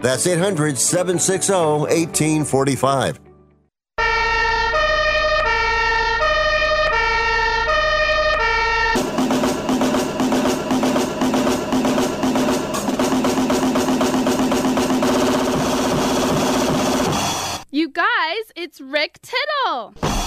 That's 800 760 1845. You guys, it's Rick Tittle.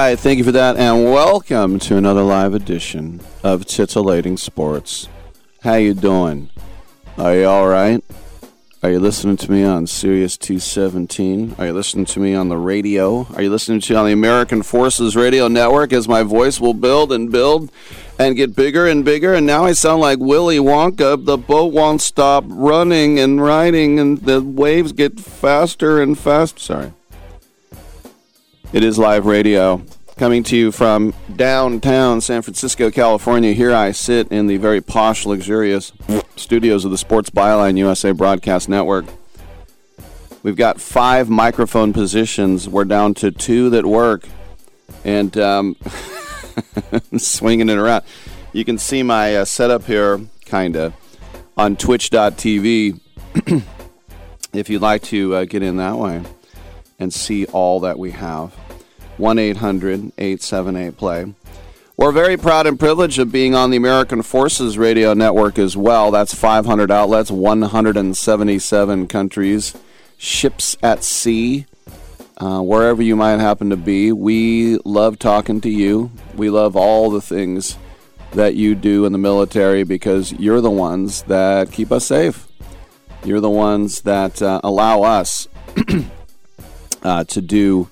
Right, thank you for that, and welcome to another live edition of Titillating Sports. How you doing? Are you all right? Are you listening to me on Sirius 217? Are you listening to me on the radio? Are you listening to me on the American Forces Radio Network as my voice will build and build and get bigger and bigger? And now I sound like Willy Wonka. The boat won't stop running and riding, and the waves get faster and faster. Sorry. It is live radio coming to you from downtown San Francisco, California. Here I sit in the very posh, luxurious studios of the Sports Byline USA Broadcast Network. We've got five microphone positions. We're down to two that work, and um, swinging it around. You can see my uh, setup here, kind of, on Twitch.tv. if you'd like to uh, get in that way and see all that we have. 1 800 878 Play. We're very proud and privileged of being on the American Forces Radio Network as well. That's 500 outlets, 177 countries, ships at sea, uh, wherever you might happen to be. We love talking to you. We love all the things that you do in the military because you're the ones that keep us safe. You're the ones that uh, allow us uh, to do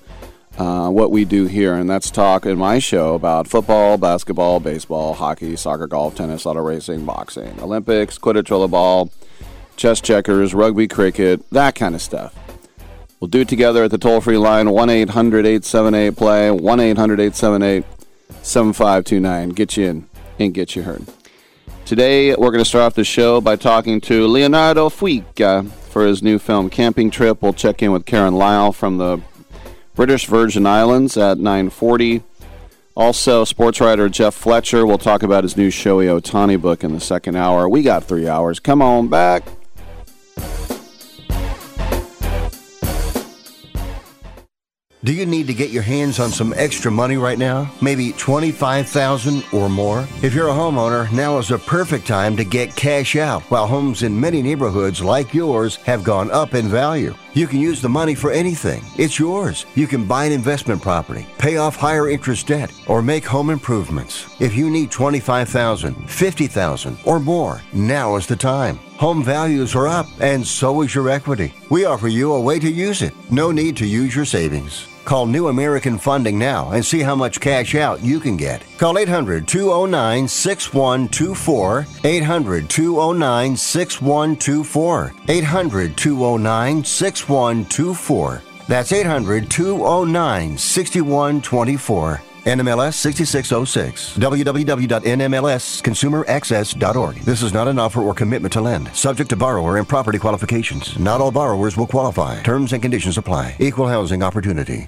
uh, what we do here, and that's talk in my show about football, basketball, baseball, hockey, soccer, golf, tennis, auto racing, boxing, Olympics, quidditch, rollerball, chess checkers, rugby, cricket, that kind of stuff. We'll do it together at the toll free line 1 800 878 play, 1 800 878 7529. Get you in and get you heard. Today, we're going to start off the show by talking to Leonardo Fuica for his new film Camping Trip. We'll check in with Karen Lyle from the British Virgin Islands at 940. Also, sports writer Jeff Fletcher will talk about his new Shohei Ohtani book in the second hour. We got three hours. Come on back. Do you need to get your hands on some extra money right now? Maybe 25,000 or more? If you're a homeowner, now is a perfect time to get cash out while homes in many neighborhoods like yours have gone up in value. You can use the money for anything. It's yours. You can buy an investment property, pay off higher interest debt, or make home improvements. If you need 25,000, 50,000 or more, now is the time. Home values are up and so is your equity. We offer you a way to use it. No need to use your savings. Call New American Funding now and see how much cash out you can get. Call 800 209 6124. 800 209 6124. 800 209 6124. That's 800 209 6124. NMLS 6606. www.nmlsconsumeraccess.org. This is not an offer or commitment to lend. Subject to borrower and property qualifications. Not all borrowers will qualify. Terms and conditions apply. Equal housing opportunity.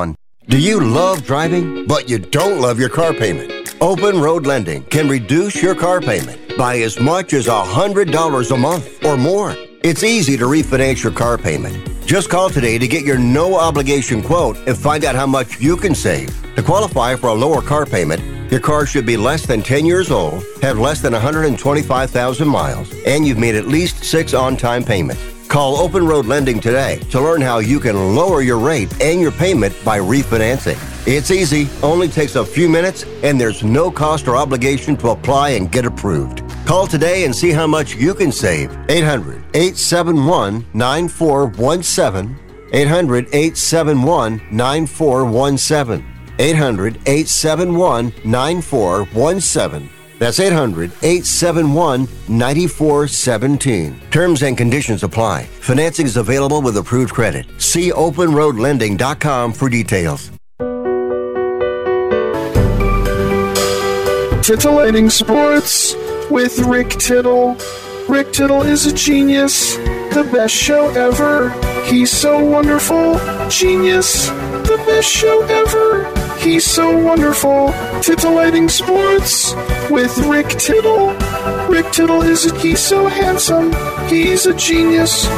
723 2391. Do you love driving, but you don't love your car payment? Open Road Lending can reduce your car payment by as much as $100 a month or more. It's easy to refinance your car payment. Just call today to get your no obligation quote and find out how much you can save. To qualify for a lower car payment, your car should be less than 10 years old, have less than 125,000 miles, and you've made at least six on time payments. Call Open Road Lending today to learn how you can lower your rate and your payment by refinancing. It's easy, only takes a few minutes, and there's no cost or obligation to apply and get approved. Call today and see how much you can save. 800 871 9417. 800 871 9417. 800 871 9417. That's 800 871 9417. Terms and conditions apply. Financing is available with approved credit. See openroadlending.com for details. Titillating Sports with Rick Tittle. Rick Tittle is a genius, the best show ever. He's so wonderful, genius, the best show ever. He's so wonderful. Titillating Sports with Rick Tittle. Rick Tittle is a, he's so handsome. He's a genius.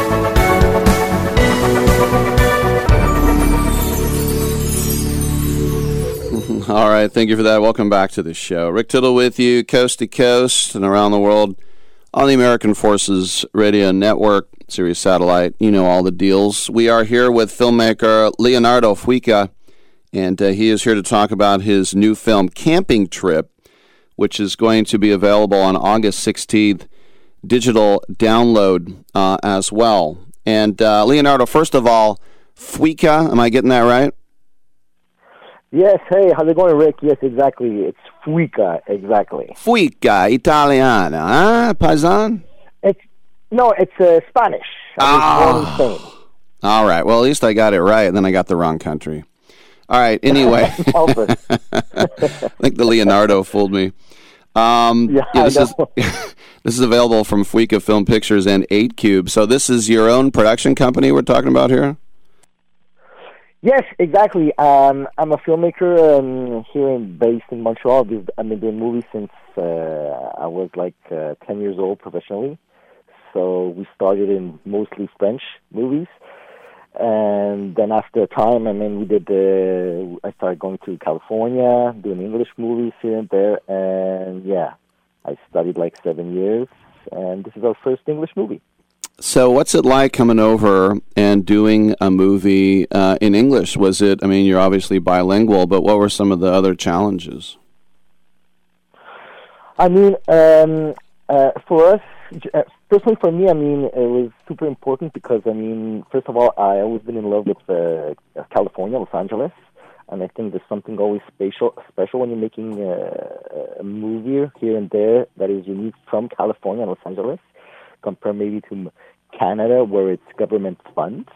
All right, thank you for that. Welcome back to the show. Rick Tittle with you, coast to coast and around the world on the American Forces Radio Network, Sirius Satellite. You know all the deals. We are here with filmmaker Leonardo Fuica, and uh, he is here to talk about his new film, Camping Trip, which is going to be available on August 16th, digital download uh, as well. And uh, Leonardo, first of all, Fuica, am I getting that right? Yes, hey, how's it going, Rick? Yes, exactly. It's Fuica, exactly. Fuica, Italiana, huh, Paisan? It's no, it's uh, Spanish. I was born in Ah. Spain. All right. Well, at least I got it right, and then I got the wrong country. All right. Anyway, I think the Leonardo fooled me. Um, Yeah, I this is know. this is available from Fuica Film Pictures and Eight Cube. So this is your own production company we're talking about here. Yes, exactly. Um, I'm a filmmaker um, here in based in Montreal. I've I've been doing movies since uh, I was like uh, 10 years old professionally. So we started in mostly French movies, and then after a time, I mean, we did. the. I started going to California, doing English movies here and there, and yeah, I studied like seven years, and this is our first English movie. So what's it like coming over and doing a movie uh, in English? Was it? I mean, you're obviously bilingual, but what were some of the other challenges? I mean, um, uh, for us, uh, personally, for me, I mean, it was super important because, I mean, first of all, I always been in love with uh, California, Los Angeles, and I think there's something always special, special when you're making a, a movie here and there that is unique from California Los Angeles, compared maybe to Canada, where it's government funds.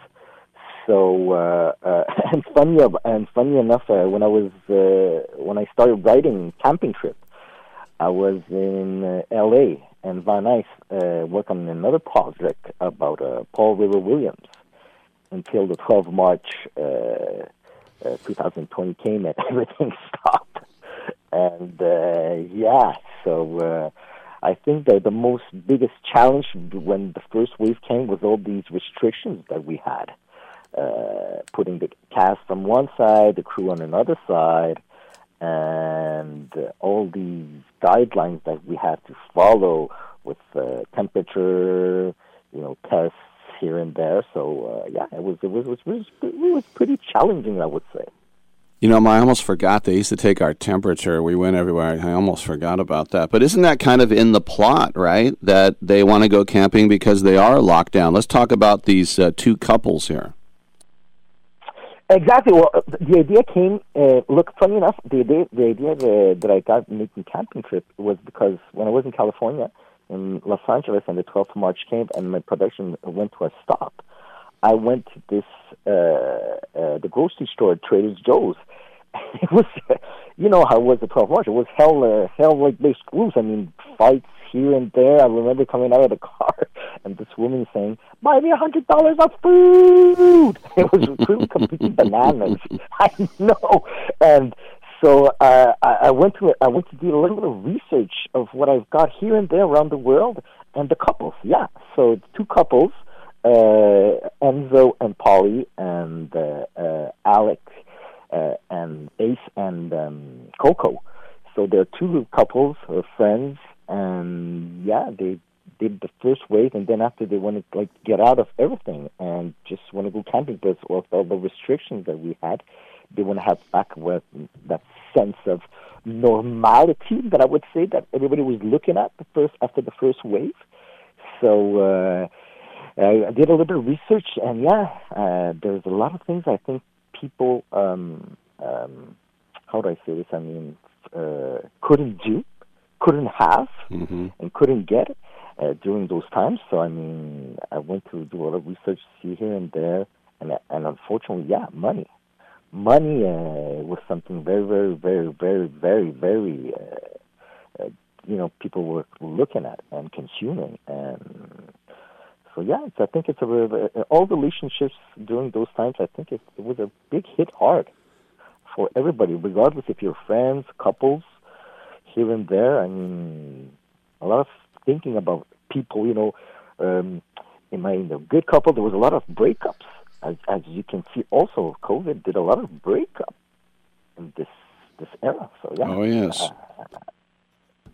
So uh, uh, and funny and funny enough, uh, when I was uh, when I started writing Camping Trip, I was in uh, L.A. and Van Nuys uh, worked on another project about uh, Paul River Williams until the 12th March uh, uh, 2020 came and everything stopped. And uh, yeah, so uh, I think that the most biggest challenge when the first wave came was all these restrictions that we had. Putting the cast on one side, the crew on another side, and all these guidelines that we had to follow with uh, temperature, you know, tests here and there. So uh, yeah, it was it was, it was it was pretty challenging, I would say. You know, I almost forgot they used to take our temperature. We went everywhere. I almost forgot about that. But isn't that kind of in the plot, right? That they want to go camping because they are locked down. Let's talk about these uh, two couples here. Exactly. Well, uh, the idea came. Uh, look, funny enough, the idea, the idea that, that I got making camping trip was because when I was in California, in Los Angeles, and the 12th of March came, and my production went to a stop. I went to this uh, uh, the grocery store, Trader Joe's. It was, you know how it was the 12th of March. It was hell, uh, hell like loose. I mean, fights here and there. I remember coming out of the car and this woman saying, "Buy me a hundred dollars of food." It was really completely bananas. I know, and so uh, I, I went to I went to do a little bit of research of what I've got here and there around the world, and the couples. Yeah, so two couples uh, Enzo and Polly and uh, uh, Alex uh, and Ace and um, Coco. So there are two couples of friends, and yeah, they did the first wave, and then after they wanted like get out of everything and just want to go camping, with all the restrictions that we had, they want to have back with that sense of normality that I would say that everybody was looking at the first after the first wave. So. Uh, I did a little bit of research, and yeah, uh, there's a lot of things I think people, um, um, how do I say this? I mean, uh, couldn't do, couldn't have, mm-hmm. and couldn't get uh, during those times. So I mean, I went to do a lot of research, see here and there, and and unfortunately, yeah, money, money uh, was something very, very, very, very, very, very. Uh, uh, you know, people were looking at and consuming, and so yeah, it's, I think it's a, a all relationships during those times. I think it, it was a big hit hard for everybody, regardless if you're friends, couples, here and there. I mean, a lot of thinking about people. You know, um, in my in the good couple, there was a lot of breakups. As, as you can see, also COVID did a lot of breakup in this this era. So yeah. Oh yes.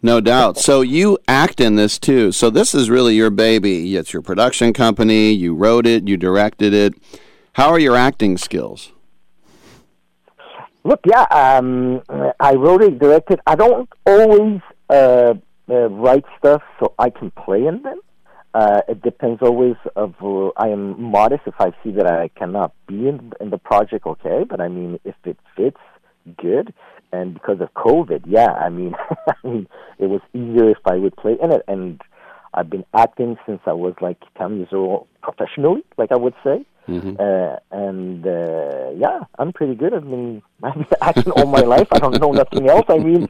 No doubt. So you act in this too. So this is really your baby. It's your production company. You wrote it. You directed it. How are your acting skills? Look, yeah, um, I wrote it, directed. I don't always uh, uh, write stuff so I can play in them. Uh, it depends always of. Uh, I am modest if I see that I cannot be in, in the project. Okay, but I mean, if it fits, good and because of COVID, yeah, I mean, I mean, it was easier if I would play in it. And I've been acting since I was like 10 years old professionally, like I would say. Mm-hmm. Uh, and uh, yeah, I'm pretty good. I mean, I've been acting all my life. I don't know nothing else. I mean,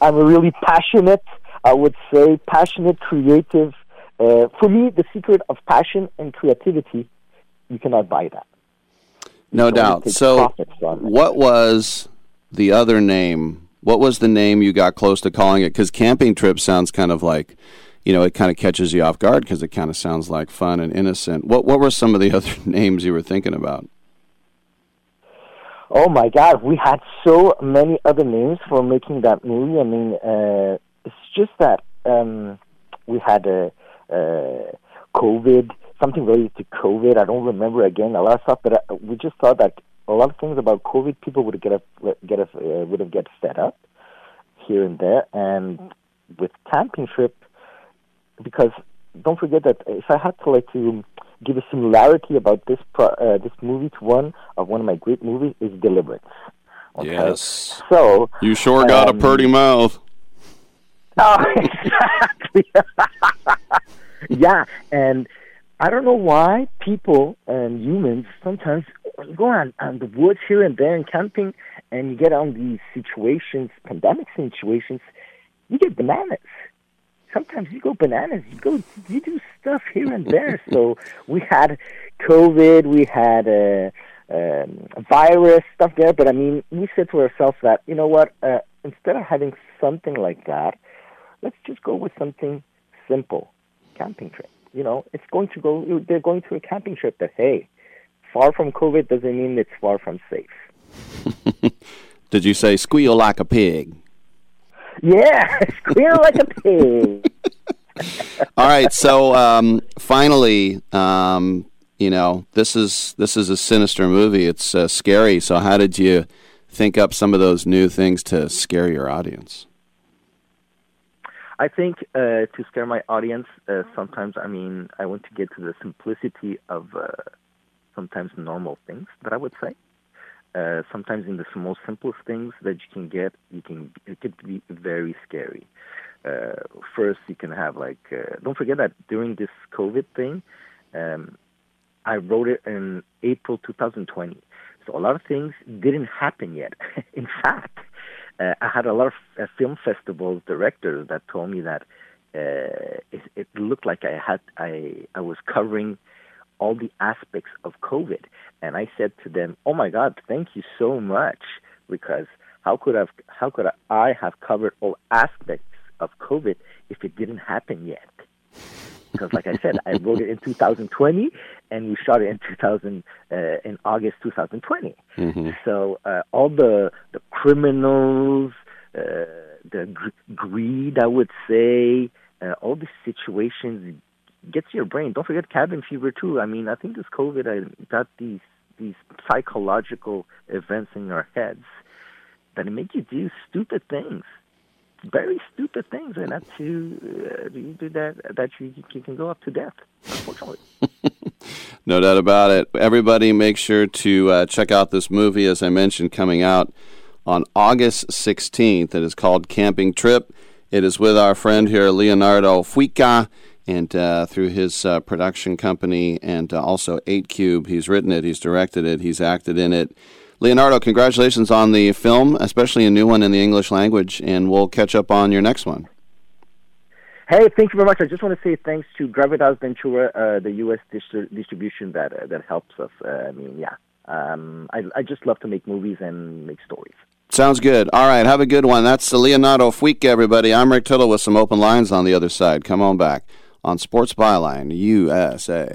I'm a really passionate, I would say, passionate, creative. Uh, for me, the secret of passion and creativity, you cannot buy that. No doubt. So, what was the other name. What was the name you got close to calling it? Because camping trip sounds kind of like, you know, it kind of catches you off guard because it kind of sounds like fun and innocent. What what were some of the other names you were thinking about? Oh my God, we had so many other names for making that movie. I mean, uh, it's just that um, we had a, uh, COVID, something related to COVID. I don't remember again a lot of stuff, but uh, we just thought that a lot of things about COVID, people would get a, get a, uh, would have get fed up here and there, and with camping trip, because don't forget that if I had to like to give a similarity about this pro, uh, this movie to one of one of my great movies is Deliverance. Okay? Yes. So you sure got um, a pretty mouth. Oh, exactly. yeah, and I don't know why people and humans sometimes you go on, on the woods here and there and camping and you get on these situations, pandemic situations, you get bananas. Sometimes you go bananas. You go, you do stuff here and there. so we had COVID, we had a, um, a virus stuff there, but I mean, we said to ourselves that you know what? Uh, instead of having something like that, let's just go with something simple, camping trip. You know, it's going to go. They're going to a camping trip. That hey, far from COVID doesn't mean it's far from safe. Did you say squeal like a pig? Yeah, squeal like a pig. All right, so um, finally, um, you know, this is this is a sinister movie. It's uh, scary. So, how did you think up some of those new things to scare your audience? I think uh, to scare my audience, uh, sometimes I mean I want to get to the simplicity of uh, sometimes normal things that I would say. Uh, sometimes in the most simplest things that you can get, you can it could be very scary. Uh, first, you can have like uh, don't forget that during this COVID thing, um, I wrote it in April 2020. So a lot of things didn't happen yet. in fact, uh, I had a lot of uh, film festivals directors that told me that it, it looked like I had I I was covering all the aspects of COVID, and I said to them, "Oh my God, thank you so much," because how could have how could I have covered all aspects of COVID if it didn't happen yet? Because, like I said, I wrote it in 2020, and we shot it in 2000 uh, in August 2020. Mm-hmm. So uh, all the the criminals, uh, the gr- greed, I would say, uh, all these situations gets your brain. Don't forget cabin fever too. I mean, I think this COVID I got these these psychological events in our heads that make you do stupid things, very stupid things, and that's you, uh, you do that that you, you can go up to death. Unfortunately. no doubt about it. Everybody, make sure to uh, check out this movie, as I mentioned, coming out on August 16th. It is called Camping Trip. It is with our friend here, Leonardo Fuica and uh, through his uh, production company and uh, also 8 Cube. He's written it, he's directed it, he's acted in it. Leonardo, congratulations on the film, especially a new one in the English language, and we'll catch up on your next one. Hey, thank you very much. I just want to say thanks to Gravitas Ventures, uh, the U.S. Distri- distribution that uh, that helps us. Uh, I mean, yeah, um, I, I just love to make movies and make stories. Sounds good. All right, have a good one. That's the Leonardo Fuica, everybody. I'm Rick Tittle with some open lines on the other side. Come on back on Sports Byline USA.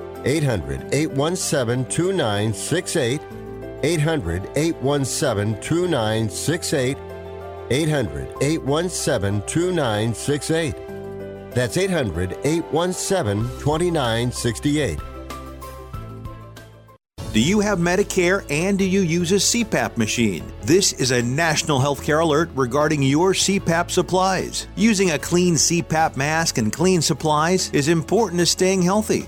800 817 2968. 800 817 2968. 800 817 2968. That's 800 817 2968. Do you have Medicare and do you use a CPAP machine? This is a national healthcare alert regarding your CPAP supplies. Using a clean CPAP mask and clean supplies is important to staying healthy.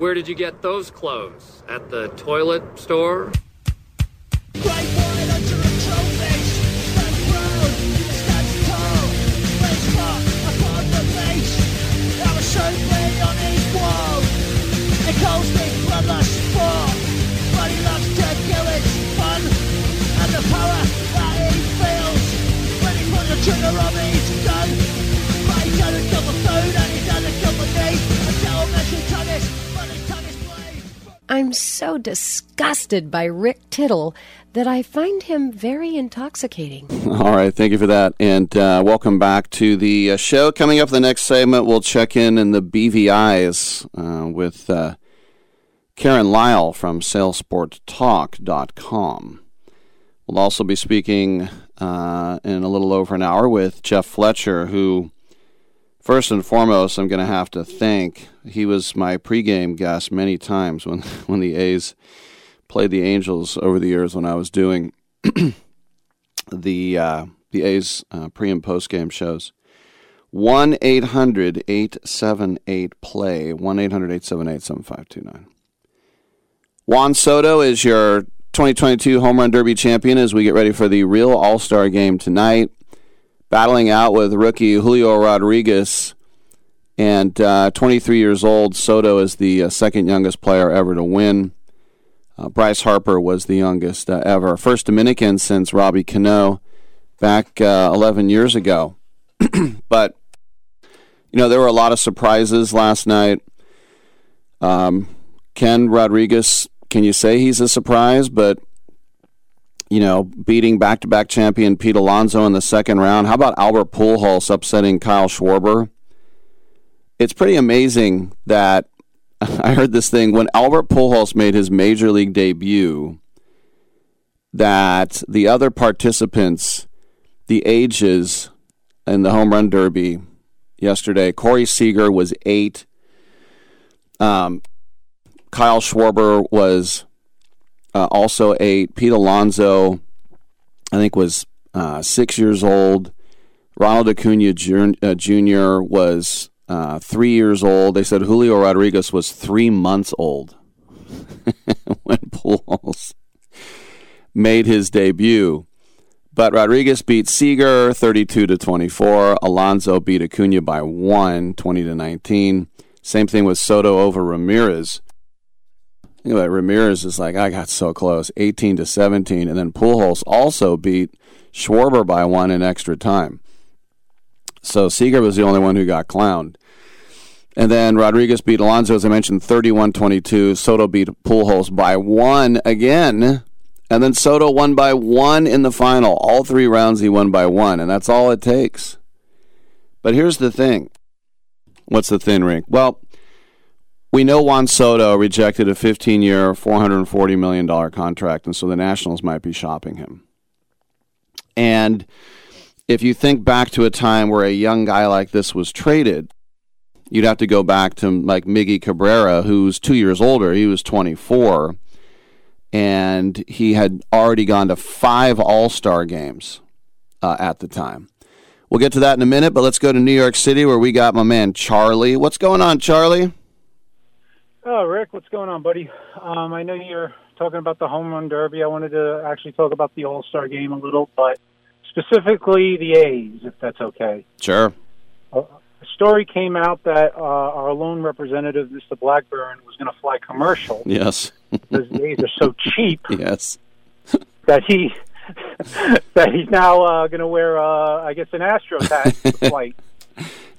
Where did you get those clothes? At the toilet store? Trigger I'm so disgusted by Rick Tittle that I find him very intoxicating. All right, thank you for that. And uh, welcome back to the uh, show. Coming up the next segment, we'll check in in the BVIs uh, with uh, Karen Lyle from SailSportTalk.com. We'll also be speaking uh, in a little over an hour with Jeff Fletcher, who First and foremost, I'm going to have to thank. He was my pregame guest many times when when the A's played the Angels over the years when I was doing the uh, the A's uh, pre and post game shows. 1 800 878 play, 1 800 878 7529. Juan Soto is your 2022 Home Run Derby champion as we get ready for the real All Star game tonight battling out with rookie Julio Rodriguez. And uh, 23 years old, Soto is the uh, second youngest player ever to win. Uh, Bryce Harper was the youngest uh, ever. First Dominican since Robbie Cano back uh, 11 years ago. but, you know, there were a lot of surprises last night. Um, Ken Rodriguez, can you say he's a surprise? But you know, beating back to back champion Pete Alonso in the second round. How about Albert Pujols upsetting Kyle Schwarber? It's pretty amazing that I heard this thing when Albert Pujols made his major league debut that the other participants, the ages in the home run derby yesterday, Corey Seager was eight. Um, Kyle Schwarber was uh, also eight. Pete Alonso, I think, was uh, six years old. Ronald Acuna Jr. Uh, was uh, three years old. They said Julio Rodriguez was three months old when Pujols made his debut. But Rodriguez beat Seager 32 to 24. Alonso beat Acuna by one, 20 to 19. Same thing with Soto over Ramirez. Think about it, Ramirez is like, I got so close, 18 to 17. And then Pujols also beat Schwarber by one in extra time. So Seager was the only one who got clowned. And then Rodriguez beat Alonso, as I mentioned, 31 22. Soto beat Pujols by one again. And then Soto won by one in the final. All three rounds he won by one, and that's all it takes. But here's the thing. What's the thin rink? Well, we know Juan Soto rejected a 15 year, $440 million contract, and so the Nationals might be shopping him. And if you think back to a time where a young guy like this was traded, you'd have to go back to like Miggy Cabrera, who's two years older. He was 24, and he had already gone to five All Star games uh, at the time. We'll get to that in a minute, but let's go to New York City where we got my man Charlie. What's going on, Charlie? Oh, Rick, what's going on, buddy? Um, I know you're talking about the home run derby. I wanted to actually talk about the All Star game a little, but specifically the A's, if that's okay. Sure. Uh, a story came out that uh, our lone representative, Mr. Blackburn, was going to fly commercial Yes. because the A's are so cheap yes. that he that he's now uh, going to wear, uh, I guess, an Astros hat for the flight.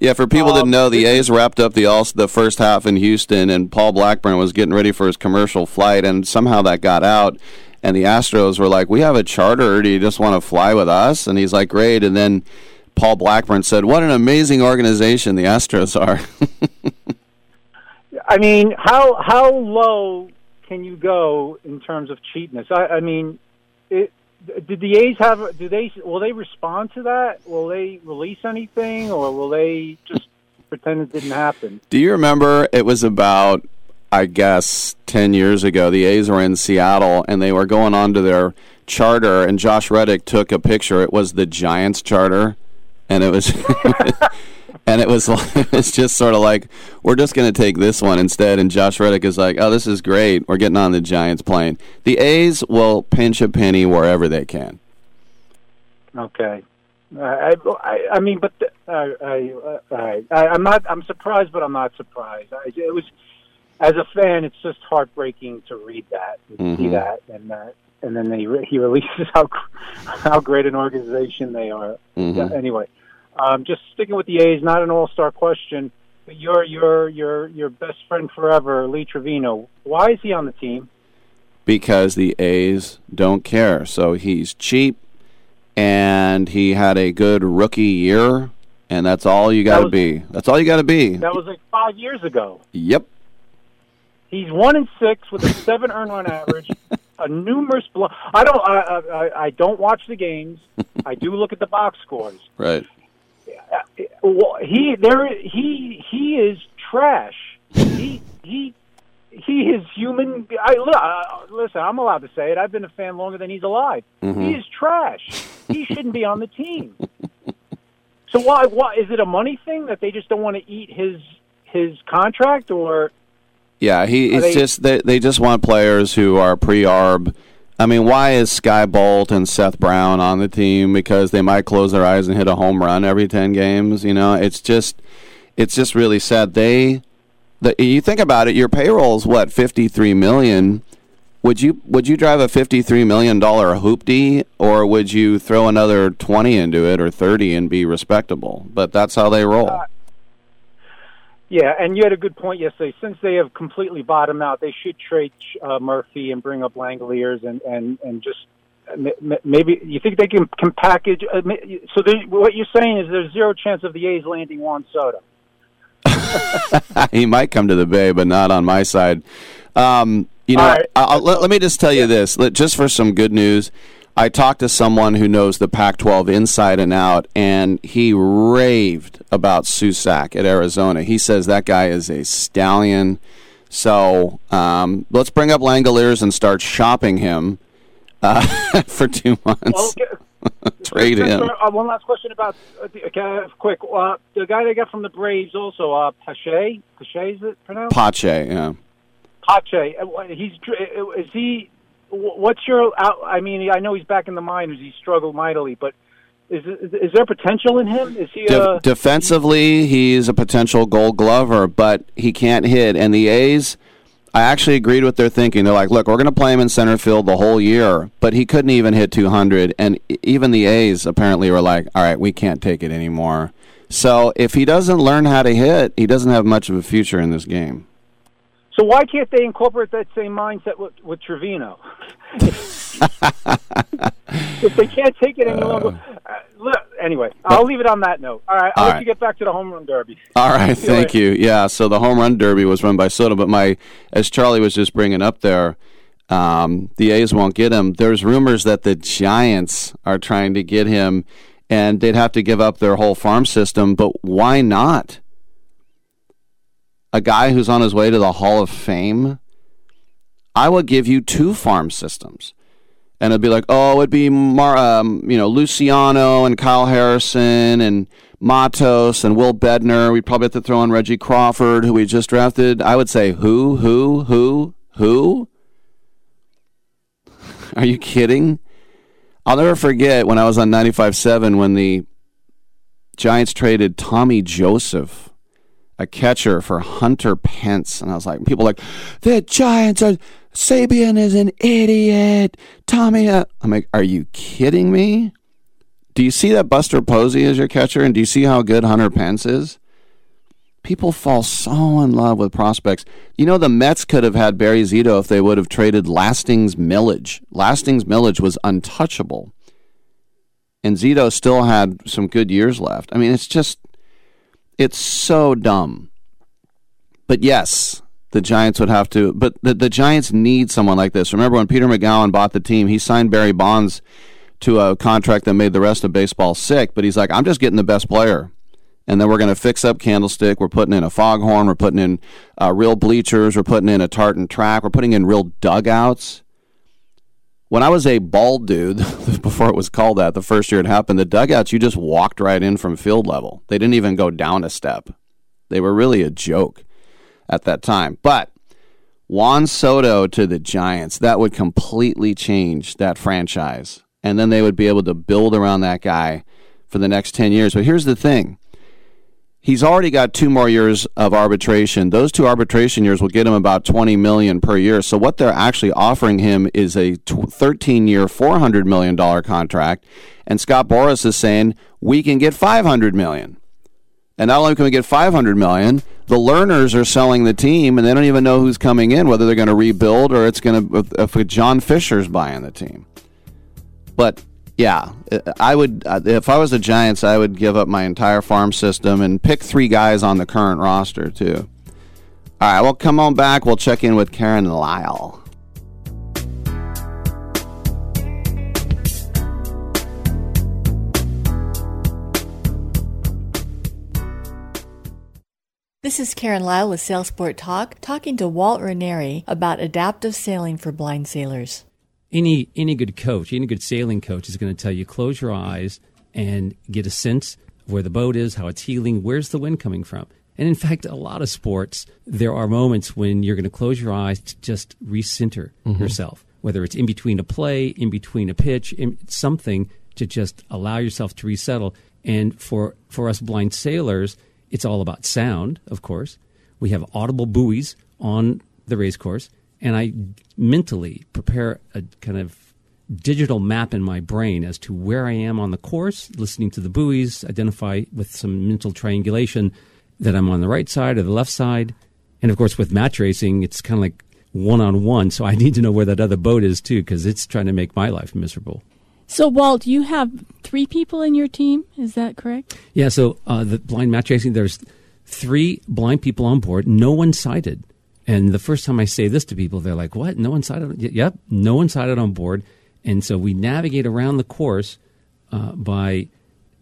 Yeah, for people that know, the A's wrapped up the all the first half in Houston, and Paul Blackburn was getting ready for his commercial flight, and somehow that got out, and the Astros were like, "We have a charter. Do you just want to fly with us?" And he's like, "Great." And then Paul Blackburn said, "What an amazing organization the Astros are." I mean, how how low can you go in terms of cheapness? I, I mean, it, did the A's have? Do they will they respond to that? Will they release anything, or will they just pretend it didn't happen? Do you remember it was about, I guess, 10 years ago? The A's were in Seattle and they were going on to their charter, and Josh Reddick took a picture. It was the Giants charter, and it was. And it was it's just sort of like we're just going to take this one instead. And Josh Reddick is like, "Oh, this is great. We're getting on the Giants plane." The A's will pinch a penny wherever they can. Okay. I, I, I mean, but the, I, I, I, I, I'm not. I'm surprised, but I'm not surprised. I, it was, as a fan, it's just heartbreaking to read that, and see Mhm. that, and uh, and then they re- he releases how how great an organization they are. Mhm. Yeah, anyway, um, just sticking with the A's, not an All Star question, but your your your your best friend forever, Lee Trevino. Why is he on the team? because the A's don't care. So he's cheap, and he had a good rookie year, and that's all you got to be. That's all you got to be. That was like five years ago. Yep. He's one and six with a seven earned run average, a numerous blow. I don't. I, I, I don't watch the games. I do look at the box scores. Right. Well, he there. He he is trash. He he he is human. I li- listen. I'm allowed to say it. I've been a fan longer than he's alive. Mhm. He is trash. He shouldn't be on the team. So why? Why is it a money thing that they just don't want to eat his his contract or? Yeah, he. It's they- just they they just want players who are pre-arb. I mean, why is Skye Bolt and Seth Brown on the team? Because they might close their eyes and hit a home run every ten games. You know, it's just it's just really sad. They, the, you think about it, your payroll is what fifty three million. Would you would you drive a fifty three million dollar hoopty, or would you throw another twenty into it or thirty and be respectable? But that's how they roll. Uh, Yeah, and you had a good point yesterday. Since they have completely bottomed out, they should trade uh, Murphy and bring up Langeliers and and and just m- m- maybe you think they can can package. Uh, so there- what you're saying is there's zero chance of the A's landing Juan Soto. he might come to the Bay, but not on my side. Um, you know, right. Let, let me just tell you this, let, just for some good news. I talked to someone who knows the Pac-12 inside and out, and he raved about Susac at Arizona. He says that guy is a stallion. So um, let's bring up Langeliers and start shopping him uh, for two months. Trade Just, him. Uh, one last question about uh, the- okay, quick. Uh, the guy they got from the Braves also, uh, Pache. Pache is it pronounced? Pache, yeah. Pache. uh, He's uh, is he? Wh- What's your? I mean, I know he's back in the minors. He struggled mightily, but is is there potential in him? Is he? De- Uh, defensively, he's a potential Gold Glover, but he can't hit. And the A's, I actually agreed with their thinking. They're like, look, we're going to play him in center field the whole year, but he couldn't even hit 200. And even the A's apparently were like, all right, we can't take it anymore. So if he doesn't learn how to hit, he doesn't have much of a future in this game. So why can't they incorporate that same mindset with, with Trevino? if they can't take it any longer, uh, look, anyway, I'll leave it on that note. All right, I'll All let right. you get back to the home run derby. All right, See thank later. you. Yeah, so the home run derby was run by Soto, but my as Charlie was just bringing up there, um, the A's won't get him. There's rumors that the Giants are trying to get him, and they'd have to give up their whole farm system. But why not? A guy who's on his way to the Hall of Fame. I would give you two farm systems and it'd be like, oh, it'd be Mar- um, you know Luciano and Kyle Harrison and Matos and Will Bednar. We'd probably have to throw in Reggie Crawford, who we just drafted. I would say, who, who, who, who? Are you kidding? I'll never forget when I was on 95.7 when the Giants traded Tommy Joseph, a catcher, for Hunter Pence. And I was like, people like, the Giants are, Sabean is an idiot. Tommy, uh, I'm like, are you kidding me? Do you see that Buster Posey is your catcher? And do you see how good Hunter Pence is? People fall so in love with prospects. You know, the Mets could have had Barry Zito if they would have traded Lastings Milledge. Lastings Milledge was untouchable. And Zito still had some good years left. I mean, it's just, it's so dumb. But yes, the Giants would have to, but the, the Giants need someone like this. Remember when Peter Magowan bought the team, he signed Barry Bonds to a contract that made the rest of baseball sick, but he's like, I'm just getting the best player and then we're going to fix up Candlestick. We're putting in a foghorn. We're putting in uh, real bleachers. We're putting in a tartan track. We're putting in real dugouts. When I was a bald dude, before it was called that, the first year it happened, the dugouts, you just walked right in from field level. They didn't even go down a step. They were really a joke at that time. But Juan Soto to the Giants, that would completely change that franchise. And then they would be able to build around that guy for the next 10 years. But here's the thing He's already got two more years of arbitration. Those two arbitration years will get him about 20 million per year. So what they're actually offering him is a 13-year, 400 million dollar contract, and Scott Boras is saying we can get 500 million. And not only can we get 500 million, the Lerners are selling the team and they don't even know who's coming in, whether they're going to rebuild or it's going to if John Fisher's buying the team. But yeah, I would. Uh, if I was the Giants, I would give up my entire farm system and pick three guys on the current roster too. All right, well, come on back. We'll check in with Karen Lyle. This is Karen Lyle with Sailsport Talk, talking to Walt Ranieri about adaptive sailing for blind sailors any any good coach, any good sailing coach is going to tell you close your eyes and get a sense of where the boat is, how it's heeling, where's the wind coming from. And in fact, a lot of sports, there are moments when you're going to close your eyes to just recenter mm-hmm. yourself, whether it's in between a play, in between a pitch, something to just allow yourself to resettle. And for, for us blind sailors, it's all about sound, of course. We have audible buoys on the race course and I mentally prepare a kind of digital map in my brain as to where I am on the course, listening to the buoys, identify with some mental triangulation that I'm on the right side or the left side. And of course, with match racing, it's kind of like one on one. So I need to know where that other boat is too, because it's trying to make my life miserable. So, Walt, you have three people in your team. Is that correct? Yeah. So, uh, the blind match racing, there's three blind people on board, no one sighted. And the first time I say this to people, they're like, "What? No one sighted? Yep, no one sighted on board." And so we navigate around the course uh, by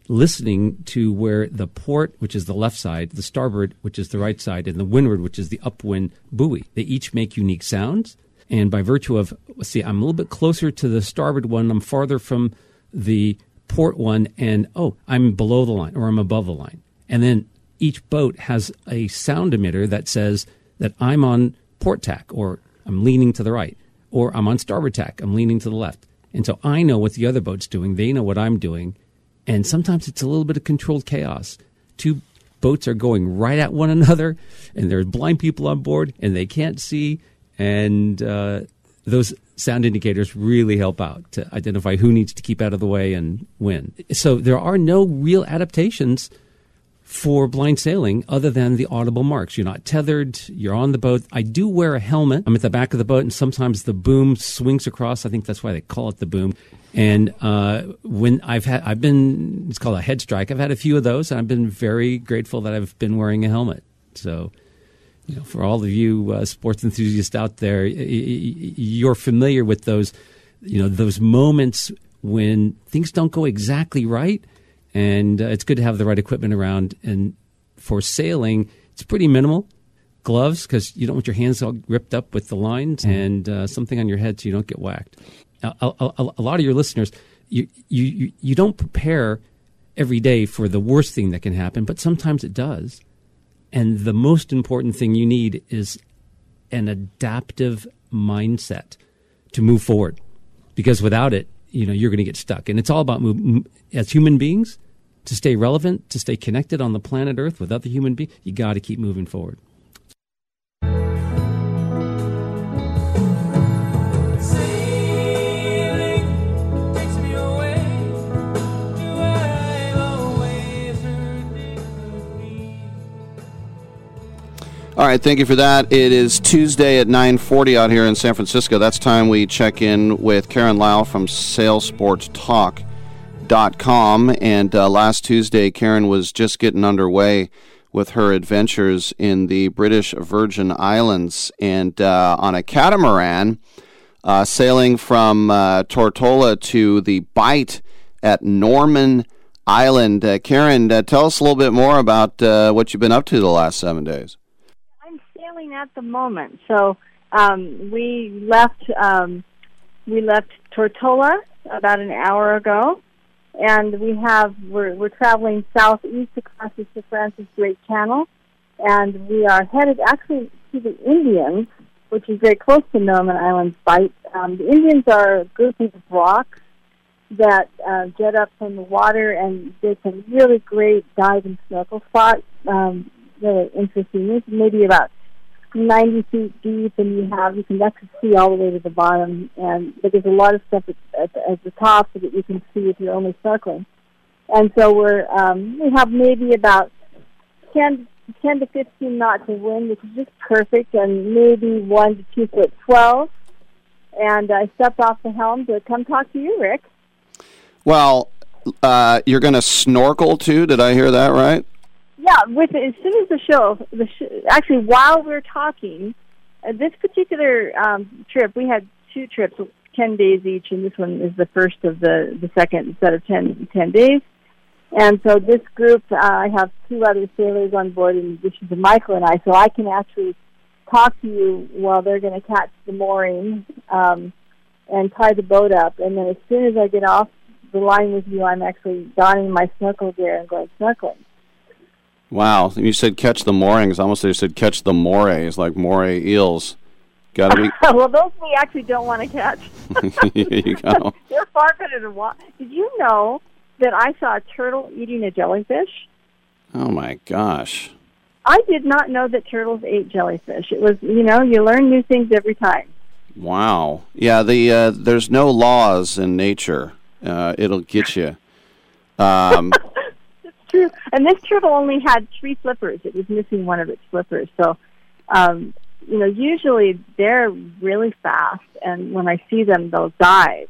listening to where the port, which is the left side, the starboard, which is the right side, and the windward, which is the upwind buoy. They each make unique sounds. And by virtue of, see, I'm a little bit closer to the starboard one, I'm farther from the port one, and oh, I'm below the line or I'm above the line. And then each boat has a sound emitter that says that I'm on port tack or I'm leaning to the right or I'm on starboard tack, I'm leaning to the left. And so I know what the other boat's doing, they know what I'm doing, and sometimes it's a little bit of controlled chaos. Two boats are going right at one another, and there's blind people on board, and they can't see, and uh, those sound indicators really help out to identify who needs to keep out of the way and when. So there are no real adaptations for blind sailing other than the audible marks. You're not tethered, you're on the boat. I do wear a helmet. I'm at the back of the boat, and sometimes the boom swings across. I think that's why they call it the boom. And uh, when I've had, I've been, it's called a head strike. I've had a few of those, and I've been very grateful that I've been wearing a helmet. So, you know, for all of you uh, sports enthusiasts out there, you're familiar with those, you know, those moments when things don't go exactly right and uh, it's good to have the right equipment around. And for sailing, it's pretty minimal. Gloves because you don't want your hands all ripped up with the lines, mm. and uh, something on your head so you don't get whacked. A, a, a, a lot of your listeners, you, you you don't prepare every day for the worst thing that can happen, but sometimes it does. And the most important thing you need is an adaptive mindset to move forward, because without it, you know you're going to get stuck and it's all about move, as human beings to stay relevant, to stay connected on the planet Earth with other human beings, you got to keep moving forward. All right, thank you for that. It is Tuesday at 9:40 out here in San Francisco. That's time we check in with Karen Lau from SalesPortsTalk.com. And uh, last Tuesday, Karen was just getting underway with her adventures in the British Virgin Islands and uh, on a catamaran, uh, sailing from uh, Tortola to the Bight at Norman Island. Uh, Karen, uh, tell us a little bit more about what you've been up to the last seven days sailing at the moment. So um, we left um, we left Tortola about an hour ago, and we have we're, we're traveling southeast across the Sir Francis Drake Channel, and we are headed actually to the Indians, which is very close to Norman Island's Bight. Um, the Indians are a group of rocks that uh, get up from the water, and there's a really great dive and snorkel spot. Um, really interesting. It's maybe about 90 feet deep, and you have you can actually see all the way to the bottom. And but there's a lot of stuff at, at, at the top so that you can see if you're only snorkeling. And so we're um, we have maybe about 10, 10 to 15 knots of wind, which is just perfect, and maybe one to two foot swell. And I stepped off the helm to come talk to you, Rick. Well, uh, you're going to snorkel too. Did I hear that right? Yeah, with as soon as the show, the sh- actually while we're talking, uh, this particular um, trip, we had two trips, ten days each, and this one is the first of the the second set of 10, 10 days. And so this group, uh, I have two other sailors on board in addition to Michael and I, so I can actually talk to you while they're going to catch the mooring um, and tie the boat up. And then as soon as I get off the line with you, I'm actually donning my snorkel gear and going snorkeling. Wow, you said catch the moorings. I almost said catch the morays, like moray eels. Got to be. well, those we actually don't want to catch. you go. They're far better than what? Did you know that I saw a turtle eating a jellyfish? Oh my gosh! I did not know that turtles ate jellyfish. It was, you know, you learn new things every time. Wow. Yeah. The uh, there's no laws in nature. Uh, it'll get you. Um, true. And this turtle only had three flippers. It was missing one of its flippers. So, um, you know, usually they're really fast, and when I see them, they'll dive.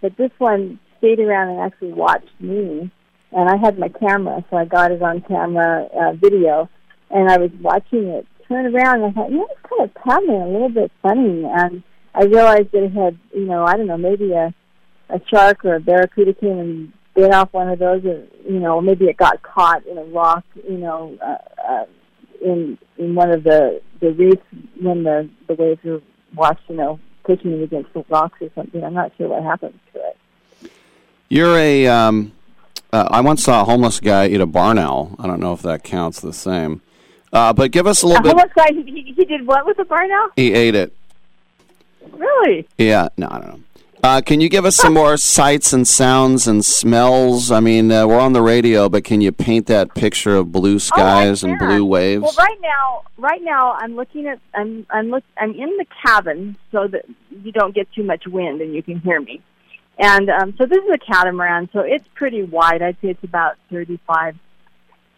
But this one stayed around and actually watched me, and I had my camera, so I got it on camera uh, video, and I was watching it turn around, and I thought, you know, it's kind of paddling a little bit funny, and I realized that it had, you know, I don't know, maybe a a shark or a barracuda came and bit off one of those, or you know, maybe it got caught in a rock, you know, uh, uh, in in one of the the reefs when the the waves were washed, you know, pushing it against the rocks or something. I'm not sure what happened to it. You're a. Um, uh, I once saw a homeless guy eat a barn owl. I don't know if that counts the same. Uh, but give us a little a bit. Homeless guy, he, he did what with a barn owl? He ate it. Really? Yeah. No, I don't know. Uh, can you give us some more sights and sounds and smells? I mean, uh, we're on the radio, but can you paint that picture of blue skies oh, and blue waves? Well, right now, right now, I'm looking at I'm I'm look I'm in the cabin so that you don't get too much wind and you can hear me. And um, so this is a catamaran, so it's pretty wide. I'd say it's about 35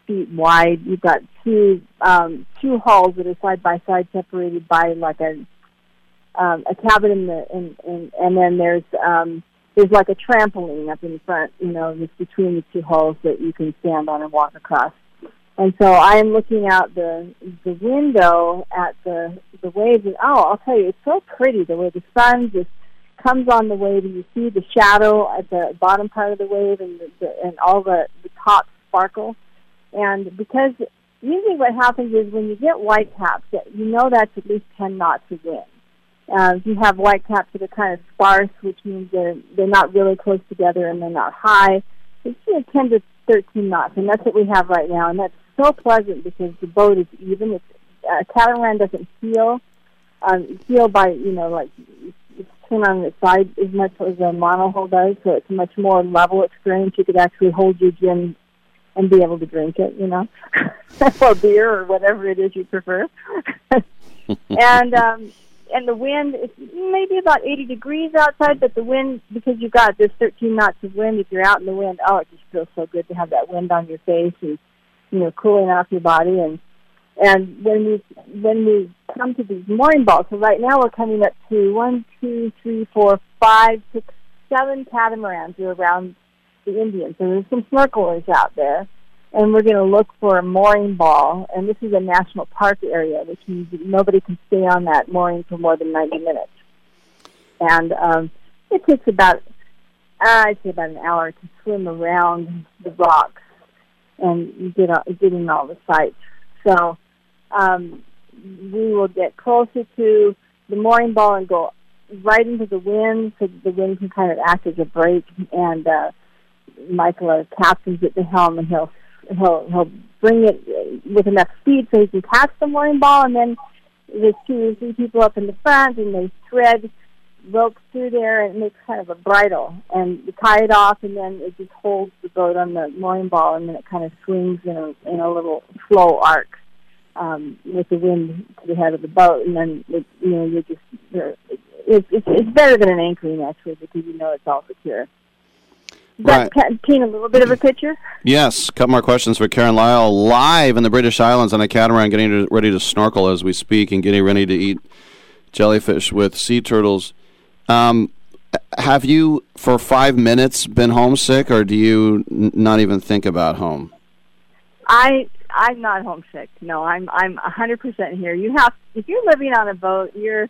feet wide. You've got two um, two hulls that are side by side, separated by like a um, a cabin in the in, in and then there's um, there's like a trampoline up in front, you know, just between the two hulls that you can stand on and walk across. And so I am looking out the the window at the the waves, and oh, I'll tell you, it's so pretty the way the sun just comes on the wave, and you see the shadow at the bottom part of the wave, and the, the, and all the the tops sparkle. And because usually what happens is when you get white caps, you know that's at least ten knots of wind. Uh, you have white caps that are kind of sparse, which means they're they're not really close together and they're not high. It's you know, 10 to 13 knots, and that's what we have right now. And that's so pleasant because the boat is even. It's, uh, catamaran doesn't feel um, feel by you know like it's turn on its side as much as a monohull does, so it's a much more level experience. You could actually hold your gin and be able to drink it, you know, or beer or whatever it is you prefer. and um, and the wind is maybe about 80 degrees outside, but the wind because you've got this 13 knots of wind. If you're out in the wind, oh, it just feels so good to have that wind on your face and you know cooling off your body. And and when we when we come to these mooring balls, so right now we're coming up to one, two, three, four, five, six, seven catamarans around the Indians. So there's some snorkelers out there and we're going to look for a mooring ball. And this is a national park area, which means nobody can stay on that mooring for more than 90 minutes. And um, it takes about, uh, I'd say about an hour to swim around the rocks and get all, get all the sights. So um, we will get closer to the mooring ball and go right into the wind so the wind can kind of act as a brake. And uh, Michael, captain's at the helm, and he'll he'll he'll bring it with enough speed so he can catch the mooring ball, and then there's two or three people up in the front, and they thread ropes through there, and it makes kind of a bridle, and you tie it off, and then it just holds the boat on the mooring ball, and then it kind of swings in a in a little slow arc um, with the wind to the head of the boat, and then it, you know you're just you're, it's, it's it's better than an anchoring actually because you know it's all secure. Does that paint a little bit of a picture? Yes, a couple more questions for Karen Lyle. Live in the British Islands on a catamaran, getting ready to snorkel as we speak, and getting ready to eat jellyfish with sea turtles. Um, have you, for five minutes, been homesick, or do you n- not even think about home? I I'm not homesick. No, I'm I'm a hundred percent here. You have if you're living on a boat, you're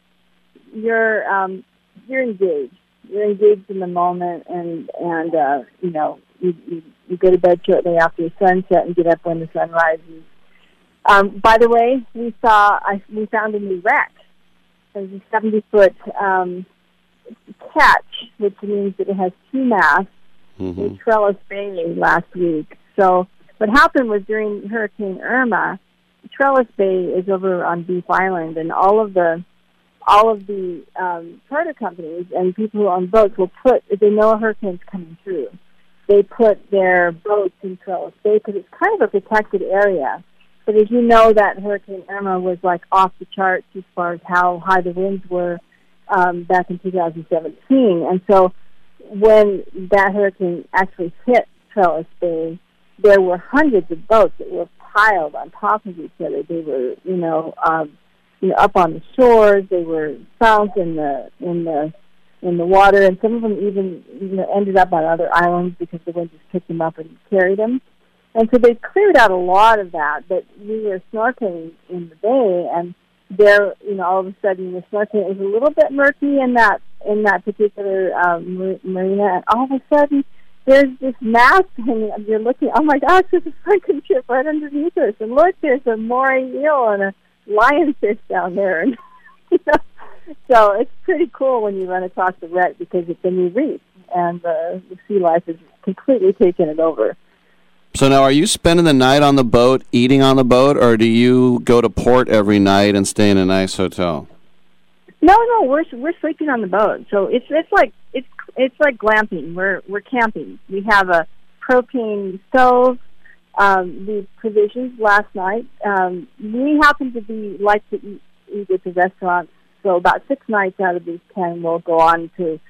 you're um you're engaged you're engaged in the moment and and uh you know you, you you go to bed shortly after the sunset and get up when the sun rises. Um by the way we saw i we found a new wreck. There's a seventy foot um ketch which means that it has two masts. Mm-hmm. in trellis bay last week. So what happened was during hurricane irma trellis bay is over on beef island and all of the all of the um, charter companies and people who own boats will put, if they know a hurricane's coming through, they put their boats in Trellis Bay because it's kind of a protected area. But as you know, that Hurricane Irma was like off the charts as far as how high the winds were um, back in 2017. And so when that hurricane actually hit Trellis Bay, there were hundreds of boats that were piled on top of each other. They were, you know, um, you know, up on the shores. They were found in the in the in the water, and some of them even you know ended up on other islands because the wind just picked them up and carried them. And so they cleared out a lot of that. But we were snorkeling in the bay, and there, you know, all of a sudden the snorkeling was a little bit murky in that in that particular um, marina, and all of a sudden there's this mass hanging. You're looking, oh my gosh, there's a sunken ship right underneath us, and look, there's a moray eel and a lionfish down there. And, you know, so it's pretty cool when you run across the wreck because it's a new reef and the, the sea life has completely taken it over. So now, are you spending the night on the boat, eating on the boat, or do you go to port every night and stay in a nice hotel? No, no, we're we're sleeping on the boat. So it's it's like it's it's like glamping. We're we're camping. We have a propane stove um, the provisions last night. Um, we happen to be like to eat, eat at the restaurant, so about six nights out of these ten, we'll go on to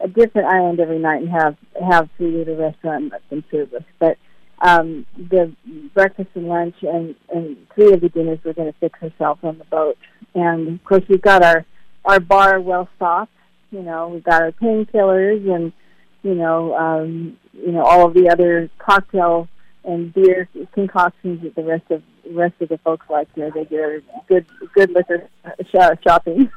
a different island every night and have have food at a restaurant and let them serve us. But um, the breakfast and lunch and, and three of the dinners we're going to fix ourselves on the boat. And of course, we've got our our bar well stocked. You know, we've got our painkillers and you know, um, you know all of the other cocktail and beer concoctions that the rest of rest of the folks like here. They get good good liquor sh- shopping.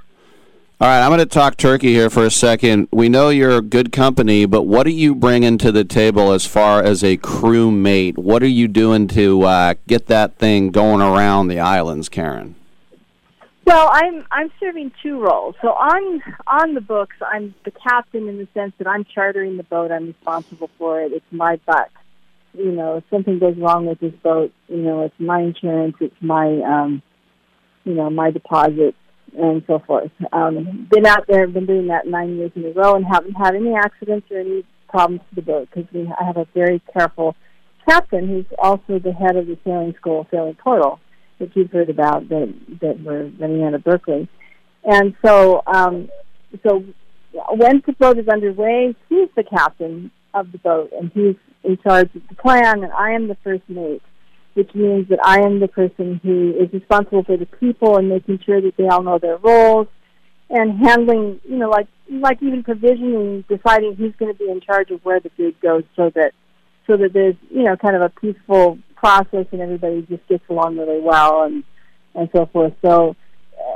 All right, I'm going to talk turkey here for a second. We know you're a good company, but what are you bringing to the table as far as a crew mate? What are you doing to uh, get that thing going around the islands, Karen? Well, I'm I'm serving two roles. So on on the books, I'm the captain in the sense that I'm chartering the boat. I'm responsible for it. It's my butt you know, if something goes wrong with this boat, you know, it's my insurance, it's my, um, you know, my deposit, and so forth. Um, been out there, been doing that nine years in a row, and haven't had any accidents or any problems to the boat because we I have a very careful captain, who's also the head of the sailing school, Sailing Portal, that you've heard about that that we're running out of Berkeley. And so, um, so when the boat is underway, he's the captain of the boat, and he's in charge of the plan, and I am the first mate, which means that I am the person who is responsible for the people and making sure that they all know their roles and handling, you know, like like even provisioning, deciding who's going to be in charge of where the food goes, so that so that there's you know kind of a peaceful process and everybody just gets along really well and and so forth. So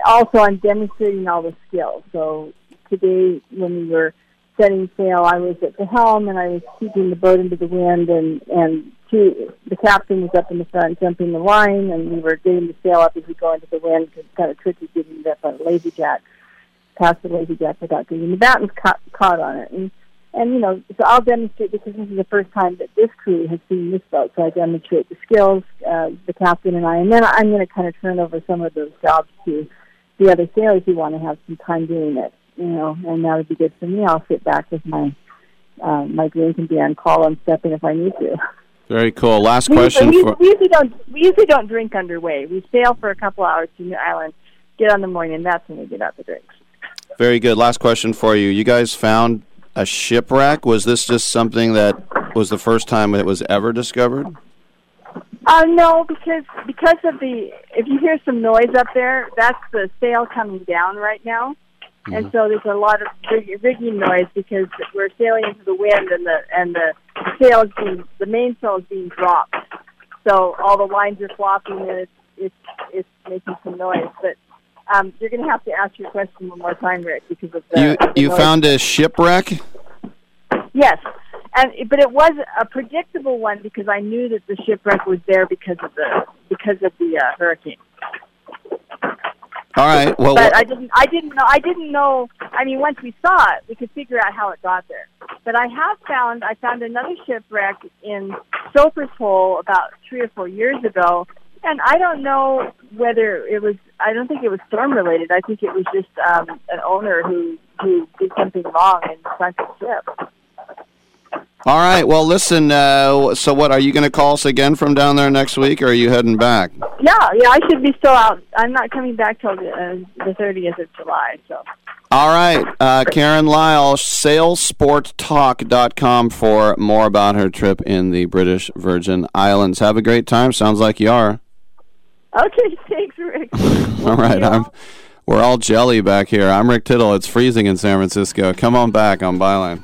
also I'm demonstrating all the skills. So today when we were setting sail, I was at the helm and I was keeping the boat into the wind, and and two, the captain was up in the front jumping the line, and we were getting the sail up as we go into the wind. Cause it's kind of tricky getting it up on a lazy jack, past the lazy jack without getting the battens caught, caught on it. And and you know, so I'll demonstrate because this is the first time that this crew has seen this boat. So I demonstrate the skills, uh, the captain and I, and then I'm going to kind of turn over some of those jobs to the other sailors who want to have some time doing it you know, and that would be good for me. I'll sit back with my uh, my drink can be on call and step in if I need to. Very cool. Last We question usually, for. we usually don't we usually don't drink underway. We sail for a couple hours to New Island, get on the morning, and that's when we get out the drinks. Very good. Last question for you. You guys found a shipwreck. Was this just something that was the first time it was ever discovered? Uh, no, because because of the if you hear some noise up there, that's the sail coming down right now, and so there's a lot of rig- rigging noise because we're sailing into the wind and the and the sail is being the mainsail is being dropped, so all the lines are flopping and it's it's it's making some noise. But um, you're going to have to ask your question one more time, Rick, because of the, You the you noise. found a shipwreck. Yes, and but it was a predictable one because I knew that the shipwreck was there because of the because of the uh, hurricane. All right. Well, but I didn't I didn't know I didn't know. I mean, once we saw it, we could figure out how it got there. But I have found I found another shipwreck in Soper's Hole about three or four years ago, and I don't know whether it was. I don't think it was storm related. I think it was just um, an owner who who did something wrong and sunk the ship. All right. Well, listen. Uh, so, what are you going to call us again from down there next week, or are you heading back? Yeah, yeah, I should be still out. I'm not coming back till the uh, the 30th of July. So All right, uh, Karen Lyle, sailsporttalk.com for more about her trip in the British Virgin Islands. Have a great time. Sounds like you are. okay, thanks, Rick. All right, I'm. We're all jelly back here. I'm Rick Tittle. It's freezing in San Francisco. Come on back on Byline.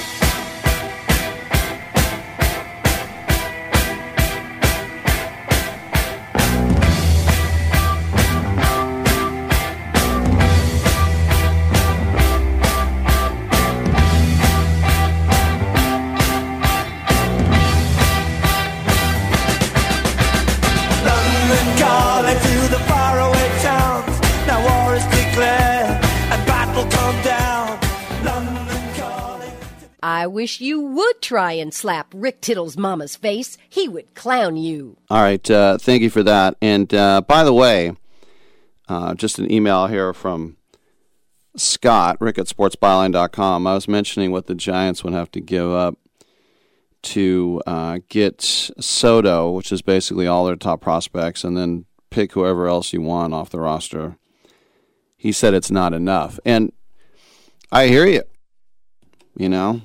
I wish you would try and slap Rick Tittle's mama's face. He would clown you. All right. Uh, thank you for that. And uh, by the way, uh, just an email here from Scott, Rick at sportsbyline.com. I was mentioning what the Giants would have to give up to uh, get Soto, which is basically all their top prospects, and then pick whoever else you want off the roster. He said it's not enough. And I hear you, you know,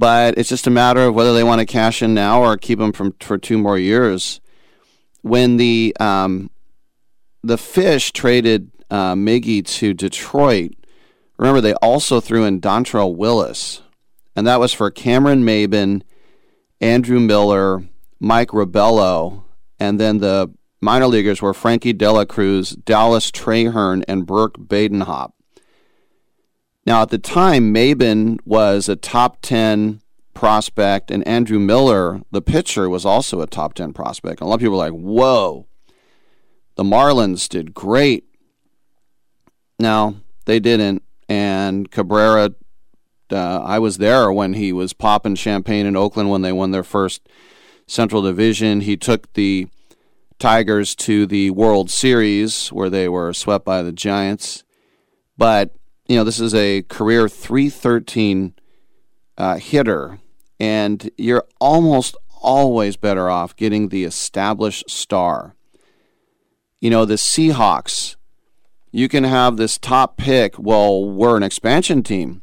but it's just a matter of whether they want to cash in now or keep them from, for two more years. When the um, the Fish traded uh, Miggy to Detroit, remember they also threw in Dontrelle Willis, and that was for Cameron Maybin, Andrew Miller, Mike Rabelo, and then the minor leaguers were Frankie Dela Cruz, Dallas Trahern, and Burke Badenhop. Now, at the time, Maybin was a top 10 prospect, and Andrew Miller, the pitcher, was also a top 10 prospect. And a lot of people were like, whoa, the Marlins did great. No, they didn't. And Cabrera, uh, I was there when he was popping champagne in Oakland when they won their first Central Division. He took the Tigers to the World Series where they were swept by the Giants. But, you know, this is a career 313 uh, hitter, and you're almost always better off getting the established star. You know, the Seahawks, you can have this top pick. Well, we're an expansion team.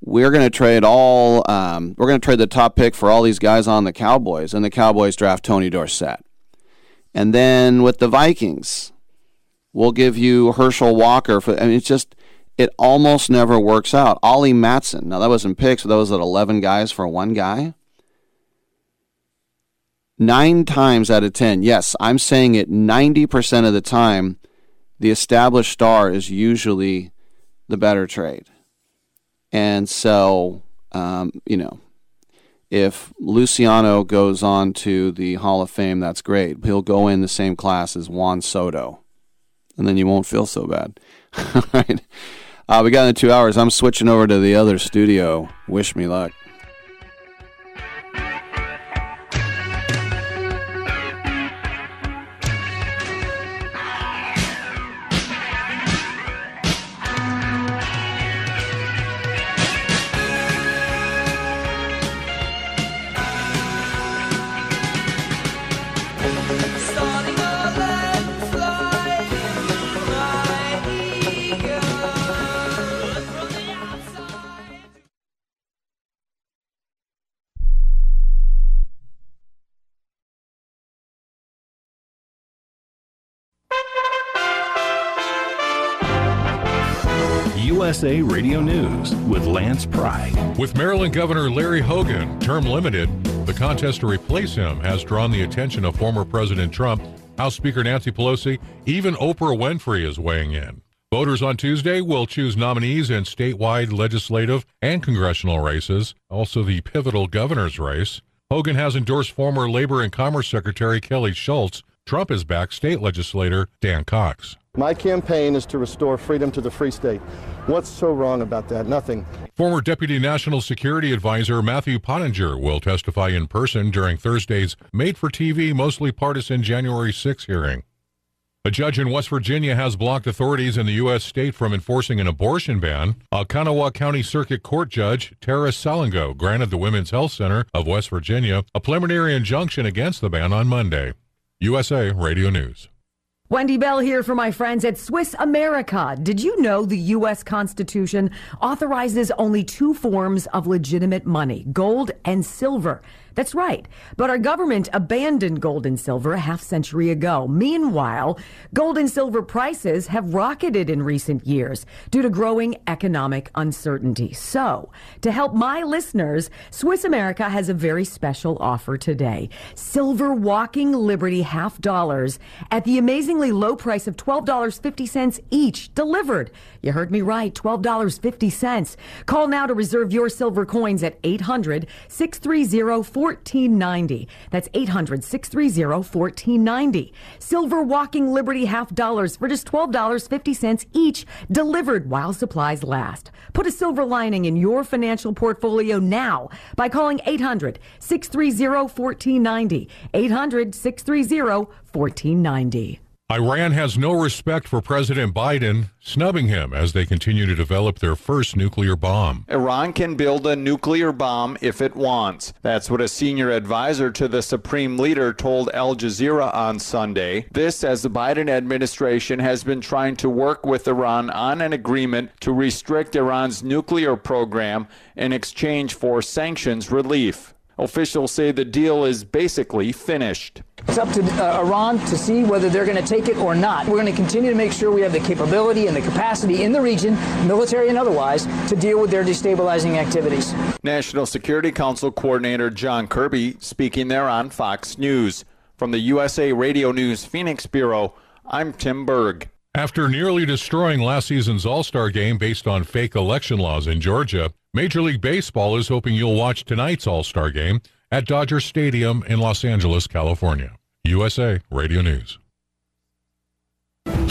We're going to trade all, um, we're going to trade the top pick for all these guys on the Cowboys, and the Cowboys draft Tony Dorsett. And then with the Vikings, we'll give you Herschel Walker. For, I mean, it's just, it almost never works out. Ollie Matson, now that wasn't picks, but that was at 11 guys for one guy. Nine times out of 10, yes, I'm saying it 90% of the time, the established star is usually the better trade. And so, um, you know, if Luciano goes on to the Hall of Fame, that's great. He'll go in the same class as Juan Soto, and then you won't feel so bad. All right. Uh, we got in two hours. I'm switching over to the other studio. Wish me luck. USA Radio News with Lance Pride. With Maryland Governor Larry Hogan, term limited, the contest to replace him has drawn the attention of former President Trump, House Speaker Nancy Pelosi, even Oprah Winfrey is weighing in. Voters on Tuesday will choose nominees in statewide legislative and congressional races, also the pivotal governor's race. Hogan has endorsed former Labor and Commerce Secretary Kelly Schulz. Trump is back state legislator Dan Cox. My campaign is to restore freedom to the free state. What's so wrong about that? Nothing. Former Deputy National Security Advisor Matthew Pottinger will testify in person during Thursday's made for TV, mostly partisan January 6 hearing. A judge in West Virginia has blocked authorities in the U.S. state from enforcing an abortion ban. A Kanawha County Circuit Court judge, Tera Salango, granted the Women's Health Center of West Virginia a preliminary injunction against the ban on Monday. USA Radio News. Wendy Bell here for my friends at Swiss America. Did you know the U.S. Constitution authorizes only two forms of legitimate money, gold and silver? That's right. But our government abandoned gold and silver a half century ago. Meanwhile, gold and silver prices have rocketed in recent years due to growing economic uncertainty. So, to help my listeners, Swiss America has a very special offer today. Silver walking Liberty half dollars at the amazingly low price of $12.50 each delivered. You heard me right, $12.50. Call now to reserve your silver coins at 800 630 1490. That's 800 630 1490. Silver Walking Liberty half dollars for just $12.50 each, delivered while supplies last. Put a silver lining in your financial portfolio now by calling 800 630 1490. 800 630 1490. Iran has no respect for President Biden, snubbing him as they continue to develop their first nuclear bomb. Iran can build a nuclear bomb if it wants. That's what a senior advisor to the supreme leader told Al Jazeera on Sunday. This as the Biden administration has been trying to work with Iran on an agreement to restrict Iran's nuclear program in exchange for sanctions relief. Officials say the deal is basically finished. It's up to uh, Iran to see whether they're going to take it or not. We're going to continue to make sure we have the capability and the capacity in the region, military and otherwise, to deal with their destabilizing activities. National Security Council Coordinator John Kirby speaking there on Fox News. From the USA Radio News Phoenix Bureau, I'm Tim Berg. After nearly destroying last season's All Star game based on fake election laws in Georgia, Major League Baseball is hoping you'll watch tonight's All Star game at Dodger Stadium in Los Angeles, California. USA Radio News.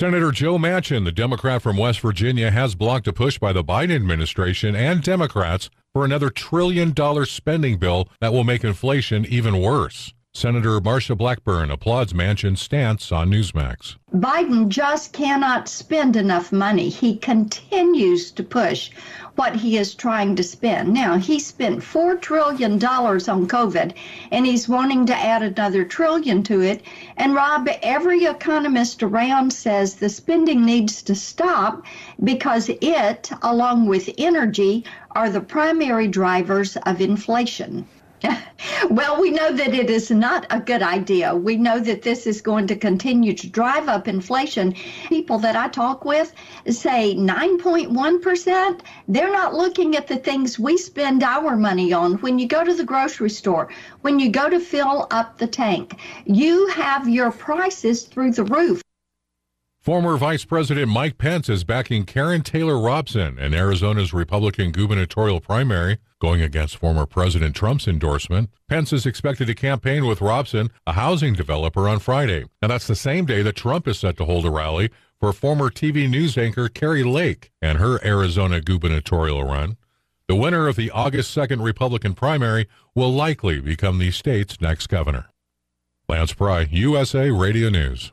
Senator Joe Manchin, the Democrat from West Virginia, has blocked a push by the Biden administration and Democrats for another trillion dollar spending bill that will make inflation even worse. Senator Marsha Blackburn applauds Manchin's stance on Newsmax. Biden just cannot spend enough money. He continues to push what he is trying to spend. Now, he spent $4 trillion on COVID, and he's wanting to add another trillion to it. And Rob, every economist around says the spending needs to stop because it, along with energy, are the primary drivers of inflation. well, we know that it is not a good idea. We know that this is going to continue to drive up inflation. People that I talk with say 9.1%. They're not looking at the things we spend our money on. When you go to the grocery store, when you go to fill up the tank, you have your prices through the roof. Former Vice President Mike Pence is backing Karrin Taylor Robson in Arizona's Republican gubernatorial primary, going against former President Trump's endorsement. Pence is expected to campaign with Robson, a housing developer, on Friday. And that's the same day that Trump is set to hold a rally for former TV news anchor Kari Lake and her Arizona gubernatorial run. The winner of the August 2nd Republican primary will likely become the state's next governor. Lance Pry, USA Radio News.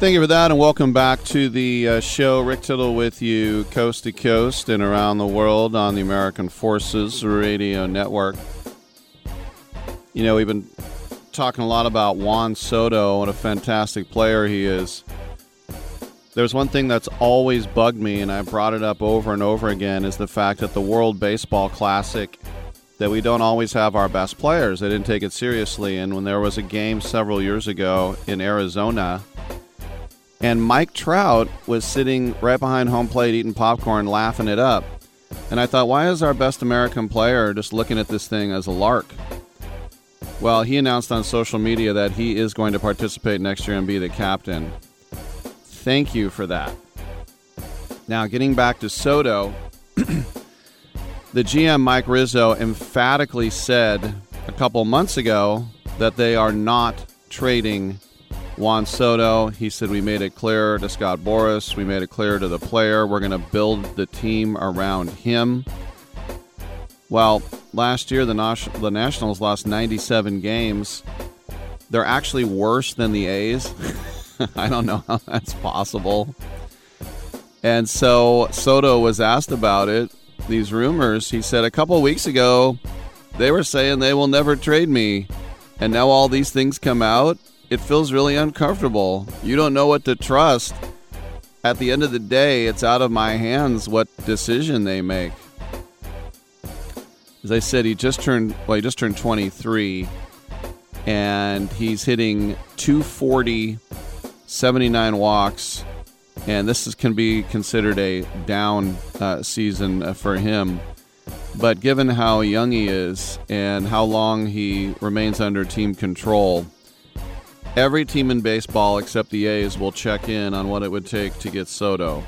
Thank you for that, and welcome back to the uh, show. Rick Tittle with you, coast to coast and around the world on the American Forces Radio Network. You know, we've been talking a lot about Juan Soto, and a fantastic player he is. There's one thing that's always bugged me, and I brought it up over and over again, is the fact that the World Baseball Classic, that we don't always have our best players. They didn't take it seriously, and when there was a game several years ago in Arizona, and Mike Trout was sitting right behind home plate eating popcorn, laughing it up. And I thought, why is our best American player just looking at this thing as a lark? Well, he announced on social media that he is going to participate next year and be the captain. Thank you for that. Now, getting back to Soto, the GM Mike Rizzo emphatically said a couple months ago that they are not trading Juan Soto. He said, We made it clear to Scott Boras. We made it clear to the player. We're going to build the team around him. Well, last year, the, the Nationals lost 97 games. They're actually worse than the A's. I don't know how that's possible. And so Soto was asked about it, these rumors. He said, A couple weeks ago, they were saying they will never trade me. And now all these things come out it feels really uncomfortable. You don't know what to trust. At the end of the day, it's out of my hands what decision they make. As I said, he just turned well, he just turned 23 and he's hitting 240 79 walks and this is, can be considered a down uh, season uh, for him. But given how young he is and how long he remains under team control, Every team in baseball except the A's will check in on what it would take to get Soto.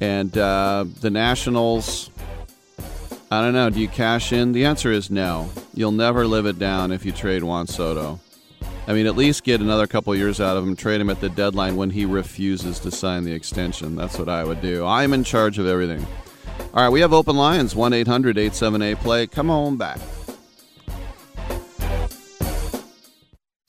And uh, the Nationals, I don't know, do you cash in? The answer is no. You'll never live it down if you trade Juan Soto. I mean, at least get another couple years out of him, trade him at the deadline when he refuses to sign the extension. That's what I would do. I'm in charge of everything. All right, we have open lines 1 800 878 play. Come on back.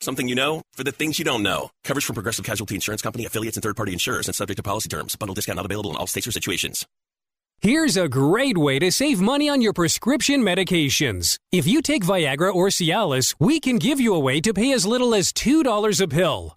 Something you know for the things you don't know. Coverage from Progressive Casualty Insurance Company, affiliates, and third party insurers and subject to policy terms. Bundle discount not available in all states or situations. Here's a great way to save money on your prescription medications. If you take Viagra or Cialis, we can give you a way to pay as little as $2 a pill.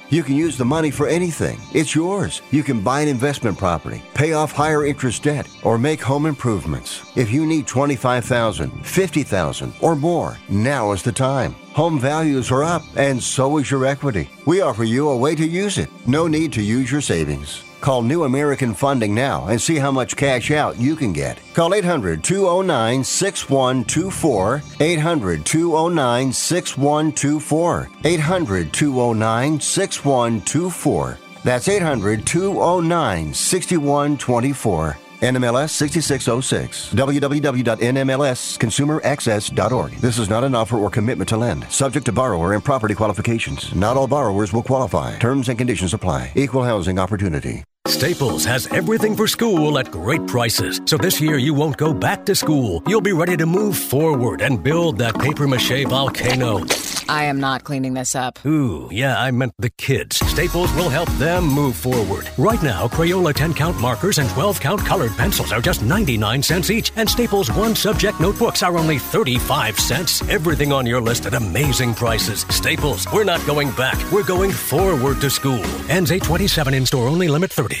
You can use the money for anything. It's yours. You can buy an investment property, pay off higher interest debt, or make home improvements. If you need 25,000, 50,000 or more, now is the time. Home values are up and so is your equity. We offer you a way to use it. No need to use your savings. Call New American Funding now and see how much cash out you can get. Call 800 209 6124. 800 209 6124. 800 209 6124. That's 800 209 6124. NMLS 6606. www.nmlsconsumeraccess.org. This is not an offer or commitment to lend. Subject to borrower and property qualifications. Not all borrowers will qualify. Terms and conditions apply. Equal housing opportunity. Staples has everything for school at great prices. So this year you won't go back to school. You'll be ready to move forward and build that paper mache volcano. I am not cleaning this up. Ooh, yeah, I meant the kids. Staples will help them move forward. Right now, Crayola 10 count markers and 12 count colored pencils are just 99 cents each, and Staples 1 subject notebooks are only 35 cents. Everything on your list at amazing prices. Staples, we're not going back, we're going forward to school. Ends 827 in store only, limit 30.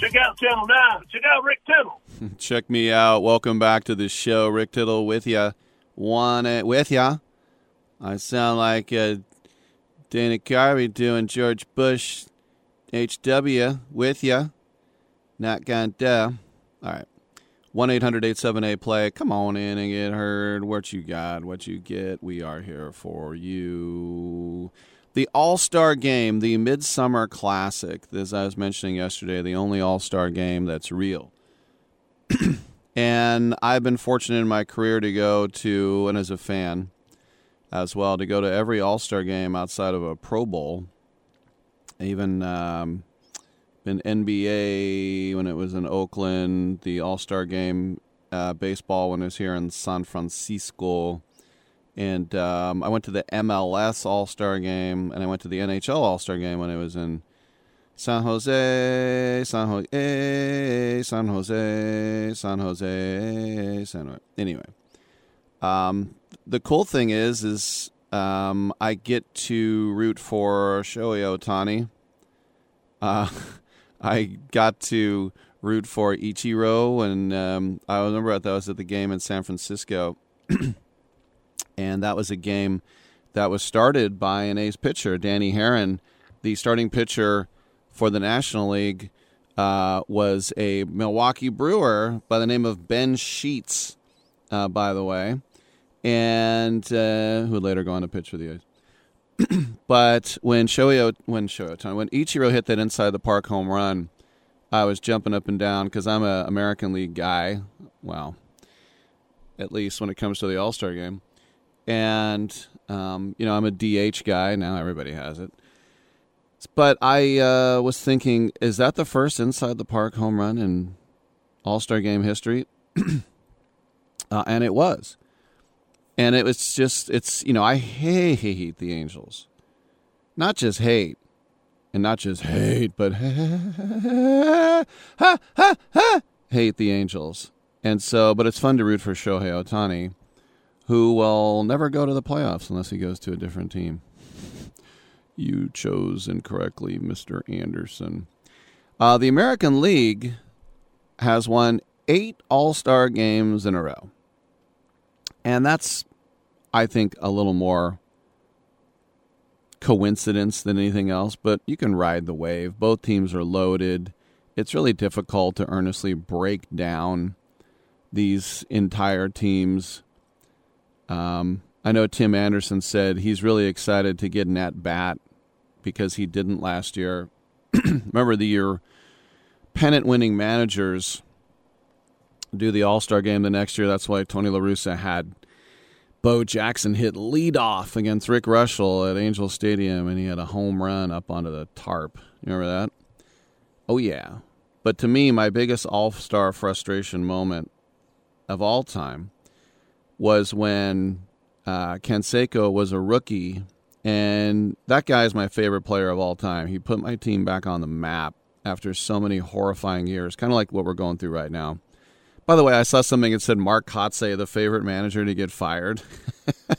check out Channel 9. Check out Rick Tittle. Check me out. Welcome back to the show. Rick Tittle with you. Want it with ya. I sound like uh, Dana Carvey doing George Bush HW with ya. Not gonna do. All right. 1 800 878 play. Come on in and get heard. What you got, what you get. We are here for you. The All Star game, the Midsummer Classic, as I was mentioning yesterday, the only All Star game that's real. and I've been fortunate in my career to go to, and as a fan as well, to go to every All Star game outside of a Pro Bowl. Even um, in NBA when it was in Oakland, the All Star game, uh, baseball when it was here in San Francisco. And um, I went to the MLS All Star game, and I went to the NHL All Star game when it was in San Jose, San Jose, San Jose, San Jose, San Jose. Anyway, um, the cool thing is, is um, I get to root for Shohei Ohtani. Uh, I got to root for Ichiro, and um, I remember that I was at the game in San Francisco, and that was a game that was started by an ace pitcher, Danny Haren, the starting pitcher for the National League uh, was a Milwaukee Brewer by the name of Ben Sheets, uh, by the way, and uh, who would later go on to pitch for the A's. but when Shohei, when Shohei, when Ichiro hit that inside the park home run, I was jumping up and down because I'm an American League guy. Well, at least when it comes to the All Star game, and um, you know I'm a DH guy now. Everybody has it. But I uh, was thinking, is that the first inside the park home run in All Star game history? uh, and it was. And it was just, it's, you know, I hate the Angels. not just hate, and not just hate, but ha, ha, ha, hate the Angels. And so, but it's fun to root for Shohei Ohtani, who will never go to the playoffs unless he goes to a different team. You chose incorrectly, Mr. Anderson. Uh, the American League has won eight All Star games in a row. And that's, I think, a little more coincidence than anything else, but you can ride the wave. Both teams are loaded. It's really difficult to earnestly break down these entire teams. Um, I know Tim Anderson said he's really excited to get an at bat because he didn't last year. Remember the year pennant winning managers do the All Star game the next year. That's why Tony La Russa had Bo Jackson hit lead off against Rick Reuschel at Angel Stadium, and he had a home run up onto the tarp. You remember that? Oh yeah. But to me, my biggest All Star frustration moment of all time was when uh, Canseco was a rookie, and that guy is my favorite player of all time. He put my team back on the map after so many horrifying years, kind of like what we're going through right now. By the way, I saw something that said Mark Kotsay, the favorite manager to get fired.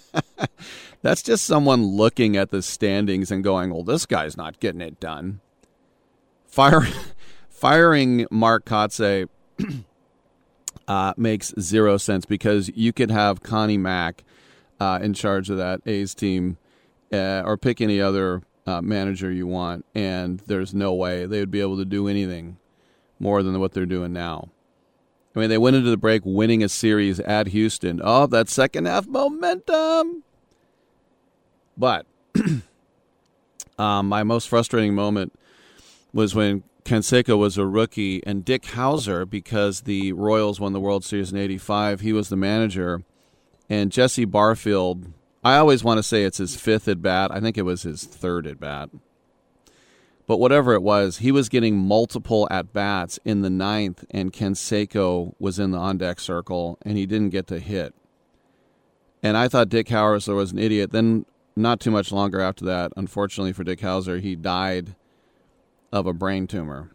That's just someone looking at the standings and going, well, this guy's not getting it done. Fire, firing Mark Kotsay uh, makes zero sense because you could have Connie Mack uh, in charge of that A's team uh, or pick any other uh, manager you want, and there's no way they would be able to do anything more than what they're doing now. I mean, they went into the break winning a series at Houston. Oh, that second half momentum. But um, my most frustrating moment was when Canseco was a rookie and Dick Howser, because the Royals won the World Series in 85, he was the manager. And Jesse Barfield, I always want to say it's his fifth at bat. I think it was his third at bat. But whatever it was, he was getting multiple at bats in the ninth, and Canseco was in the on deck circle, and he didn't get to hit. And I thought Dick Howser was an idiot. Then, not too much longer after that, unfortunately for Dick Howser, he died of a brain tumor.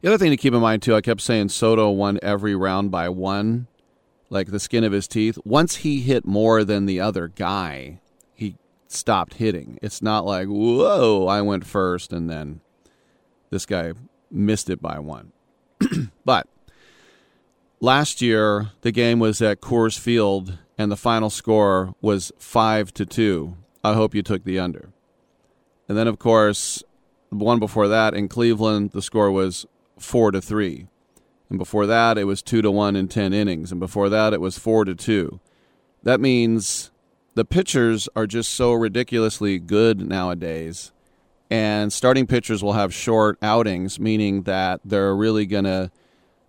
The other thing to keep in mind, too, I kept saying Soto won every round by one, like the skin of his teeth. Once he hit more than the other guy, he stopped hitting. It's not like, whoa, I went first and then this guy missed it by one. but last year, the game was at Coors Field and the final score was 5 to 2. I hope you took the under. And then, of course, the one before that in Cleveland, the score was 4 to 3. And before that, it was 2 to 1 in 10 innings. And before that, it was 4 to 2. That means the pitchers are just so ridiculously good nowadays. And starting pitchers will have short outings, meaning that they're really to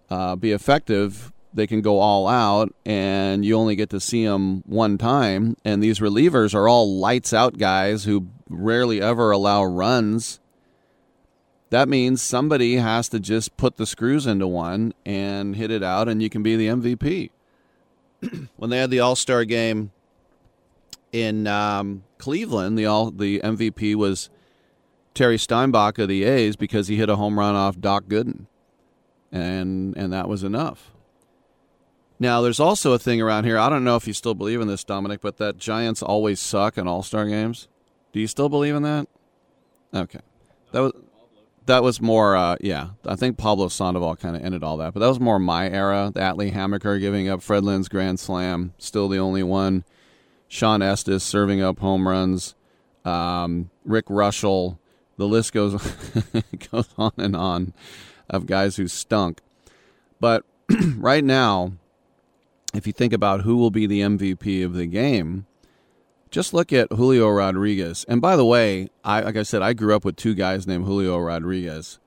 uh, be effective. They can go all out, and you only get to see them one time. And these relievers are all lights out guys who rarely ever allow runs. That means somebody has to just put the screws into one and hit it out, and you can be the MVP. when they had the All Star game in um, Cleveland, the all the MVP was Terry Steinbach of the A's because he hit a home run off Doc Gooden, and and that was enough. Now, there's also a thing around here. I don't know if you still believe in this, Dominic, but that Giants always suck in All Star games. Do you still believe in that? Okay, that was that was more. Uh, yeah, I think Pablo Sandoval kind of ended all that, but that was more my era. The Atlee Hammaker giving up Fred Lynn's grand slam, still the only one. Shawn Estes serving up home runs, um, Rick Reuschel. The list goes goes on and on of guys who stunk. But right now, if you think about who will be the MVP of the game, just look at Julio Rodriguez. And by the way, I like I said, I grew up with two guys named Julio Rodriguez.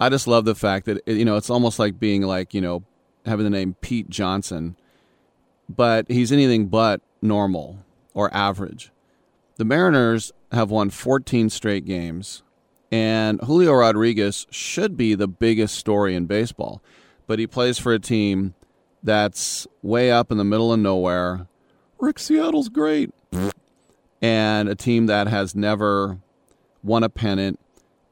I just love the fact that you know it's almost like being like you know having the name Pete Johnson, but he's anything but normal or average. The Mariners have won 14 straight games, and Julio Rodriguez should be the biggest story in baseball, but he plays for a team that's way up in the middle of nowhere. Rick Seattle's great. And a team that has never won a pennant.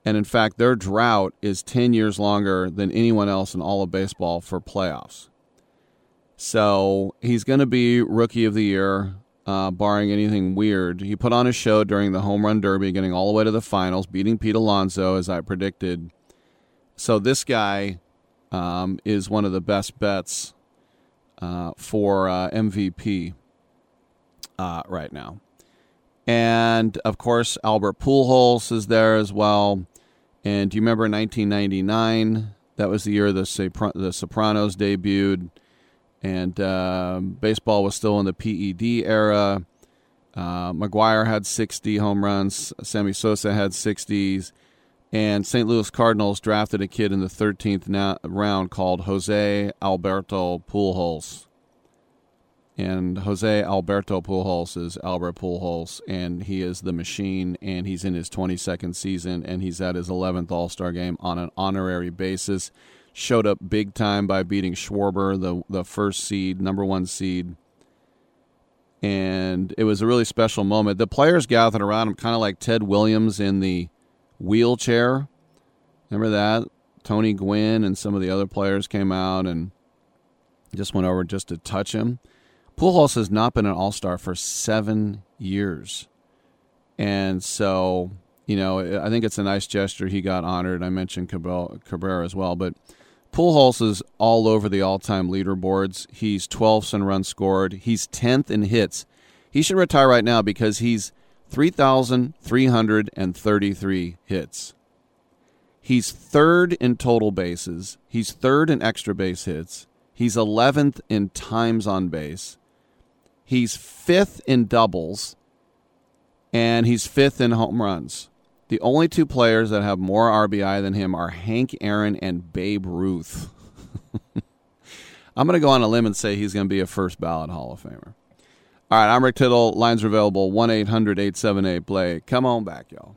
And in fact, their drought is 10 years longer than anyone else in all of baseball for playoffs. So he's going to be rookie of the year, uh, barring anything weird. He put on a show during the home run derby, getting all the way to the finals, beating Pete Alonso, as I predicted. So this guy um, is one of the best bets uh, for uh, MVP uh, right now. And of course, Albert Pujols is there as well. And do you remember 1999? That was the year the, the Sopranos debuted and uh, baseball was still in the PED era. Uh, McGwire had 60 home runs. Sammy Sosa had 60s. And St. Louis Cardinals drafted a kid in the 13th na- round called Jose Alberto Pujols. And Jose Alberto Pujols is Albert Pujols, and he is the machine, and he's in his 22nd season, and he's at his 11th All Star game on an honorary basis showed up big time by beating Schwarber, the the first seed, number one seed. And it was a really special moment. The players gathered around him, kind of like Ted Williams in the wheelchair. Remember that? Tony Gwynn and some of the other players came out and just went over just to touch him. Pujols has not been an All Star for seven years, and so you know I think it's a nice gesture. He got honored. I mentioned Cabrera as well, but Pujols is all over the all-time leaderboards. He's 12th in runs scored. He's 10th in hits. He should retire right now because he's 3,333 hits. He's third in total bases. He's third in extra base hits. He's 11th in times on base. He's fifth in doubles. And he's fifth in home runs. The only two players that have more RBI than him are Hank Aaron and Babe Ruth. I'm going to go on a limb and say he's going to be a first ballot Hall of Famer. All right, I'm Rick Tittle. Lines are available 1 800 878 Play. Come on back, y'all.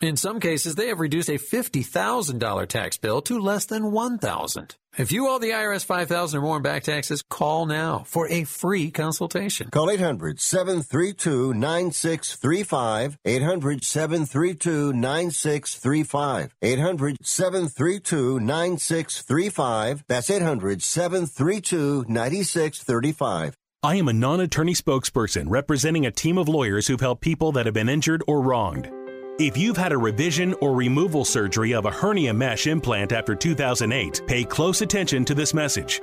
In some cases, they have reduced a $50,000 tax bill to less than 1,000. If you owe the IRS 5000 or more in back taxes, call now for a free consultation. Call 800-732-9635. 800-732-9635. 800-732-9635. That's 800-732-9635. I am a non-attorney spokesperson representing a team of lawyers who've helped people that have been injured or wronged. If you've had a revision or removal surgery of a hernia mesh implant after 2008, pay close attention to this message.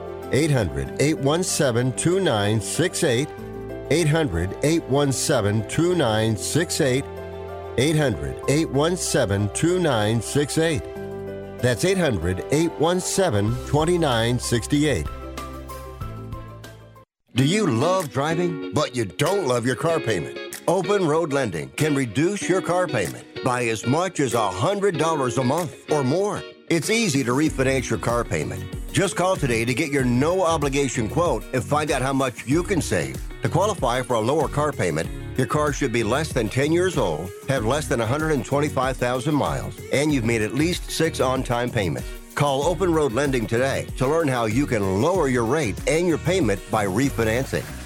800 817 2968. 800 817 2968. 800 817 2968. That's 800 817 2968. Do you love driving, but you don't love your car payment? Open Road Lending can reduce your car payment by as much as $100 a month or more. It's easy to refinance your car payment. Just call today to get your no obligation quote and find out how much you can save. To qualify for a lower car payment, your car should be less than 10 years old, have less than 125,000 miles, and you've made at least six on time payments. Call Open Road Lending today to learn how you can lower your rate and your payment by refinancing.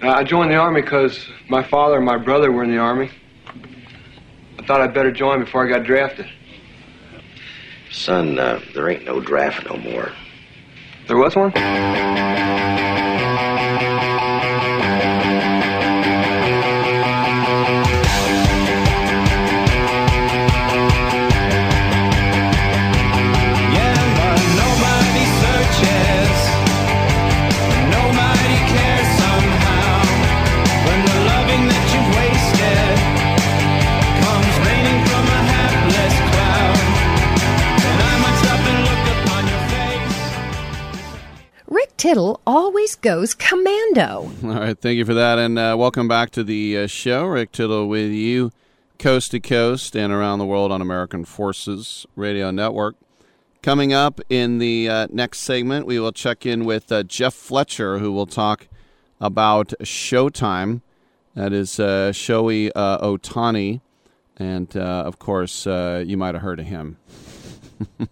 Uh, I joined the Army because my father and my brother were in the Army. I thought I'd better join before I got drafted. Son, uh, there ain't no draft no more. There was one? Tittle always goes commando. All right, thank you for that, and uh, welcome back to the uh, show. Rick Tittle with you, coast to coast and around the world on American Forces Radio Network. Coming up in the uh, next segment, we will check in with uh, Jeff Fletcher, who will talk about Showtime. That is uh, Shohei uh, Ohtani, and uh, of course, you might have heard of him.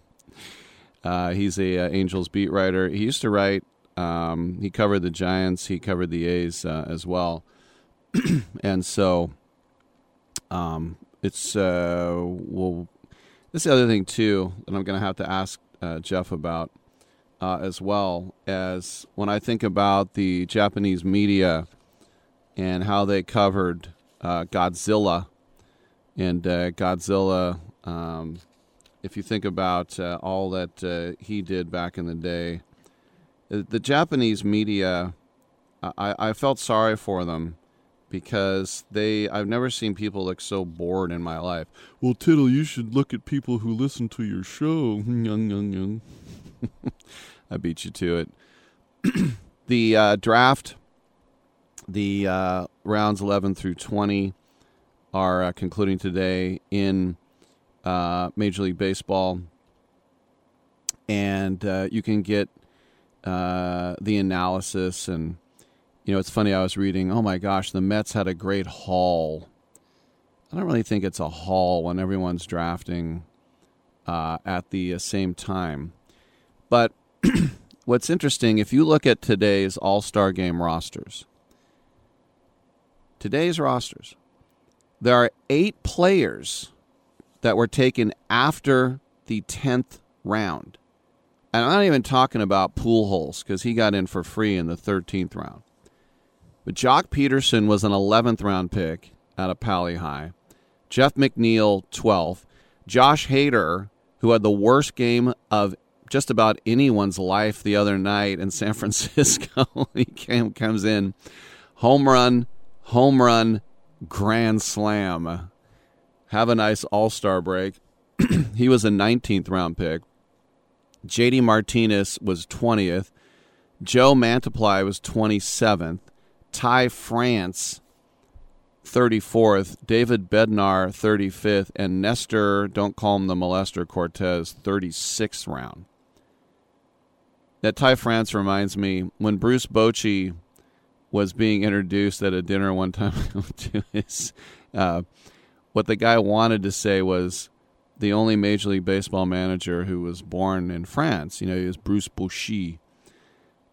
Uh, he's a uh, Angels beat writer. He used to write. Um, he covered the Giants. He covered the A's uh, as well, and so um, it's uh, well. This is the other thing too that I'm going to have to ask uh, Jeff about uh, as well as when I think about the Japanese media and how they covered Godzilla and Godzilla. Um, if you think about uh, all that uh, he did back in the day, the, Japanese media, I, I, felt sorry for them because they I've never seen people look so bored in my life. Well, Tittle, you should look at people who listen to your show. I beat you to it. the uh, draft, the uh, rounds 11 through 20 are uh, concluding today in uh, Major League Baseball, and uh, you can get uh, the analysis. And you know, it's funny. I was reading. Oh my gosh, the Mets had a great haul. I don't really think it's a haul when everyone's drafting uh, at the uh, same time. But what's interesting, if you look at today's All Star Game rosters, today's rosters, there are eight players that were taken after the 10th round. And I'm not even talking about Pujols because he got in for free in the 13th round. But Joc Pederson was an 11th round pick out of Pali High. Jeff McNeil, 12th. Josh Hader, who had the worst game of just about anyone's life the other night in San Francisco, he came, comes in home run, home run, grand slam have a nice All Star break. he was a 19th round pick. JD Martinez was 20th. Joe Mantiply was 27th. Ty France, 34th. David Bednar, 35th. And Nestor, don't call him the molester, Cortes, 36th round. That Ty France reminds me when Bruce Bochy was being introduced at a dinner one time to his. Uh, what the guy wanted to say was the only Major League Baseball manager who was born in France. You know, he was Bruce Bochy.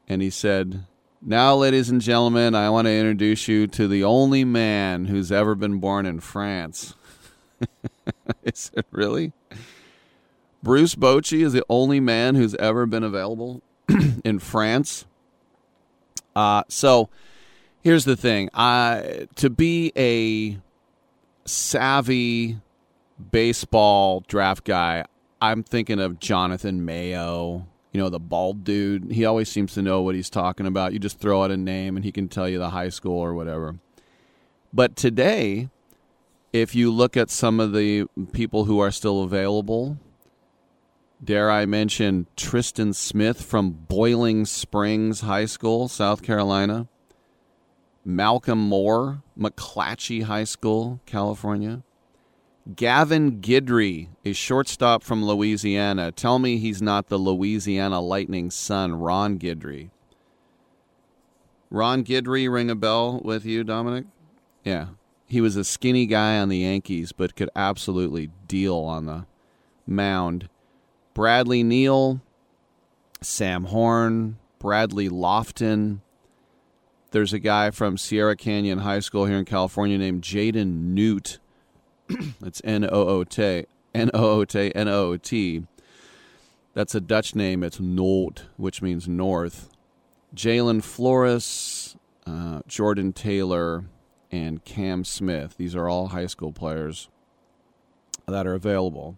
And he said, Now, ladies and gentlemen, I want to introduce you to the only man who's ever been born in France. Is it really? Bruce Bochy is the only man who's ever been available in France. Uh, so here's the thing: uh, to be a savvy baseball draft guy, I'm thinking of Jonathan Mayo. You know, the bald dude. He always seems to know what he's talking about. You just throw out a name and he can tell you the high school or whatever. But today, if you look at some of the people who are still available, dare I mention Tristan Smith from Boiling Springs High School, South Carolina, Malcolm Moore, McClatchy High School, California, Gavin Guidry, a shortstop from Louisiana. Tell me he's not the Louisiana Lightning's son, Ron Guidry. Ron Guidry ring a bell with you, Dominic? Yeah. He was a skinny guy on the Yankees, but could absolutely deal on the mound. Bradley Neal, Sam Horn, Bradley Lofton. There's a guy from Sierra Canyon High School here in California named Jaden Noot it's N O O T N O O T N O O T. That's a Dutch name. It's Noord, which means north. Jalen Flores, uh, Jordan Taylor, and Cam Smith. These are all high school players that are available.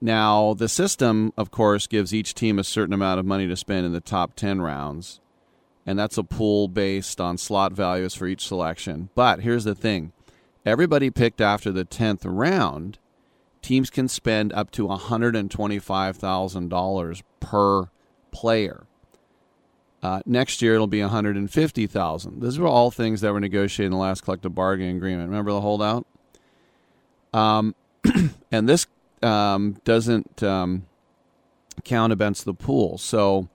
Now, the system, of course, gives each team a certain amount of money to spend in the top 10 rounds, and that's a pool based on slot values for each selection. But here's the thing everybody picked after the 10th round, teams can spend up to $125,000 per player. Uh, next year it'll be 150,000. These were all things that were negotiated in the last collective bargaining agreement. Remember the holdout? Um, and this um, doesn't um, count against the pool. So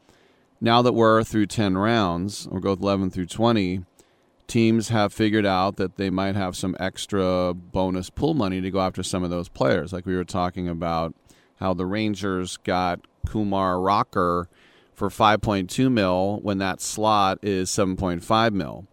now that we're through 10 rounds, we'll go 11 through 20 teams have figured out that they might have some extra bonus pool money to go after some of those players. Like we were talking about how the Rangers got Kumar Rocker for 5.2 mil when that slot is 7.5 mil.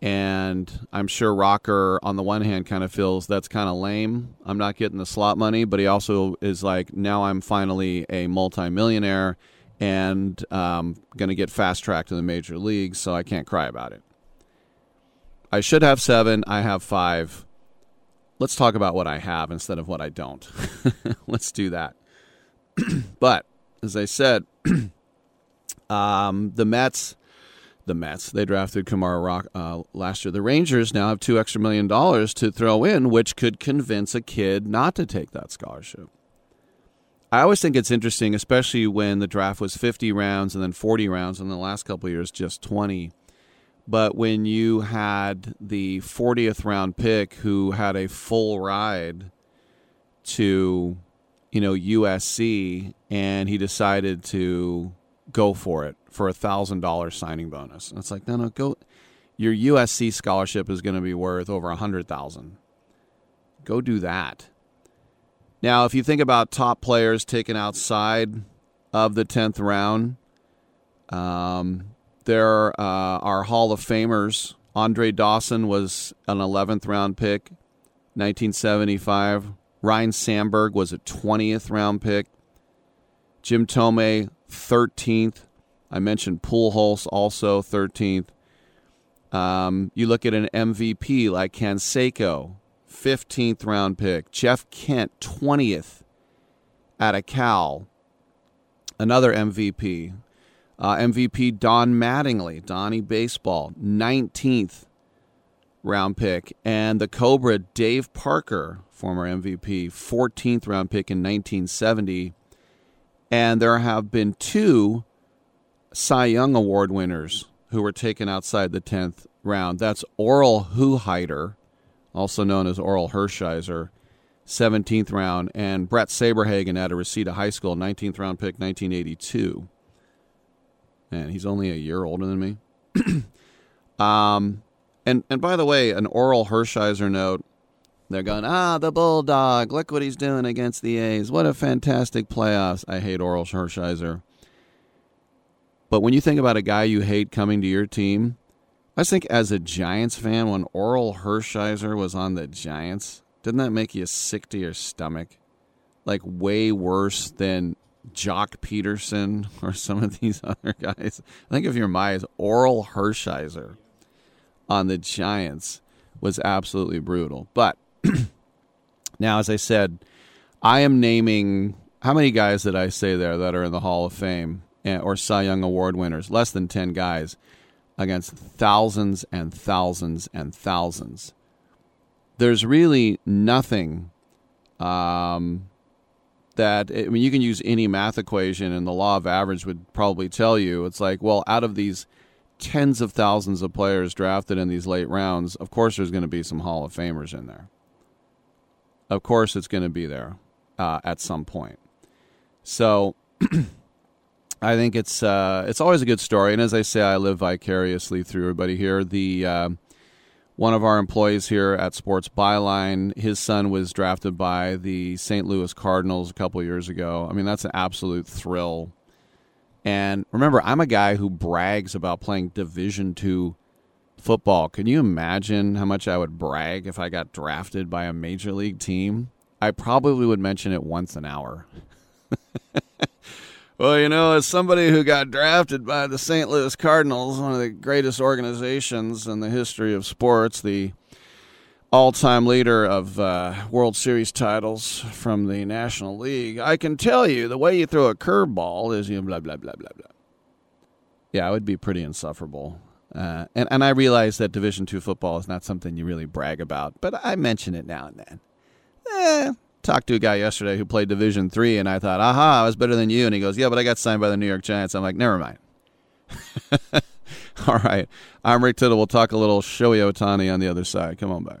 And I'm sure Rocker, on the one hand, kind of feels that's kind of lame. I'm not getting the slot money, but he also is like, now I'm finally a multimillionaire and um, going to get fast tracked to the major leagues, so I can't cry about it. I should have seven. I have five. Let's talk about what I have instead of what I don't. Let's do that. but as I said, um, the Mets, the Mets, they drafted Kumar Rock uh, last year. The Rangers now have two extra million dollars to throw in, which could convince a kid not to take that scholarship. I always think it's interesting, especially when the draft was 50 rounds and then 40 rounds, and the last couple years just 20 but when you had the 40th round pick who had a full ride to, you know, USC and he decided to go for it for a thousand dollar signing bonus. And it's like, no, no, go. Your USC scholarship is going to be worth over a hundred thousand. Go do that. Now, if you think about top players taken outside of the tenth round, um, there uh, are Hall of Famers. Andre Dawson was an 11th round pick, 1975. Ryne Sandberg was a 20th round pick. Jim Thome, 13th. I mentioned Pujols, also 13th. Um, you look at an MVP like Canseco, 15th round pick. Jeff Kent, 20th at a Cal, another MVP. Uh, MVP Don Mattingly, Donnie Baseball, 19th round pick. And the Cobra Dave Parker, former MVP, 14th round pick in 1970. And there have been two Cy Young Award winners who were taken outside the 10th round. That's Oral Hochheiter, also known as Orel Hershiser, 17th round, and Bret Saberhagen at a Reseda High School, 19th round pick, 1982. Man, he's only a year older than me. um, and and by the way, an Orel Hershiser note. They're going, ah, the Bulldog. Look what he's doing against the A's. What a fantastic playoffs. I hate Orel Hershiser. But when you think about a guy you hate coming to your team, I think as a Giants fan, when Orel Hershiser was on the Giants, didn't that make you sick to your stomach? Like way worse than Joc Pederson or some of these other guys. I think if you're my Orel Hershiser on the Giants was absolutely brutal. But now, as I said, I am naming how many guys did I say there that are in the Hall of Fame or Cy Young Award winners? Less than 10 guys against thousands and thousands and thousands. There's really nothing um, that I mean, you can use any math equation, and the law of average would probably tell you it's like, well, out of these tens of thousands of players drafted in these late rounds, of course, there's going to be some Hall of Famers in there. Of course, it's going to be there uh, at some point. So, I think it's uh, it's always a good story, and as I say, I live vicariously through everybody here. The uh, one of our employees here at Sports Byline, his son was drafted by the St. Louis Cardinals a couple years ago. I mean, that's an absolute thrill. And remember, I'm a guy who brags about playing Division two football. Can you imagine how much I would brag if I got drafted by a major league team? I probably would mention it once an hour. Well, you know, as somebody who got drafted by the St. Louis Cardinals, one of the greatest organizations in the history of sports, the all time leader of uh, World Series titles from the National League, I can tell you the way you throw a curveball is you blah, blah, blah, blah, blah. Yeah, it would be pretty insufferable. Uh, and, and I realize that Division two football is not something you really brag about, but I mention it now and then. Eh, talked to a guy yesterday who played Division Three, and I thought, aha, I was better than you. And he goes, yeah, but I got signed by the New York Giants. I'm like, never mind. All right. I'm Rick Tittle. We'll talk a little Shohei Ohtani on the other side. Come on back.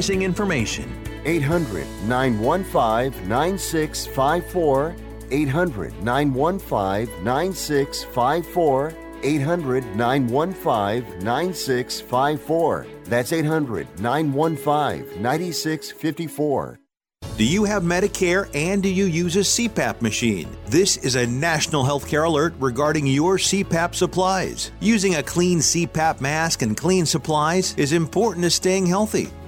information. 800 915 9654. 800 915 9654. 800 915 9654. That's 800 915 9654. Do you have Medicare and do you use a CPAP machine? This is a national healthcare alert regarding your CPAP supplies. Using a clean CPAP mask and clean supplies is important to staying healthy.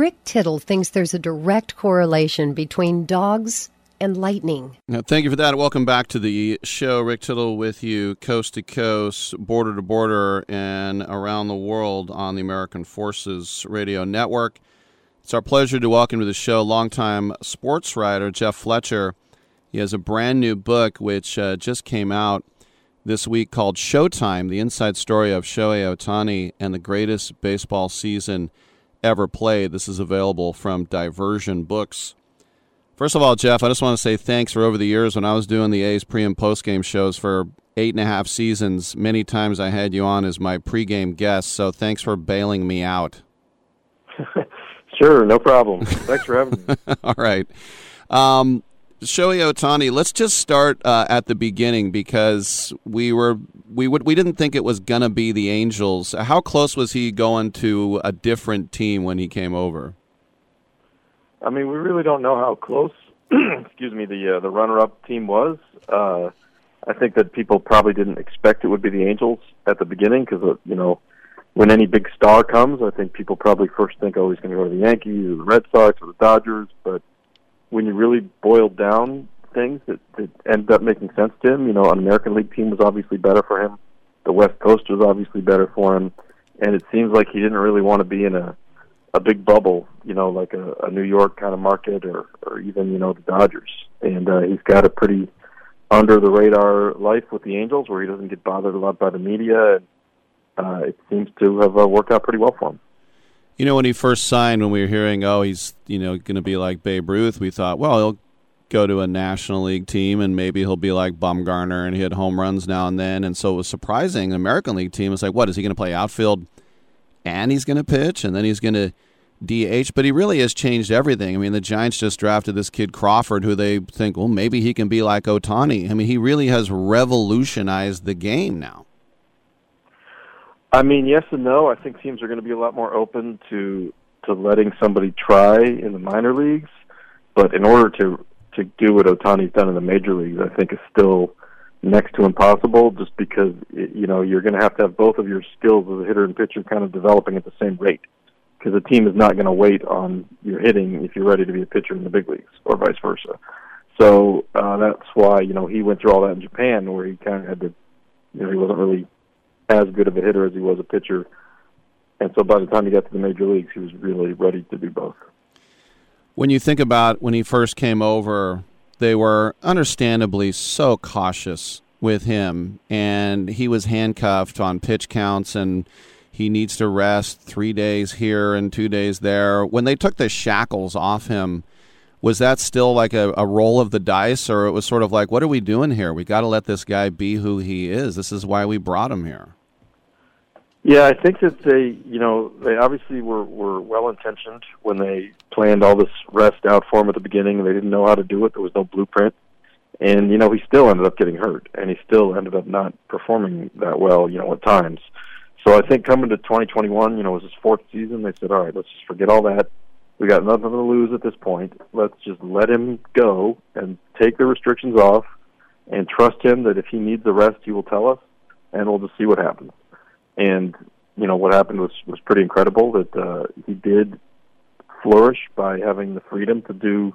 Rick Tittle thinks there's a direct correlation between dogs and lightning. Now, thank you for that. Welcome back to the show. Rick Tittle with you, coast to coast, border to border, and around the world on the American Forces Radio Network. It's our pleasure to welcome to the show longtime sports writer Jeff Fletcher. He has a brand new book which uh, just came out this week called Showtime The Inside Story of Shohei Ohtani and the Greatest Baseball Season Ever Played. This is available from Diversion Books. First of all, Jeff, I just want to say thanks for over the years when I was doing the A's pre and post game shows for eight and a half seasons. Many times I had you on as my pregame guest, so thanks for bailing me out. sure, no problem. Thanks for having me. all right. Um, Shohei Ohtani, let's just start uh, at the beginning because we were we would we didn't think it was gonna be the Angels. How close was he going to a different team when he came over? I mean, we really don't know how close. excuse me, the uh, the runner-up team was. Uh, I think that people probably didn't expect it would be the Angels at the beginning because uh, you know when any big star comes, I think people probably first think, oh, he's going to go to the Yankees or the Red Sox or the Dodgers. But when you really boiled down things, it, it ended up making sense to him. You know, an American League team was obviously better for him. The West Coast was obviously better for him, and it seems like he didn't really want to be in a a big bubble, you know, like a, a New York kind of market, or or even you know the Dodgers. And uh, he's got a pretty under the radar life with the Angels, where he doesn't get bothered a lot by the media. And, uh, it seems to have uh, worked out pretty well for him. You know, when he first signed, when we were hearing, oh, he's you know going to be like Babe Ruth, we thought, well, he'll go to a National League team and maybe he'll be like Bumgarner and hit home runs now and then. And so it was surprising. The American League team was like, what is he going to play outfield and he's going to pitch and then he's going to DH? But he really has changed everything. I mean, the Giants just drafted this kid Crawford, who they think, well, maybe he can be like Ohtani. I mean, he really has revolutionized the game now. I mean, yes and no. I think teams are going to be a lot more open to to letting somebody try in the minor leagues, but in order to to do what Ohtani's done in the major leagues, I think is still next to impossible. Just because you know you're going to have to have both of your skills as a hitter and pitcher kind of developing at the same rate, because a team is not going to wait on your hitting if you're ready to be a pitcher in the big leagues, or vice versa. So uh, that's why you know he went through all that in Japan, where he kind of had to, you know, he wasn't really as good of a hitter as he was a pitcher. And so by the time he got to the major leagues, he was really ready to do both. When you think about when he first came over, they were understandably so cautious with him, and he was handcuffed on pitch counts, and he needs to rest three days here and two days there. When they took the shackles off him, was that still like a, a roll of the dice, or it was sort of like, what are we doing here? We got to let this guy be who he is. This is why we brought him here. Yeah, I think that they, you know, they obviously were were well intentioned when they planned all this rest out for him at the beginning. They didn't know how to do it. There was no blueprint, and you know, he still ended up getting hurt, and he still ended up not performing that well, you know, at times. So I think coming to 2021, you know, it was his fourth season. They said, all right, let's just forget all that. We got nothing to lose at this point. Let's just let him go and take the restrictions off, and trust him that if he needs the rest, he will tell us, and we'll just see what happens and you know what happened was was pretty incredible. That uh, he did flourish by having the freedom to do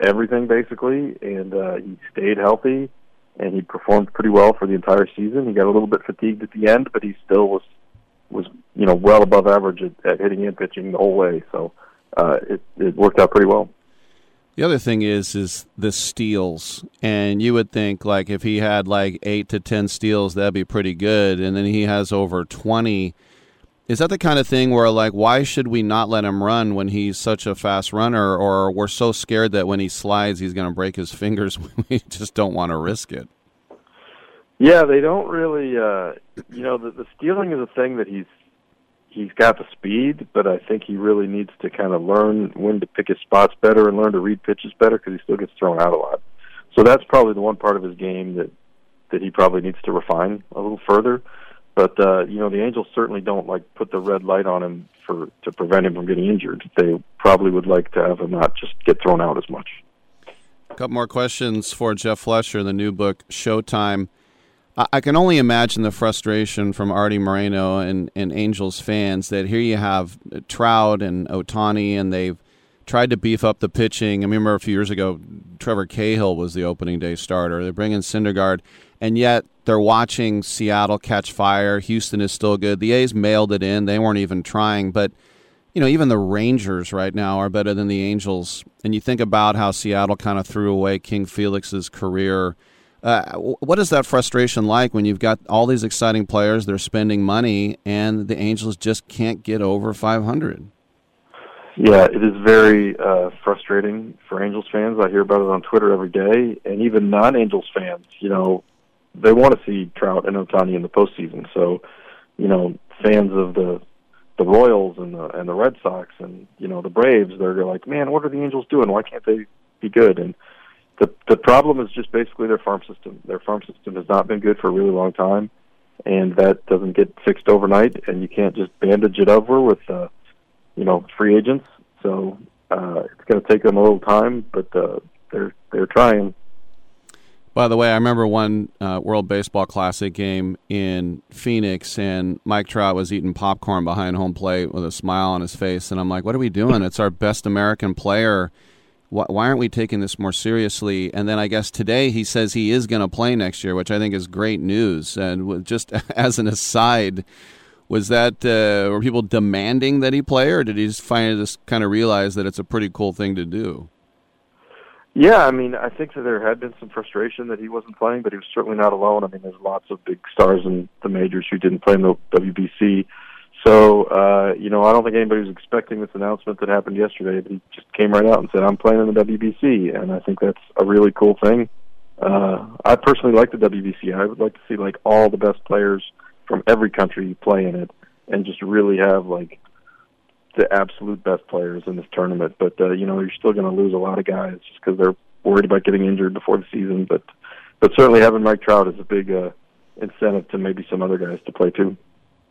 everything basically, and uh, he stayed healthy and he performed pretty well for the entire season. He got a little bit fatigued at the end, but he still was was you know well above average at, at hitting and pitching the whole way. So uh, it it worked out pretty well. The other thing is is the steals, and you would think like if he had like eight to ten steals, that'd be pretty good, and then he has over twenty. Is that the kind of thing where like why should we not let him run when he's such a fast runner, or we're so scared that when he slides he's going to break his fingers? we just don't want to risk it. Yeah, they don't really. uh You know, the, the stealing is a thing that he's he's got the speed, but I think he really needs to kind of learn when to pick his spots better and learn to read pitches better because he still gets thrown out a lot. So that's probably the one part of his game that that he probably needs to refine a little further. But uh, you know, the Angels certainly don't like put the red light on him for to prevent him from getting injured. They probably would like to have him not just get thrown out as much. A couple more questions for Jeff Fletcher, in the new book Showtime. I can only imagine the frustration from Arte Moreno and, and Angels fans that here you have Trout and Ohtani, and they've tried to beef up the pitching. I remember a few years ago, Trevor Cahill was the opening day starter. They bring in Syndergaard, and yet they're watching Seattle catch fire. Houston is still good. The A's mailed it in. They weren't even trying, but you know, even the Rangers right now are better than the Angels. And you think about how Seattle kind of threw away King Felix's career uh, what is that frustration like when you've got all these exciting players, they're spending money, and the Angels just can't get over 500? Yeah, it is very uh, frustrating for Angels fans. I hear about it on Twitter every day, and even non-Angels fans. You know, they want to see Trout and Ohtani in the postseason. So, you know, fans of the the Royals and the and the Red Sox and you know the Braves, they're like, man, what are the Angels doing? Why can't they be good? And the the problem is just basically their farm system. Their farm system has not been good for a really long time, and that doesn't get fixed overnight. And you can't just bandage it over with, uh, you know, free agents. So uh, it's going to take them a little time, but uh, they're they're trying. By the way, I remember one uh, World Baseball Classic game in Phoenix, and Mike Trout was eating popcorn behind home plate with a smile on his face, and I'm like, "What are we doing? It's our best American player." Why, why aren't we taking this more seriously? And then I guess today he says he is going to play next year, which I think is great news. And just as an aside, was that uh, were people demanding that he play, or did he just finally just kind of realize that it's a pretty cool thing to do? Yeah, I mean, I think that there had been some frustration that he wasn't playing, but he was certainly not alone. I mean, there's lots of big stars in the majors who didn't play in the WBC. So, uh, you know, I don't think anybody was expecting this announcement that happened yesterday. But he just came right out and said, "I'm playing in the WBC," and I think that's a really cool thing. Uh, I personally like the WBC. I would like to see like all the best players from every country play in it, and just really have like the absolute best players in this tournament. But uh, you know, you're still going to lose a lot of guys just because they're worried about getting injured before the season. But but certainly having Mike Trout is a big uh, incentive to maybe some other guys to play too.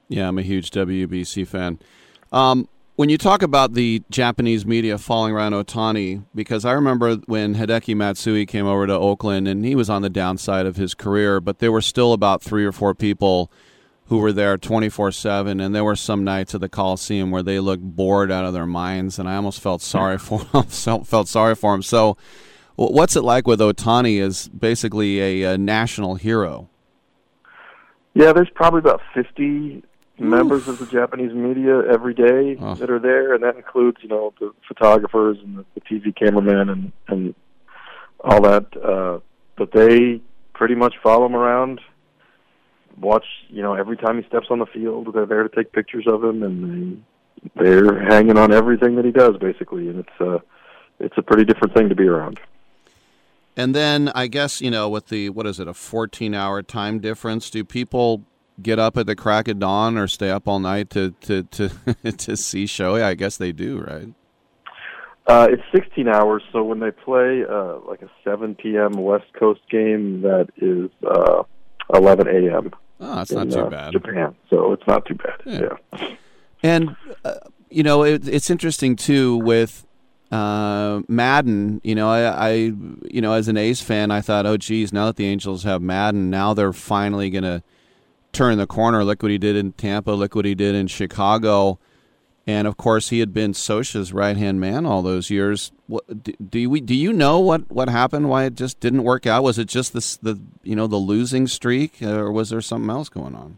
Yeah, I'm a huge WBC fan. Um, when you talk about the Japanese media falling around Ohtani, because I remember when Hideki Matsui came over to Oakland and he was on the downside of his career, but there were still about three or four people who were there 24 7 and there were some nights at the coliseum where they looked bored out of their minds and i almost felt sorry for him felt sorry for him so what's it like with Ohtani as basically a, a national hero yeah there's probably about 50 members of the Japanese media every day oh. that are there, and that includes you know the photographers and the, the TV cameramen and and all that. Uh, but they pretty much follow him around, watch you know every time he steps on the field. They're there to take pictures of him, and they they're hanging on everything that he does basically, and it's uh it's a pretty different thing to be around. And then I guess you know with the what is it a 14 hour time difference? Do people get up at the crack of dawn or stay up all night to to to to see Shohei? I guess they do, right? Uh, it's 16 hours, so when they play uh, like a 7 p.m. West Coast game, that is uh, 11 a.m. Oh, that's in, not too uh, bad. Japan, so it's not too bad. Yeah, yeah. and uh, you know it, it's interesting too with uh, Maddon, you know, I, I, you know, as an A's fan, I thought, oh, geez, now that the Angels have Maddon, now they're finally going to turn the corner. Look what he did in Tampa. Look what he did in Chicago. And of course, he had been Scioscia's right hand man all those years. What, do, do we do you know what, what happened? Why it just didn't work out? Was it just this the you know the losing streak, or was there something else going on?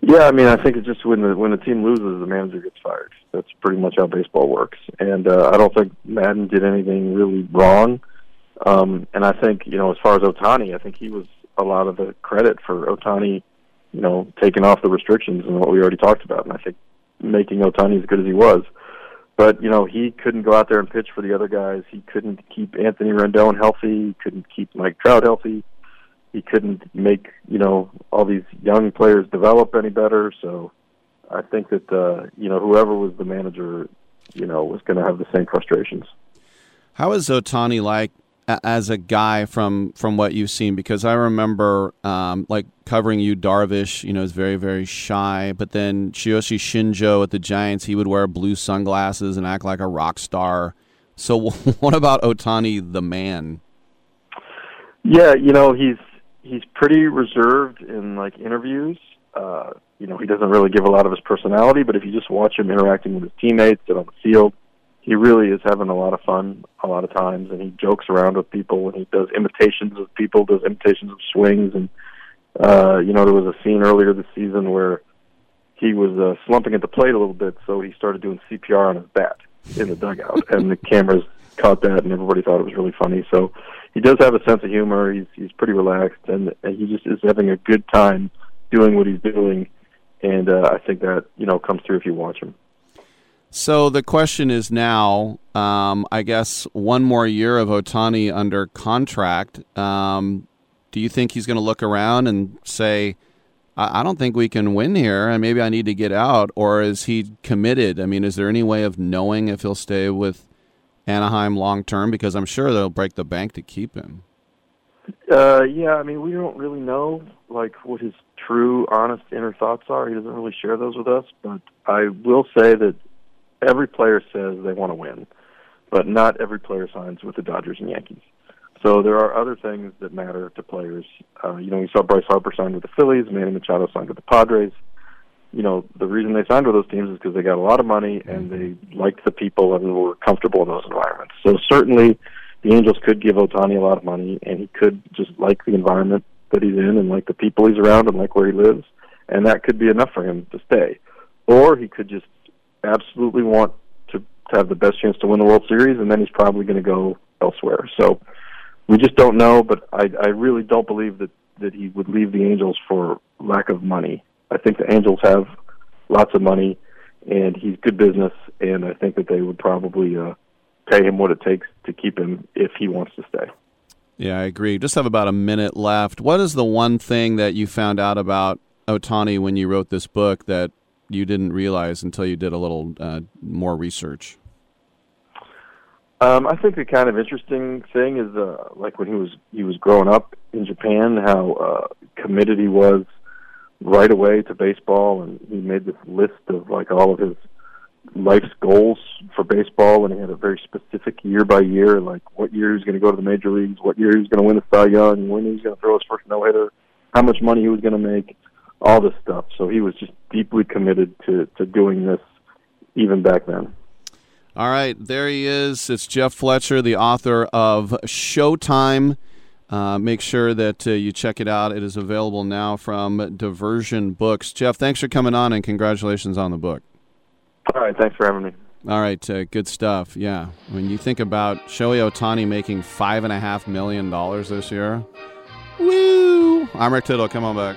Yeah, I mean, I think it's just when the when the team loses, the manager gets fired. That's pretty much how baseball works. And uh, I don't think Maddon did anything really wrong. Um, and I think you know, as far as Ohtani, I think he was a lot of the credit for Ohtani, you know, taking off the restrictions and what we already talked about. And I think making Ohtani as good as he was. But you know, he couldn't go out there and pitch for the other guys. He couldn't keep Anthony Rendon healthy. He couldn't keep Mike Trout healthy. He couldn't make you know all these young players develop any better. So I think that uh, you know whoever was the manager, you know, was going to have the same frustrations. How is Ohtani like as a guy from from what you've seen because I remember um, like covering Yu Darvish, you know, is very very shy, but then Tsuyoshi Shinjo at the Giants, he would wear blue sunglasses and act like a rock star. So what about Ohtani the man? Yeah, you know, he's he's pretty reserved in like interviews. Uh, you know, he doesn't really give a lot of his personality, but if you just watch him interacting with his teammates and on the field, he really is having a lot of fun a lot of times, and he jokes around with people, and he does imitations of people, does imitations of swings, and uh, you know there was a scene earlier this season where he was uh, slumping at the plate a little bit, so he started doing CPR on his bat in the dugout, and the cameras caught that, and everybody thought it was really funny. So he does have a sense of humor. He's he's pretty relaxed, and, and he just is having a good time doing what he's doing, and uh, I think that you know comes through if you watch him. So the question is now, um, I guess, one more year of Ohtani under contract. Um, do you think he's going to look around and say, I-, I don't think we can win here, and maybe I need to get out? Or is he committed? I mean, is there any way of knowing if he'll stay with Anaheim long term? Because I'm sure they'll break the bank to keep him. Uh, yeah, I mean, we don't really know like what his true, honest inner thoughts are. He doesn't really share those with us. But I will say that every player says they want to win, but not every player signs with the Dodgers and Yankees. So there are other things that matter to players. Uh, you know, we saw Bryce Harper signed with the Phillies, Manny Machado signed with the Padres. You know, the reason they signed with those teams is because they got a lot of money and they liked the people and were comfortable in those environments. So certainly, the Angels could give Ohtani a lot of money, and he could just like the environment that he's in and like the people he's around and like where he lives, and that could be enough for him to stay. Or he could just absolutely want to, to have the best chance to win the World Series, and then he's probably going to go elsewhere. So we just don't know, but I, I really don't believe that that he would leave the Angels for lack of money. I think the Angels have lots of money, and he's good business, and I think that they would probably uh, pay him what it takes to keep him if he wants to stay. Yeah, I agree. Just have about a minute left. What is the one thing that you found out about Ohtani when you wrote this book that you didn't realize until you did a little uh, more research? Um, I think the kind of interesting thing is uh, like when he was he was growing up in Japan, how uh, committed he was right away to baseball, and he made this list of like all of his life's goals for baseball, and he had a very specific year by year, like what year he was going to go to the major leagues, what year he was going to win the Cy Young, when he was going to throw his first no hitter, how much money he was going to make all this stuff. So he was just deeply committed to, to doing this even back then. All right, there he is. It's Jeff Fletcher, the author of Showtime. Uh, make sure that uh, you check it out. It is available now from Diversion Books. Jeff, thanks for coming on and congratulations on the book. All right, thanks for having me. All right, uh, good stuff. Yeah, when you think about Shohei Ohtani making five and a half million dollars this year, woo! I'm Rick Tittle. Come on back.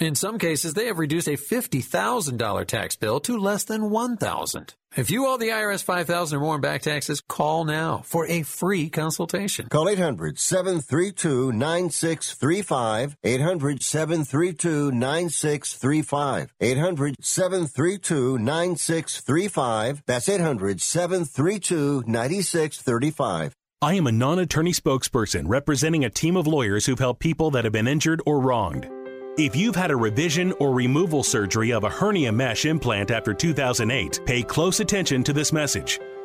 In some cases, they have reduced a $50,000 tax bill to less than 1,000. If you owe the IRS 5,000 or more in back taxes, call now for a free consultation. Call 800 732 9635. 800 732 9635. 800 732 9635. That's 800 732 9635. I am a non attorney spokesperson representing a team of lawyers who've helped people that have been injured or wronged. If you've had a revision or removal surgery of a hernia mesh implant after 2008, pay close attention to this message.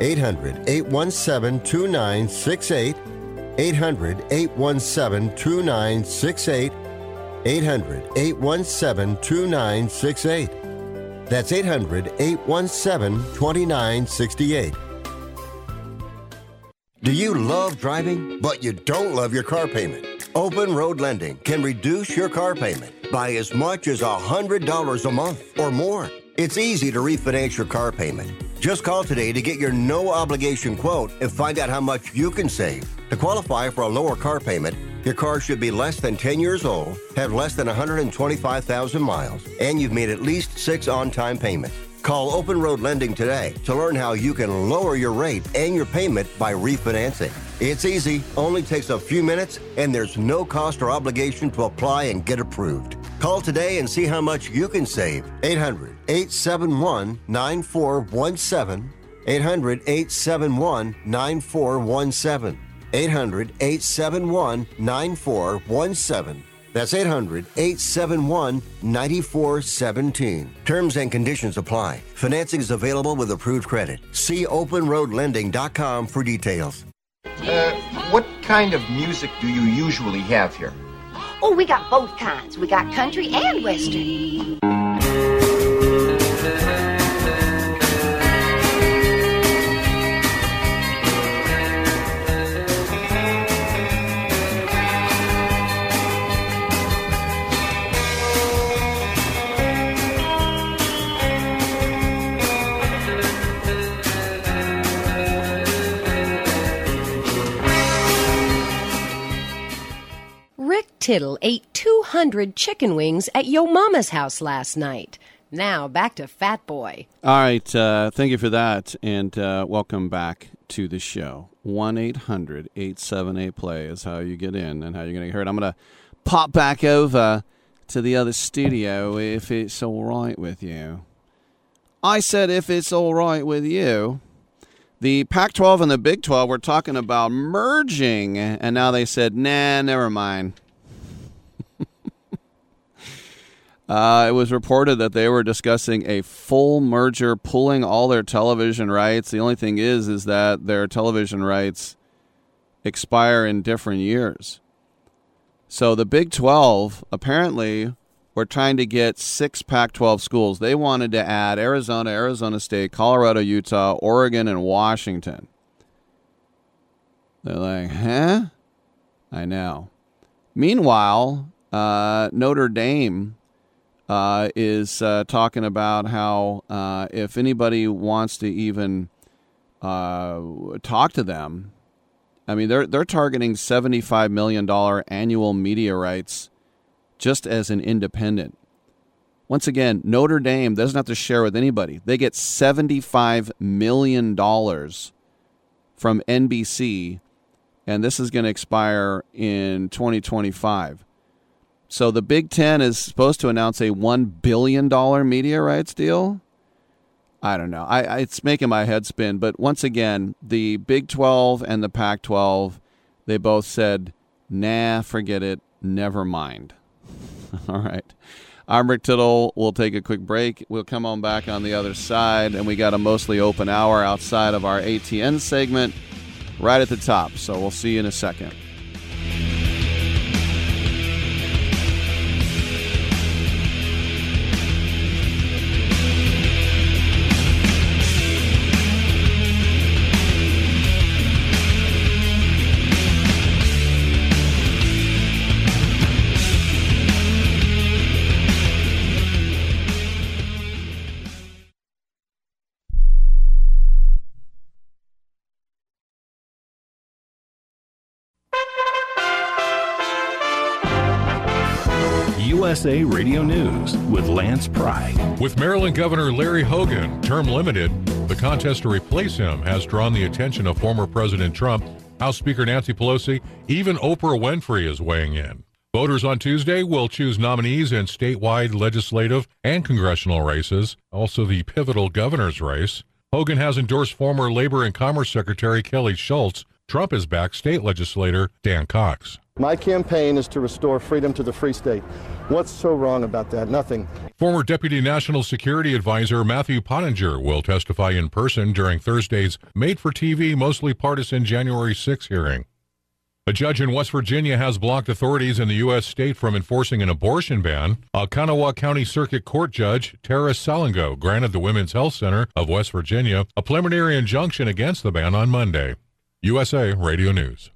800 817 2968. 800 817 2968. 800 817 2968. That's 800 817 2968. Do you love driving, but you don't love your car payment? Open Road Lending can reduce your car payment by as much as $100 a month or more. It's easy to refinance your car payment. Just call today to get your no obligation quote and find out how much you can save. To qualify for a lower car payment, your car should be less than 10 years old, have less than 125,000 miles, and you've made at least six on time payments. Call Open Road Lending today to learn how you can lower your rate and your payment by refinancing. It's easy, only takes a few minutes, and there's no cost or obligation to apply and get approved. Call today and see how much you can save. 800 871 9417. 800 871 9417. 800 871 9417. That's 800 871 9417. Terms and conditions apply. Financing is available with approved credit. See openroadlending.com for details. Uh, what kind of music do you usually have here? Oh, we got both kinds. We got country and western. Tittle ate 200 chicken wings at Yo Mama's house last night. Now back to Fat Boy. All right. Uh, thank you for that. And uh, welcome back to the show. 1 800 878 play is how you get in and how you're going to get heard. I'm going to pop back over to the other studio if it's all right with you. I said, if it's all right with you. The Pac 12 and the Big 12 were talking about merging, and now they said, nah, never mind. Uh, it was reported that they were discussing a full merger, pulling all their television rights. The only thing is, is that their television rights expire in different years. So the Big 12 apparently were trying to get six Pac 12 schools. They wanted to add Arizona, Arizona State, Colorado, Utah, Oregon, and Washington. They're like, huh? I know. Meanwhile, uh, Notre Dame uh, is uh, talking about how uh, if anybody wants to even uh, talk to them, I mean, they're they're targeting seventy five million dollar annual media rights just as an independent. Once again, Notre Dame doesn't have to share with anybody. They get seventy five million dollars from NBC, and this is going to expire in twenty twenty five. So the Big Ten is supposed to announce a one billion dollar media rights deal. I don't know. I, I, it's making my head spin. But once again, the Big 12 and the Pac 12, they both said, nah, forget it. Never mind. All right. I'm Rick Tittle. We'll take a quick break. We'll come on back on the other side, and we got a mostly open hour outside of our ATN segment right at the top. So we'll see you in a second. USA Radio News with Lance Pride. With Maryland Governor Larry Hogan, term limited, the contest to replace him has drawn the attention of former President Trump, House Speaker Nancy Pelosi, even Oprah Winfrey is weighing in. Voters on Tuesday will choose nominees in statewide legislative and congressional races, also the pivotal governor's race. Hogan has endorsed former Labor and Commerce Secretary Kelly Schulz. Trump is back state legislator Dan Cox. My campaign is to restore freedom to the free state. What's so wrong about that? Nothing. Former Deputy National Security Advisor Matthew Pottinger will testify in person during Thursday's made for TV, mostly partisan January 6 hearing. A judge in West Virginia has blocked authorities in the U.S. state from enforcing an abortion ban. A Kanawha County Circuit Court judge, Tera Salango, granted the Women's Health Center of West Virginia a preliminary injunction against the ban on Monday. USA Radio News.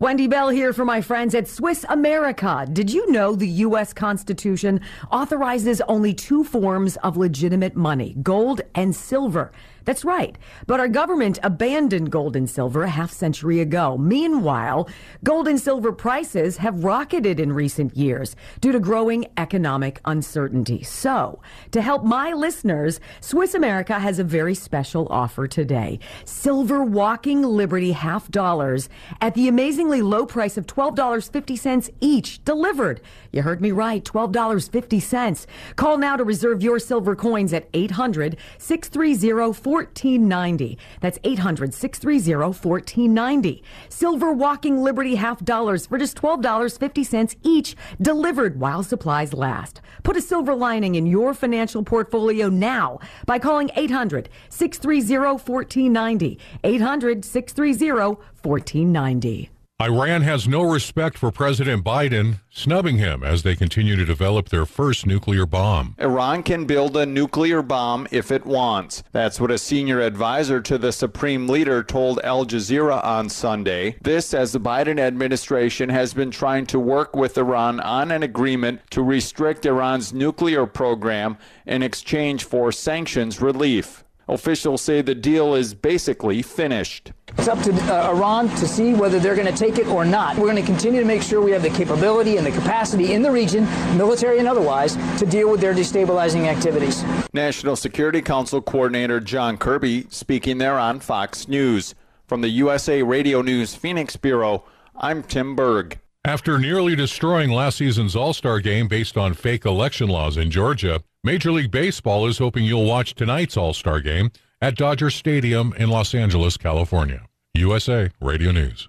Wendy Bell here for my friends at Swiss America. Did you know the U.S. Constitution authorizes only two forms of legitimate money, gold and silver? That's right. But our government abandoned gold and silver a half century ago. Meanwhile, gold and silver prices have rocketed in recent years due to growing economic uncertainty. So, to help my listeners, Swiss America has a very special offer today. Silver walking Liberty half dollars at the amazingly low price of $12.50 each delivered. You heard me right, $12.50. Call now to reserve your silver coins at 800 630 1490. That's 800 630 1490. Silver Walking Liberty half dollars for just $12.50 each, delivered while supplies last. Put a silver lining in your financial portfolio now by calling 800 630 1490. 800 630 1490. Iran has no respect for President Biden, snubbing him as they continue to develop their first nuclear bomb. Iran can build a nuclear bomb if it wants. That's what a senior advisor to the supreme leader told Al Jazeera on Sunday. This as the Biden administration has been trying to work with Iran on an agreement to restrict Iran's nuclear program in exchange for sanctions relief. Officials say the deal is basically finished. It's up to uh, Iran to see whether they're going to take it or not. We're going to continue to make sure we have the capability and the capacity in the region, military and otherwise, to deal with their destabilizing activities. National Security Council Coordinator John Kirby speaking there on Fox News. From the USA Radio News Phoenix Bureau, I'm Tim Berg. After nearly destroying last season's All Star game based on fake election laws in Georgia, Major League Baseball is hoping you'll watch tonight's All Star game at Dodger Stadium in Los Angeles, California. USA Radio News.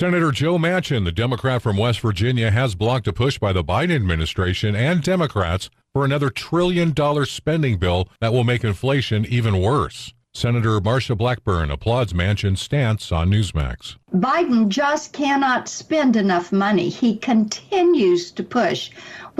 Senator Joe Manchin, the Democrat from West Virginia, has blocked a push by the Biden administration and Democrats for another trillion dollar spending bill that will make inflation even worse. Senator Marsha Blackburn applauds Manchin's stance on Newsmax. Biden just cannot spend enough money. He continues to push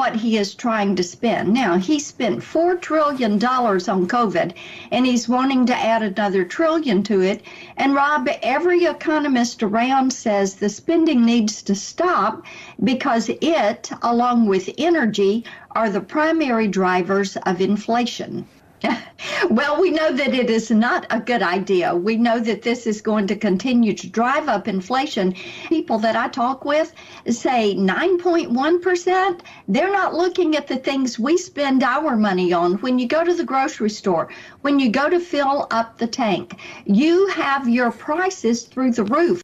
what he is trying to spend. Now, he spent $4 trillion on COVID, and he's wanting to add another trillion to it. And Rob, every economist around says the spending needs to stop because it, along with energy, are the primary drivers of inflation. Well, we know that it is not a good idea. We know that this is going to continue to drive up inflation. People that I talk with say 9.1%. They're not looking at the things we spend our money on. When you go to the grocery store, when you go to fill up the tank, you have your prices through the roof.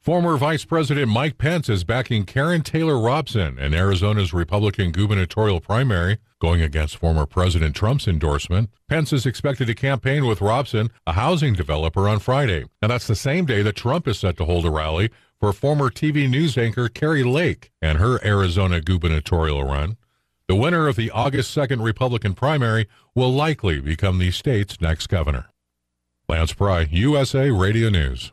Former Vice President Mike Pence is backing Karrin Taylor Robson in Arizona's Republican gubernatorial primary, going against former President Trump's endorsement. Pence is expected to campaign with Robson, a housing developer, on Friday. And that's the same day that Trump is set to hold a rally for former TV news anchor Kari Lake and her Arizona gubernatorial run. The winner of the August 2nd Republican primary will likely become the state's next governor. Lance Pry, USA Radio News.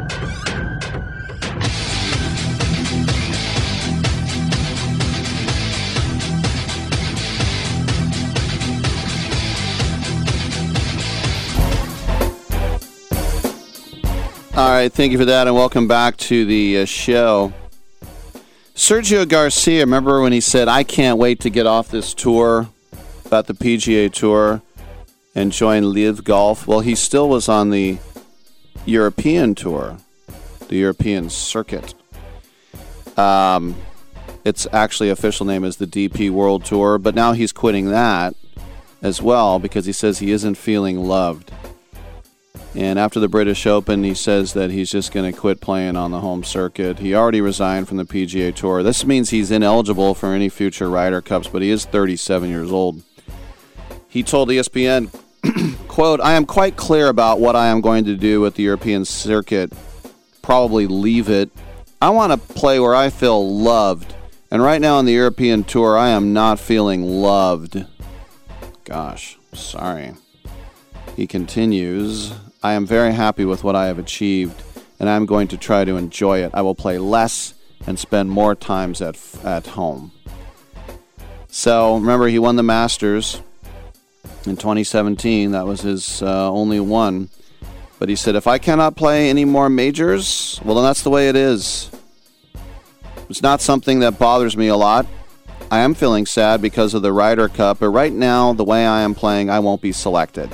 All right, thank you for that, and welcome back to the uh, show. Sergio Garcia, remember when he said, I can't wait to get off this tour, about the PGA Tour, and join LIV Golf? Well, he still was on the European Tour, the European Circuit. Um, its actually official name is the DP World Tour, but now he's quitting that as well because he says he isn't feeling loved. And after the British Open, he says that he's just going to quit playing on the home circuit. He already resigned from the PGA Tour. This means he's ineligible for any future Ryder Cups, but he is 37 years old. He told ESPN, quote, I am quite clear about what I am going to do with the European circuit. Probably leave it. I want to play where I feel loved. And right now on the European Tour, I am not feeling loved. Gosh, sorry. He continues, I am very happy with what I have achieved, and I am going to try to enjoy it. I will play less and spend more times at at home. So remember, he won the Masters in 2017. That was his uh, only one. But he said, if I cannot play any more majors, well, then that's the way it is. It's not something that bothers me a lot. I am feeling sad because of the Ryder Cup, but right now, the way I am playing, I won't be selected.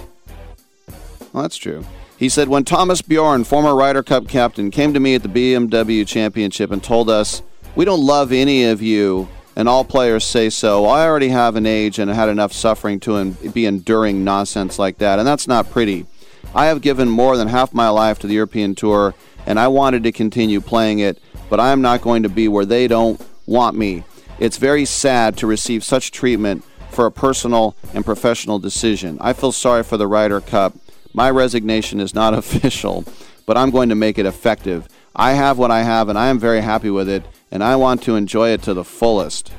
Well, that's true. He said, when Thomas Bjorn, former Ryder Cup captain, came to me at the BMW Championship and told us, we don't love any of you, and all players say so, I already have an age and had enough suffering to be enduring nonsense like that, and that's not pretty. I have given more than half my life to the European Tour, and I wanted to continue playing it, but I am not going to be where they don't want me. It's very sad to receive such treatment for a personal and professional decision. I feel sorry for the Ryder Cup. My resignation is not official, but I'm going to make it effective. I have what I have, and I am very happy with it, and I want to enjoy it to the fullest.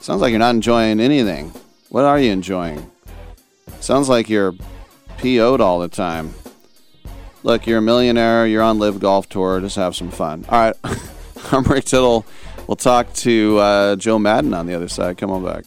Sounds like you're not enjoying anything. What are you enjoying? Sounds like you're PO'd all the time. Look, you're a millionaire. You're on LIV Golf Tour. Just have some fun. All right. I'm Rick Tittle. We'll talk to uh, Joe Madden on the other side. Come on back.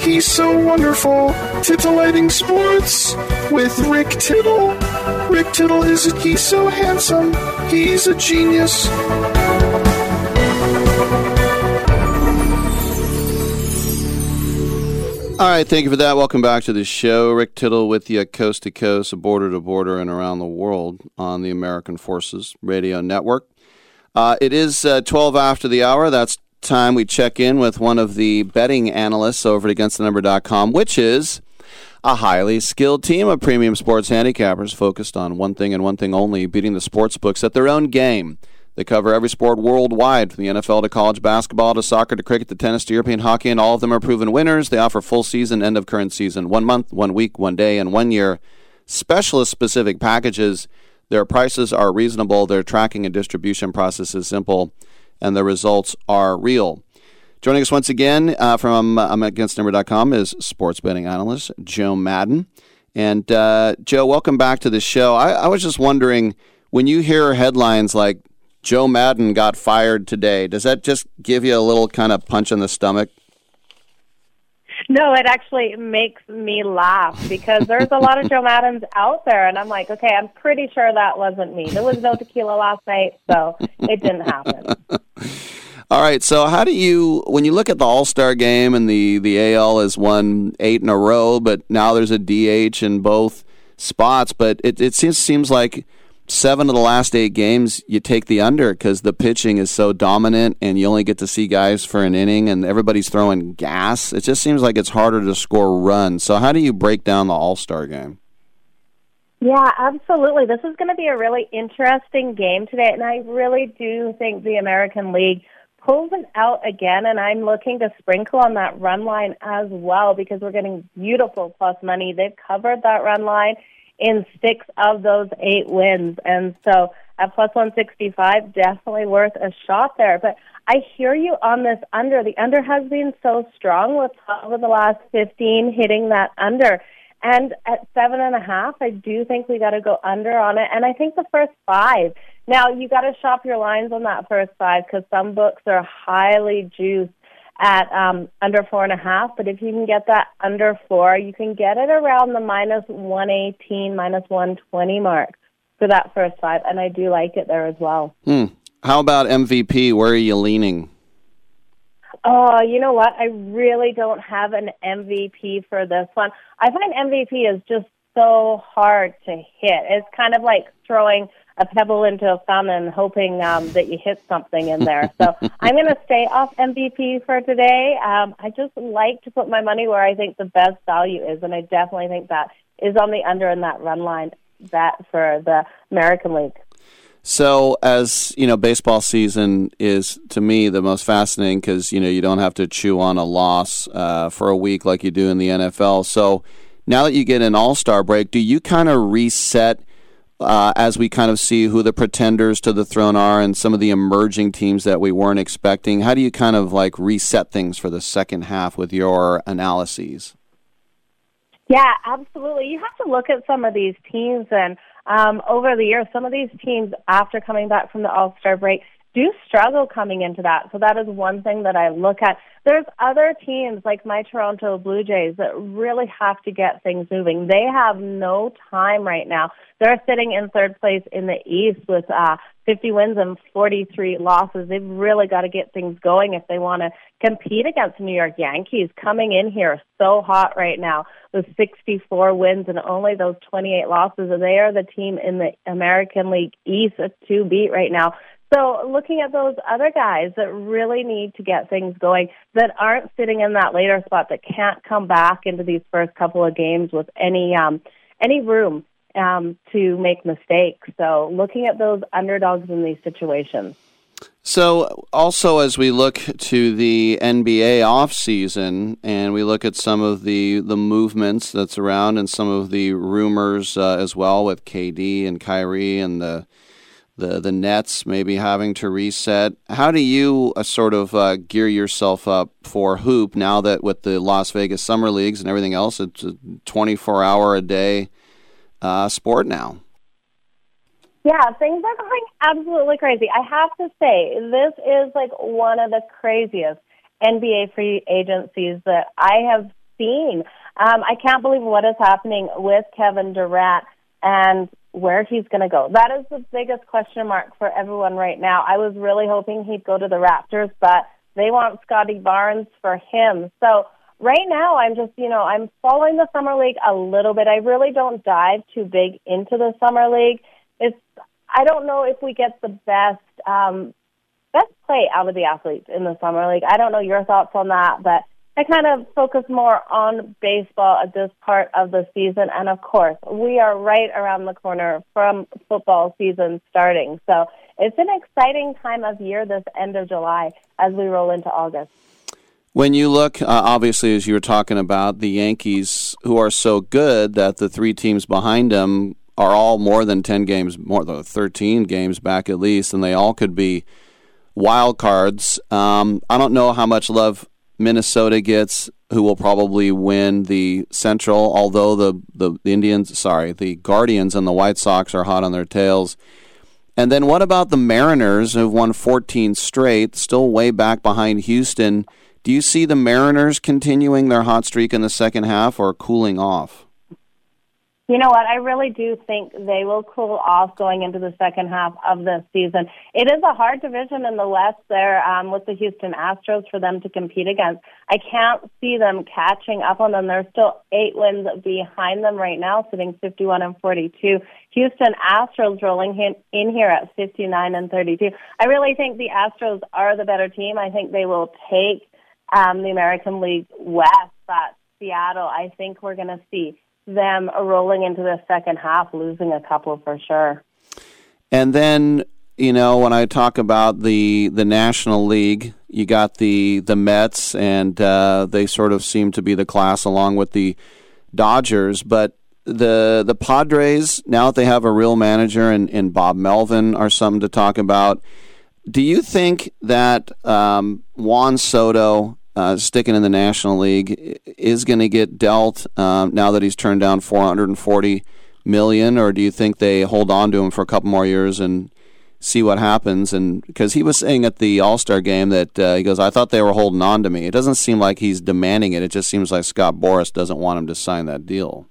He's so wonderful. Titillating Sports with Rick Tittle. Rick Tittle isn't he so handsome. He's a genius. All right, thank you for that. Welcome back to the show. Rick Tittle with you coast to coast, border to border, and around the world on the American Forces Radio Network. Uh, it is uh, 12 after the hour. That's time we check in with one of the betting analysts over at AgainstTheNumber.com, which is a highly skilled team of premium sports handicappers focused on one thing and one thing only beating the sports books at their own game. They cover every sport worldwide, from the NFL to college basketball to soccer to cricket to tennis to European hockey, and all of them are proven winners. They offer full season, end of current season, one month, one week, one day, and one year specialist specific packages. Their prices are reasonable, their tracking and distribution process is simple, and the results are real. Joining us once again uh, from uh, AgainstNumber.com is sports betting analyst Joe Madden. And uh, Joe, welcome back to the show. I, I was just wondering when you hear headlines like Joe Maddon got fired today. Does that just give you a little kind of punch in the stomach? No, it actually makes me laugh because there's a lot of Joe Maddens out there, and I'm like, okay, I'm pretty sure that wasn't me. There was no tequila last night, so it didn't happen. All right, so how do you, when you look at the All Star game and the the AL has won eight in a row, but now there's a DH in both spots, but it it seems seems like seven of the last eight games, you take the under because the pitching is so dominant, and you only get to see guys for an inning, and everybody's throwing gas. It just seems like it's harder to score runs. So, how do you break down the All Star game? Yeah, absolutely. This is going to be a really interesting game today, and I really do think the American League pulls it out again, and I'm looking to sprinkle on that run line as well because we're getting beautiful plus money. They've covered that run line in six of those eight wins, and so at plus 165, definitely worth a shot there. But I hear you on this under. The under has been so strong with 12 of the last 15 hitting that under. And at seven and a half, I do think we got to go under on it. And I think the first five. Now you got to shop your lines on that first five because some books are highly juiced at um, under four and a half. But if you can get that under four, you can get it around the minus one eighteen, minus one twenty mark for that first five. And I do like it there as well. Hmm. How about MVP? Where are you leaning? Oh, you know what? I really don't have an MVP for this one. I find MVP is just so hard to hit. It's kind of like throwing a pebble into a fountain hoping um, that you hit something in there. So I'm going to stay off MVP for today. Um, I just like to put my money where I think the best value is, and I definitely think that is on the under in that run line bet for the American League. So, as you know, baseball season is to me the most fascinating because you know you don't have to chew on a loss uh, for a week like you do in the NFL. So, now that you get an All Star break, do you kind of reset uh, as we kind of see who the pretenders to the throne are and some of the emerging teams that we weren't expecting? How do you kind of like reset things for the second half with your analyses? Yeah, absolutely. You have to look at some of these teams and um, over the years, some of these teams, after coming back from the All Star break, do struggle coming into that. So that is one thing that I look at. There's other teams like my Toronto Blue Jays that really have to get things moving. They have no time right now. They're sitting in third place in the East with uh, 50 wins and 43 losses. They've really got to get things going if they want to compete against the New York Yankees coming in here so hot right now with 64 wins and only those 28 losses. They are the team in the American League East to beat right now. So looking at those other guys that really need to get things going, that aren't sitting in that later spot, that can't come back into these first couple of games with any um, any room um, to make mistakes. So looking at those underdogs in these situations. So, also as we look to the NBA offseason and we look at some of the, the movements that's around and some of the rumors uh, as well with KD and Kyrie and the the the Nets maybe having to reset. How do you uh, sort of uh, gear yourself up for hoop now that with the Las Vegas Summer Leagues and everything else, it's a 24 hour a day uh, sport now? Yeah, things are going absolutely crazy. I have to say, this is like one of the craziest NBA free agencies that I have seen. Um, I can't believe what is happening with Kevin Durant and where he's going to go. That is the biggest question mark for everyone right now. I was really hoping he'd go to the Raptors, but they want Scottie Barnes for him. So right now, I'm just, you know, I'm following the summer league a little bit. I really don't dive too big into the summer league. It's, I don't know if we get the best, um, best play out of the athletes in the summer league. I don't know your thoughts on that, but I kind of focus more on baseball at this part of the season. And of course, we are right around the corner from football season starting. So it's an exciting time of year this end of July as we roll into August. When you look, uh, obviously, as you were talking about, the Yankees, who are so good that the three teams behind them are all more than 10 games, more than 13 games back at least, and they all could be wild cards. Um, I don't know how much love Minnesota gets, who will probably win the Central, although the, the, the Indians, sorry, the Guardians and the White Sox are hot on their tails. And then what about the Mariners, who've won 14 straight, still way back behind Houston? Do you see the Mariners continuing their hot streak in the second half or cooling off? You know what? I really do think they will cool off going into the second half of the season. It is a hard division in the West there um, with the Houston Astros for them to compete against. I can't see them catching up on them. There's still eight wins behind them right now, sitting 51 and 42. Houston Astros rolling in here at 59 and 32. I really think the Astros are the better team. I think they will take um, the American League West, but Seattle, I think we're going to see them rolling into the second half, losing a couple for sure. And then, you know, when I talk about the the National League, you got the the Mets, and uh, they sort of seem to be the class along with the Dodgers. But the the Padres, now that they have a real manager and, and Bob Melvin, are something to talk about. Do you think that um, Juan Soto uh, sticking in the National League is going to get dealt um, now that he's turned down 440 million, or do you think they hold on to him for a couple more years and see what happens? And because he was saying at the All Star game that uh, he goes, I thought they were holding on to me. It doesn't seem like he's demanding it. It just seems like Scott Boras doesn't want him to sign that deal.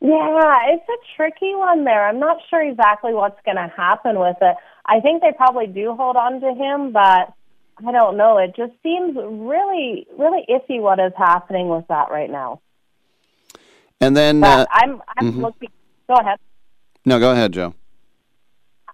Yeah, it's a tricky one there. I'm not sure exactly what's going to happen with it. I think they probably do hold on to him, but I don't know. It just seems really, really iffy what is happening with that right now. And then uh, I'm, I'm mm-hmm. looking. Go ahead. No, go ahead, Joe.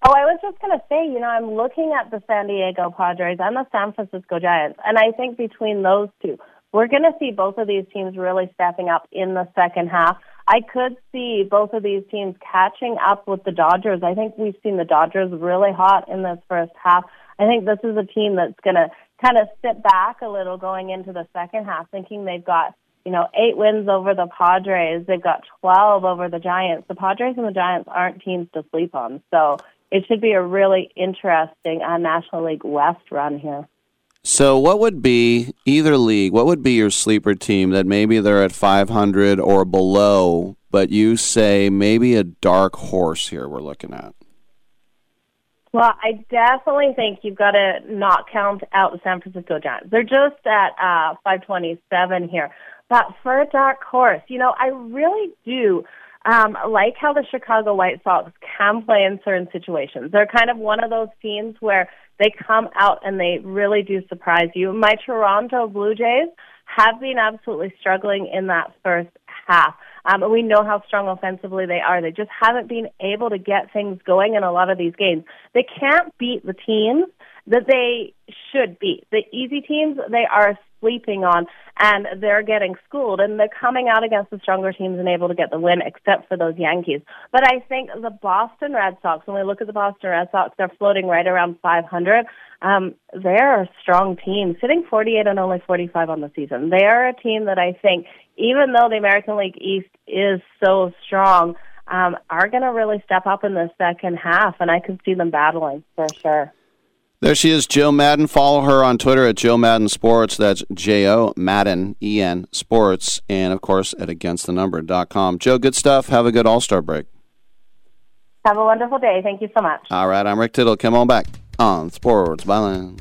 Oh, I was just going to say, you know, I'm looking at the San Diego Padres and the San Francisco Giants, and I think between those two, we're going to see both of these teams really stepping up in the second half. I could see both of these teams catching up with the Dodgers. I think we've seen the Dodgers really hot in this first half. I think this is a team that's going to kind of sit back a little going into the second half, thinking they've got you know eight wins over the Padres, they've got twelve over the Giants. The Padres and the Giants aren't teams to sleep on, so it should be a really interesting uh, National League West run here. So, what would be either league? What would be your sleeper team that maybe they're at 500 or below, but you say maybe a dark horse here we're looking at? Well, I definitely think you've got to not count out the San Francisco Giants. They're just at uh, 527 here. But for a dark horse, you know, I really do um, like how the Chicago White Sox can play in certain situations. They're kind of one of those teams where they come out and they really do surprise you. My Toronto Blue Jays have been absolutely struggling in that first half. Um, we know how strong offensively they are. They just haven't been able to get things going in a lot of these games. They can't beat the teams that they should beat. The easy teams they are sleeping on, and they're getting schooled, and they're coming out against the stronger teams and able to get the win, except for those Yankees. But I think the Boston Red Sox, when we look at the Boston Red Sox, they're floating right around 500. Um, they're a strong team, sitting 48 and only 45 on the season. They are a team that I think, even though the American League East is so strong, um, are going to really step up in the second half, and I could see them battling for sure. There she is, Joe Madden. Follow her on Twitter at Joe Madden Sports. That's J O Madden E N Sports, and of course at againstthenumber.com. Joe, good stuff. Have a good All Star break. Have a wonderful day. Thank you so much. All right, I'm Rick Tittle. Come on back on Sports Byline.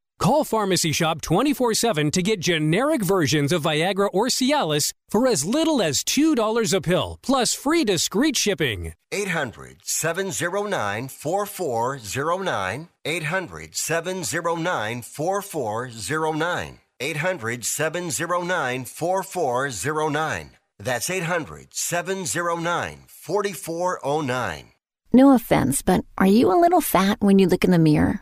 Call Pharmacy Shop 24 7 to get generic versions of Viagra or Cialis for as little as $2 a pill, plus free discreet shipping. 800 709 4409. 800 709 4409. 800 709 4409. That's 800 709 4409. No offense, but are you a little fat when you look in the mirror?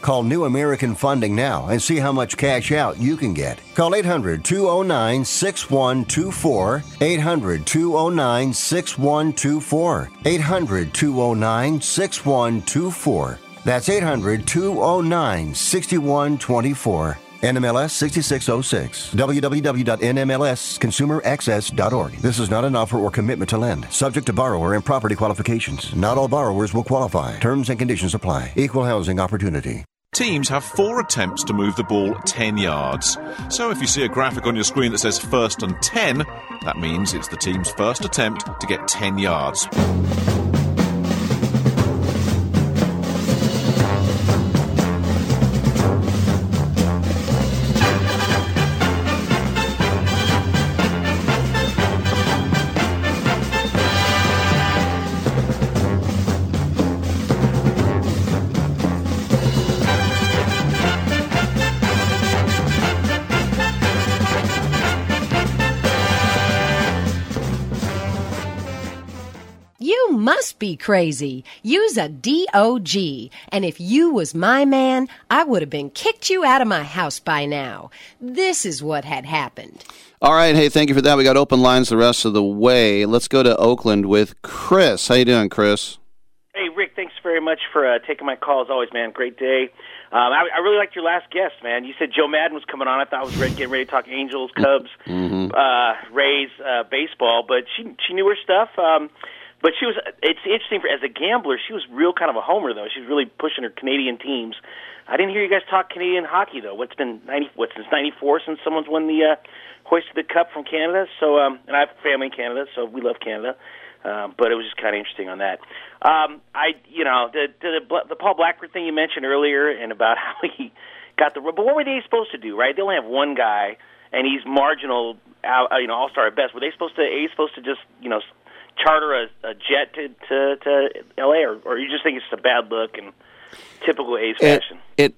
Call New American Funding now and see how much cash out you can get. Call 800 209 6124. 800 209 6124. 800 209 6124. That's 800 209 6124. NMLS 6606. www.nmlsconsumeraccess.org. This is not an offer or commitment to lend. Subject to borrower and property qualifications. Not all borrowers will qualify. Terms and conditions apply. Equal housing opportunity. Teams have four attempts to move the ball 10 yards. So if you see a graphic on your screen that says first and 10, that means it's the team's first attempt to get 10 yards. Be crazy. Use a DOG. And if you was my man, I would have been kicked you out of my house by now. This is what had happened. All right, hey, thank you for that. We got open lines the rest of the way. Let's go to Oakland with Chris. How you doing, Chris? Hey, Rick, thanks very much for uh, taking my call as always, man. Great day. Um, I, I really liked your last guest, man. You said Joe Madden was coming on. I thought I was ready, getting ready to talk Angels, Cubs, Mm-hmm. uh, Rays, uh, baseball, but she she knew her stuff. Um, but she was. It's interesting for as a gambler, she was real kind of a homer though. She was really pushing her Canadian teams. I didn't hear you guys talk Canadian hockey though. What's been ninety? What since '94 since someone's won the uh, hoisted the cup from Canada? So, um, and I have family in Canada, so we love Canada. Um, but it was just kind of interesting on that. Um, I, you know, the, the the Paul Blackburn thing you mentioned earlier, and about how he got the. But what were they supposed to do? Right? They only have one guy, and he's marginal, uh, you know, all star at best. Were they supposed to? You supposed to just, you know, charter a, a jet to to to L.A. or or you just think it's a bad look and typical A's It, fashion? it,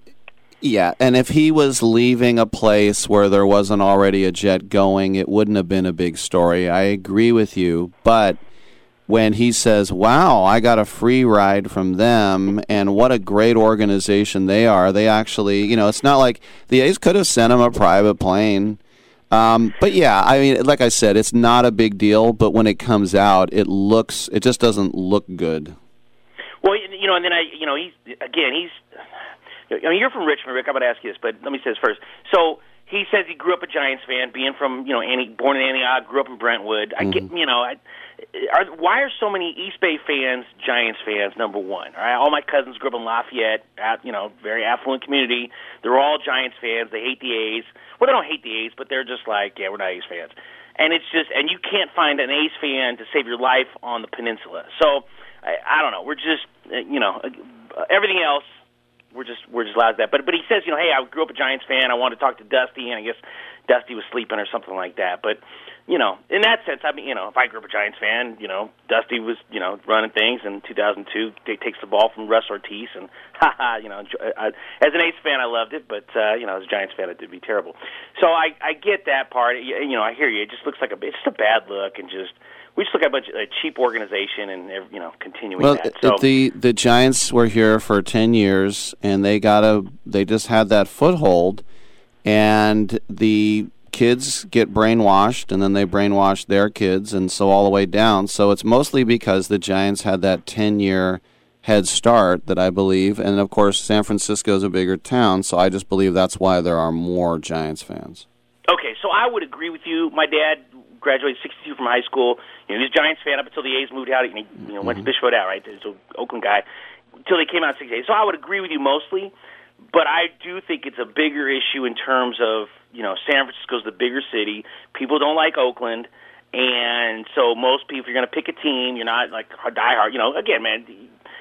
yeah, and if he was leaving a place where there wasn't already a jet going, it wouldn't have been a big story. I agree with you, but when he says, "Wow, I got a free ride from them," and what a great organization they are, they actually, you know, it's not like the A's could have sent him a private plane. Um, but yeah, I mean, like I said, it's not a big deal. But when it comes out, it looks, it just doesn't look good. Well, you know, and then I, you know, he's again, he's. I mean, you're from Richmond, Rick. I'm going to ask you this, but let me say this first. So he says he grew up a Giants fan, being from you know, Annie, born in Antioch, grew up in Brentwood. I get, you know, I, are, why are so many East Bay fans Giants fans? Number one, all right. All my cousins grew up in Lafayette, at, you know, very affluent community. They're all Giants fans. They hate the A's. Well, they don't hate the A's, but they're just like, yeah, we're not A's fans. And it's just, and you can't find an A's fan to save your life on the peninsula. So I, I don't know. We're just, uh, you know, uh, everything else we're just we're just loud at that. But but he says, you know, hey, I grew up a Giants fan. I wanted to talk to Dusty, and I guess Dusty was sleeping or something like that. But you know, in that sense, I mean, you know, if I grew up a Giants fan, you know, Dusty was, you know, running things in 2002. He takes the ball from Russ Ortiz, and ha ha, you know, I, as an A's fan, I loved it, but uh, you know, as a Giants fan, it did be terrible. So I I get that part. You, you know, I hear you. It just looks like a it's just a bad look, and just we just look at a bunch of a cheap organization, and you know, continuing well, that. So the the Giants were here for ten years, and they got a they just had that foothold, and the kids get brainwashed and then they brainwash their kids and so all the way down. So it's mostly because the Giants had that 10 year head start that I believe. And of course, San Francisco is a bigger town, so I just believe that's why there are more Giants fans. Okay, so I would agree with you. My dad graduated 62 from high school. You know, he was a Giants fan up until the A's moved out. And he you know, went to mm-hmm. Bishop O'Dowd, right? He's an Oakland guy. Until they came out in 68. So I would agree with you mostly. But I do think it's a bigger issue in terms of you know, San Francisco's the bigger city. People don't like Oakland. And so most people, you're going to pick a team, you're not like diehard. You know, again, man,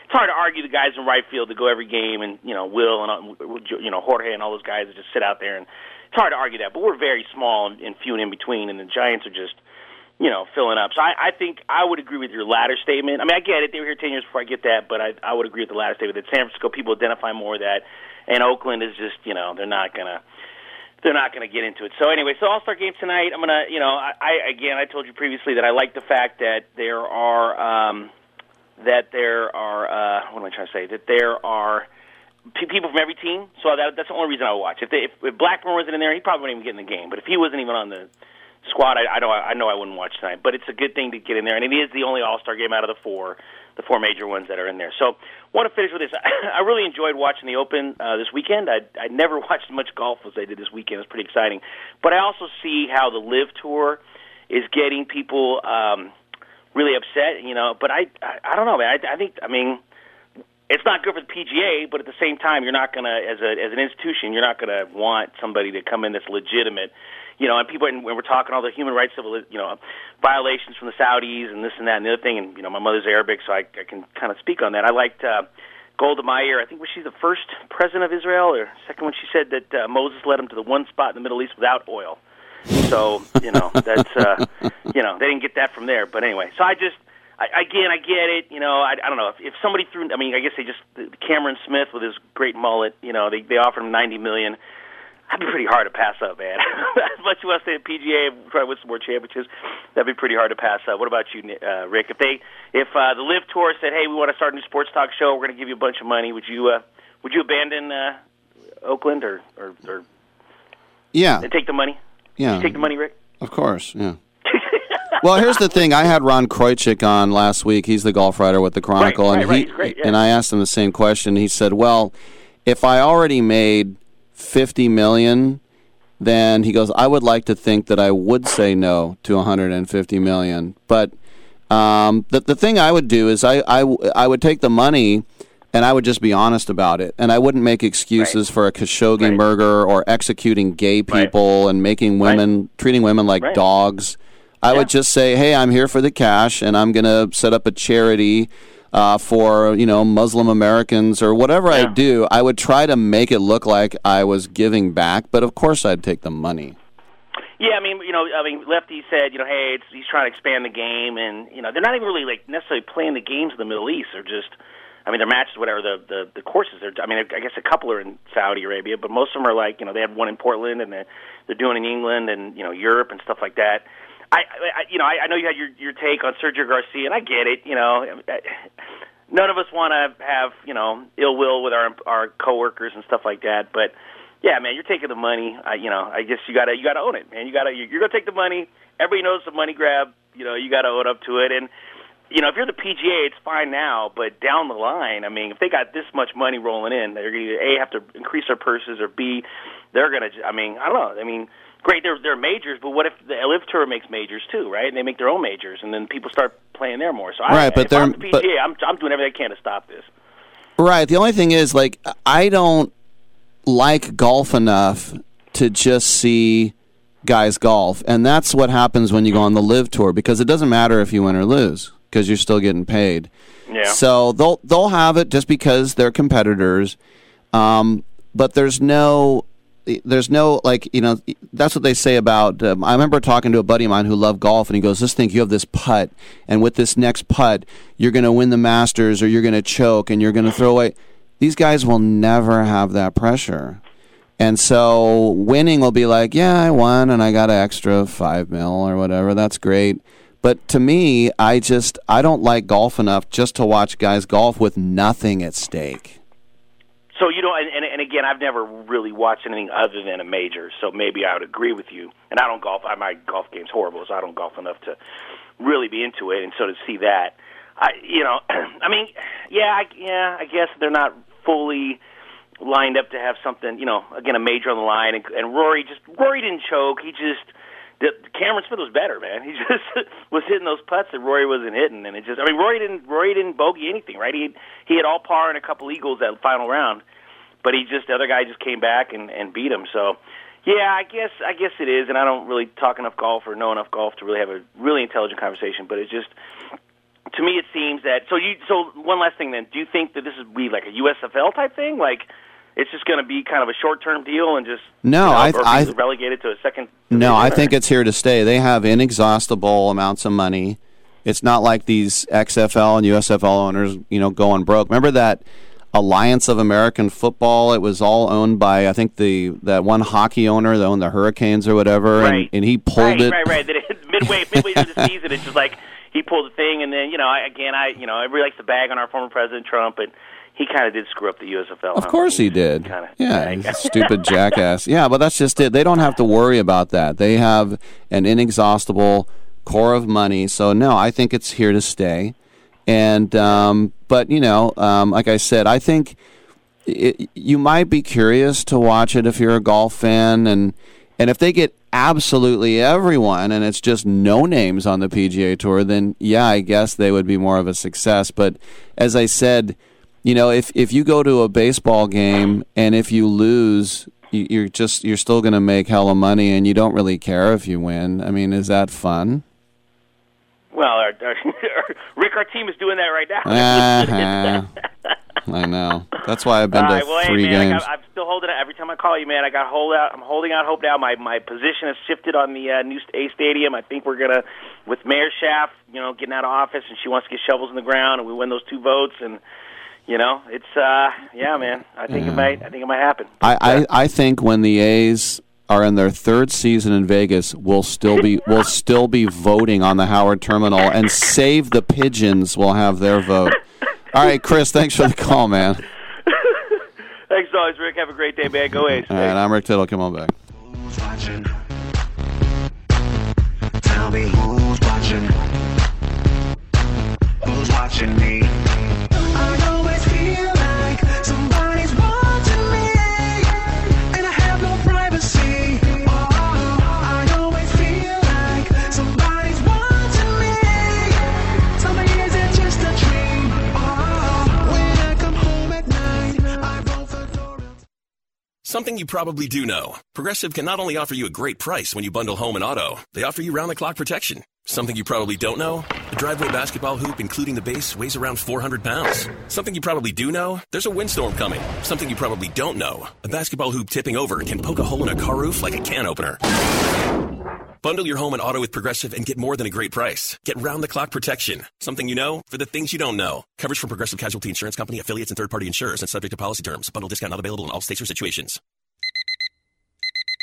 it's hard to argue the guys in right field to go every game, and you know, Will and uh, you know Jorge and all those guys that just sit out there, and it's hard to argue that. But we're very small and, few and in between, and the Giants are just you know filling up. So I, I think I would agree with your latter statement. I mean, I get it; they were here ten years before I get that, but I, I would agree with the latter statement that San Francisco people identify more that, and Oakland is just you know they're not gonna they're not going to get into it. So anyway, so All Star game tonight. I'm gonna, you know, I, I again, I told you previously that I like the fact that there are um, that there are uh, what am I trying to say? That there are p- people from every team. So that, that's the only reason I watch. If, they, if, if Blackmon wasn't in there, he probably wouldn't even get in the game. But if he wasn't even on the squad, I, I know I know I wouldn't watch tonight. But it's a good thing to get in there, and it is the only All Star game out of the four the four major ones that are in there. So, want to finish with this. I really enjoyed watching the Open uh, this weekend. I I never watched much golf as I did this weekend. It was pretty exciting. But I also see how the LIV Tour is getting people um, really upset. You know, but I I, I don't know, man. I, I think I mean it's not good for the PGA, but at the same time, you're not gonna as a as an institution, you're not gonna want somebody to come in that's legitimate you know, and people, and when we're talking all the human rights, civil, you know, violations from the Saudis and this and that and the other thing, and you know, my mother's Arabic, so I, I can kind of speak on that. I liked uh, Golda Meir. I think was she the first president of Israel, or second when she said that uh, Moses led him to the one spot in the Middle East without oil. So you know, that's uh, you know, they didn't get that from there. But anyway, so I just. I, again, I get it. You know, I, I don't know if, if somebody threw. I mean, I guess they just Cameron Smith with his great mullet. You know, they they offered him ninety million. That'd be pretty hard to pass up, man. as much as you want to stay at PGA and try to win some more championships, that'd be pretty hard to pass up. What about you, uh, Rick? If they, if uh, the LIV Tour said, "Hey, we want to start a new sports talk show. We're going to give you a bunch of money," would you, uh, would you abandon uh, Oakland or, or, or yeah, and take the money? Yeah, you take the money, Rick. Of course, yeah. well, here's the thing. I had Ron Kroichick on last week. He's the golf writer with the Chronicle, right, and he right. Great, yeah. and I asked him the same question. He said, "Well, if I already made fifty million then he goes, I would like to think that I would say no to 150 million. But um, the, the thing I would do is I, I, I would take the money and I would just be honest about it. And I wouldn't make excuses right. for a Khashoggi right. murder or executing gay people right. and making women, treating women like dogs. I yeah. would just say, hey, I'm here for the cash and I'm going to set up a charity uh, for you know Muslim Americans or whatever yeah. I do, I would try to make it look like I was giving back, but of course I'd take the money. Yeah, I mean, you know, I mean, Lefty said, you know, hey, it's, he's trying to expand the game, and you know, they're not even really like necessarily playing the games in the Middle East. They're just, I mean, their matches, whatever the the, the courses. They're, I mean, I guess a couple are in Saudi Arabia, but most of them are like, you know, they had one in Portland, and they're, they're doing in England and you know Europe and stuff like that. I, I you know, I, I know you had your your take on Sergio Garcia, and I get it. You know, none of us want to have you know ill will with our our coworkers and stuff like that. But yeah, man, you're taking the money. I, you know, I guess you gotta you gotta own it, man. You gotta you're gonna take the money. Everybody knows the money grab. You know, you gotta own up to it. And you know, if you're the PGA, it's fine now, but down the line, I mean, if they got this much money rolling in, they're going to a have to increase their purses, or b, they're gonna. I mean, I don't know. I mean, great, they're they're majors, but what if the LIV Tour makes majors too, right? And they make their own majors, and then people start playing there more. So I, Right, but if I'm they're- the PGA, but- I'm I'm doing everything I can to stop this. Right. The only thing is, like, I don't like golf enough to just see guys golf, and that's what happens when you go on the LIV tour because it doesn't matter if you win or lose because you're still getting paid. Yeah. So they'll they'll have it just because they're competitors, um, but there's no. There's no like you know that's what they say about. Um, I remember talking to a buddy of mine who loved golf, and he goes, "Just think, you have this putt, and with this next putt, you're going to win the Masters, or you're going to choke, and you're going to throw away." These guys will never have that pressure, and so winning will be like, "Yeah, I won, and I got an extra five mil or whatever. That's great." But to me, I just I don't like golf enough just to watch guys golf with nothing at stake. So you know, and, and, and again, I've never really watched anything other than a major, so maybe I would agree with you. And I don't golf. I, my golf game's horrible, so I don't golf enough to really be into it. And so to see that, I, you know, I mean, yeah, I, yeah, I guess they're not fully lined up to have something, you know, again, a major on the line. And, and Rory just Rory didn't choke. He just Cameron Smith was better, man. He just was hitting those putts that Rory wasn't hitting, and it just. I mean, Rory didn't Rory didn't bogey anything, right? He he had all par and a couple eagles that final round, but he just the other guy just came back and and beat him. So. Yeah, I guess I guess it is, and I don't really talk enough golf or know enough golf to really have a really intelligent conversation. But it's just to me, it seems that. So you. So one last thing, then, do you think that this is be like a USFL type thing? Like it's just going to be kind of a short term deal and just No, you know, I- I- relegated to a second. No, I think it's here to stay. They have inexhaustible amounts of money. It's not like these XFL and USFL owners, you know, going broke. Remember that Alliance of American Football? It was all owned by I think the that one hockey owner that owned the Hurricanes or whatever, and, Right. and he pulled right, it. Right, right, it, midway, midway through the season, it's just like he pulled the thing, and then you know, I, again, I, you know, everybody likes to bag on our former president Trump, but he kind of did screw up the USFL. Of course he did. Kinda, Yeah, stupid jackass. Yeah, but that's just it. They don't have to worry about that. They have an inexhaustible core of money. So no, I think it's here to stay. And um, but you know, um, like I said, I think it, you might be curious to watch it if you're a golf fan, and and if they get absolutely everyone, and it's just no names on the PGA Tour, then yeah, I guess they would be more of a success. But as I said, you know, if if you go to a baseball game and if you lose, you, you're just you're still going to make hella money, and you don't really care if you win. I mean, is that fun? Well, our, our, Rick, our team is doing that right now. Uh-huh. I know. That's why I've been All to right, well, three hey, man, games. got, I'm still holding out. Every time I call you, man, I got hold out. I'm holding out hope now. My my position has shifted on the uh, new A stadium. I think we're gonna, with Mayor Schaaf, you know, getting out of office, and she wants to get shovels in the ground, and we win those two votes, and you know, it's uh, yeah, man. I think it might. I think it might happen. I, I, I think when the A's are in their third season in Vegas, we'll still be we'll still be voting on the Howard Terminal, and Save the Pigeons will have their vote. All right, Chris, thanks for the call, man. Thanks, always, Rick. Have a great day, man. Go A's. All right, I'm Rick Tittle. Come on back. Tell me who's watching. Who's watching me? Something you probably do know. Progressive can not only offer you a great price when you bundle home and auto, they offer you round the clock protection. Something you probably don't know? A driveway basketball hoop, including the base, weighs around 400 pounds. Something you probably do know? There's a windstorm coming. Something you probably don't know? A basketball hoop tipping over can poke a hole in a car roof like a can opener. Bundle your home and auto with Progressive and get more than a great price. Get round the clock protection. Something you know for the things you don't know. Coverage from Progressive Casualty Insurance Company, affiliates, and third party insurers and subject to policy terms. Bundle discount not available in all states or situations.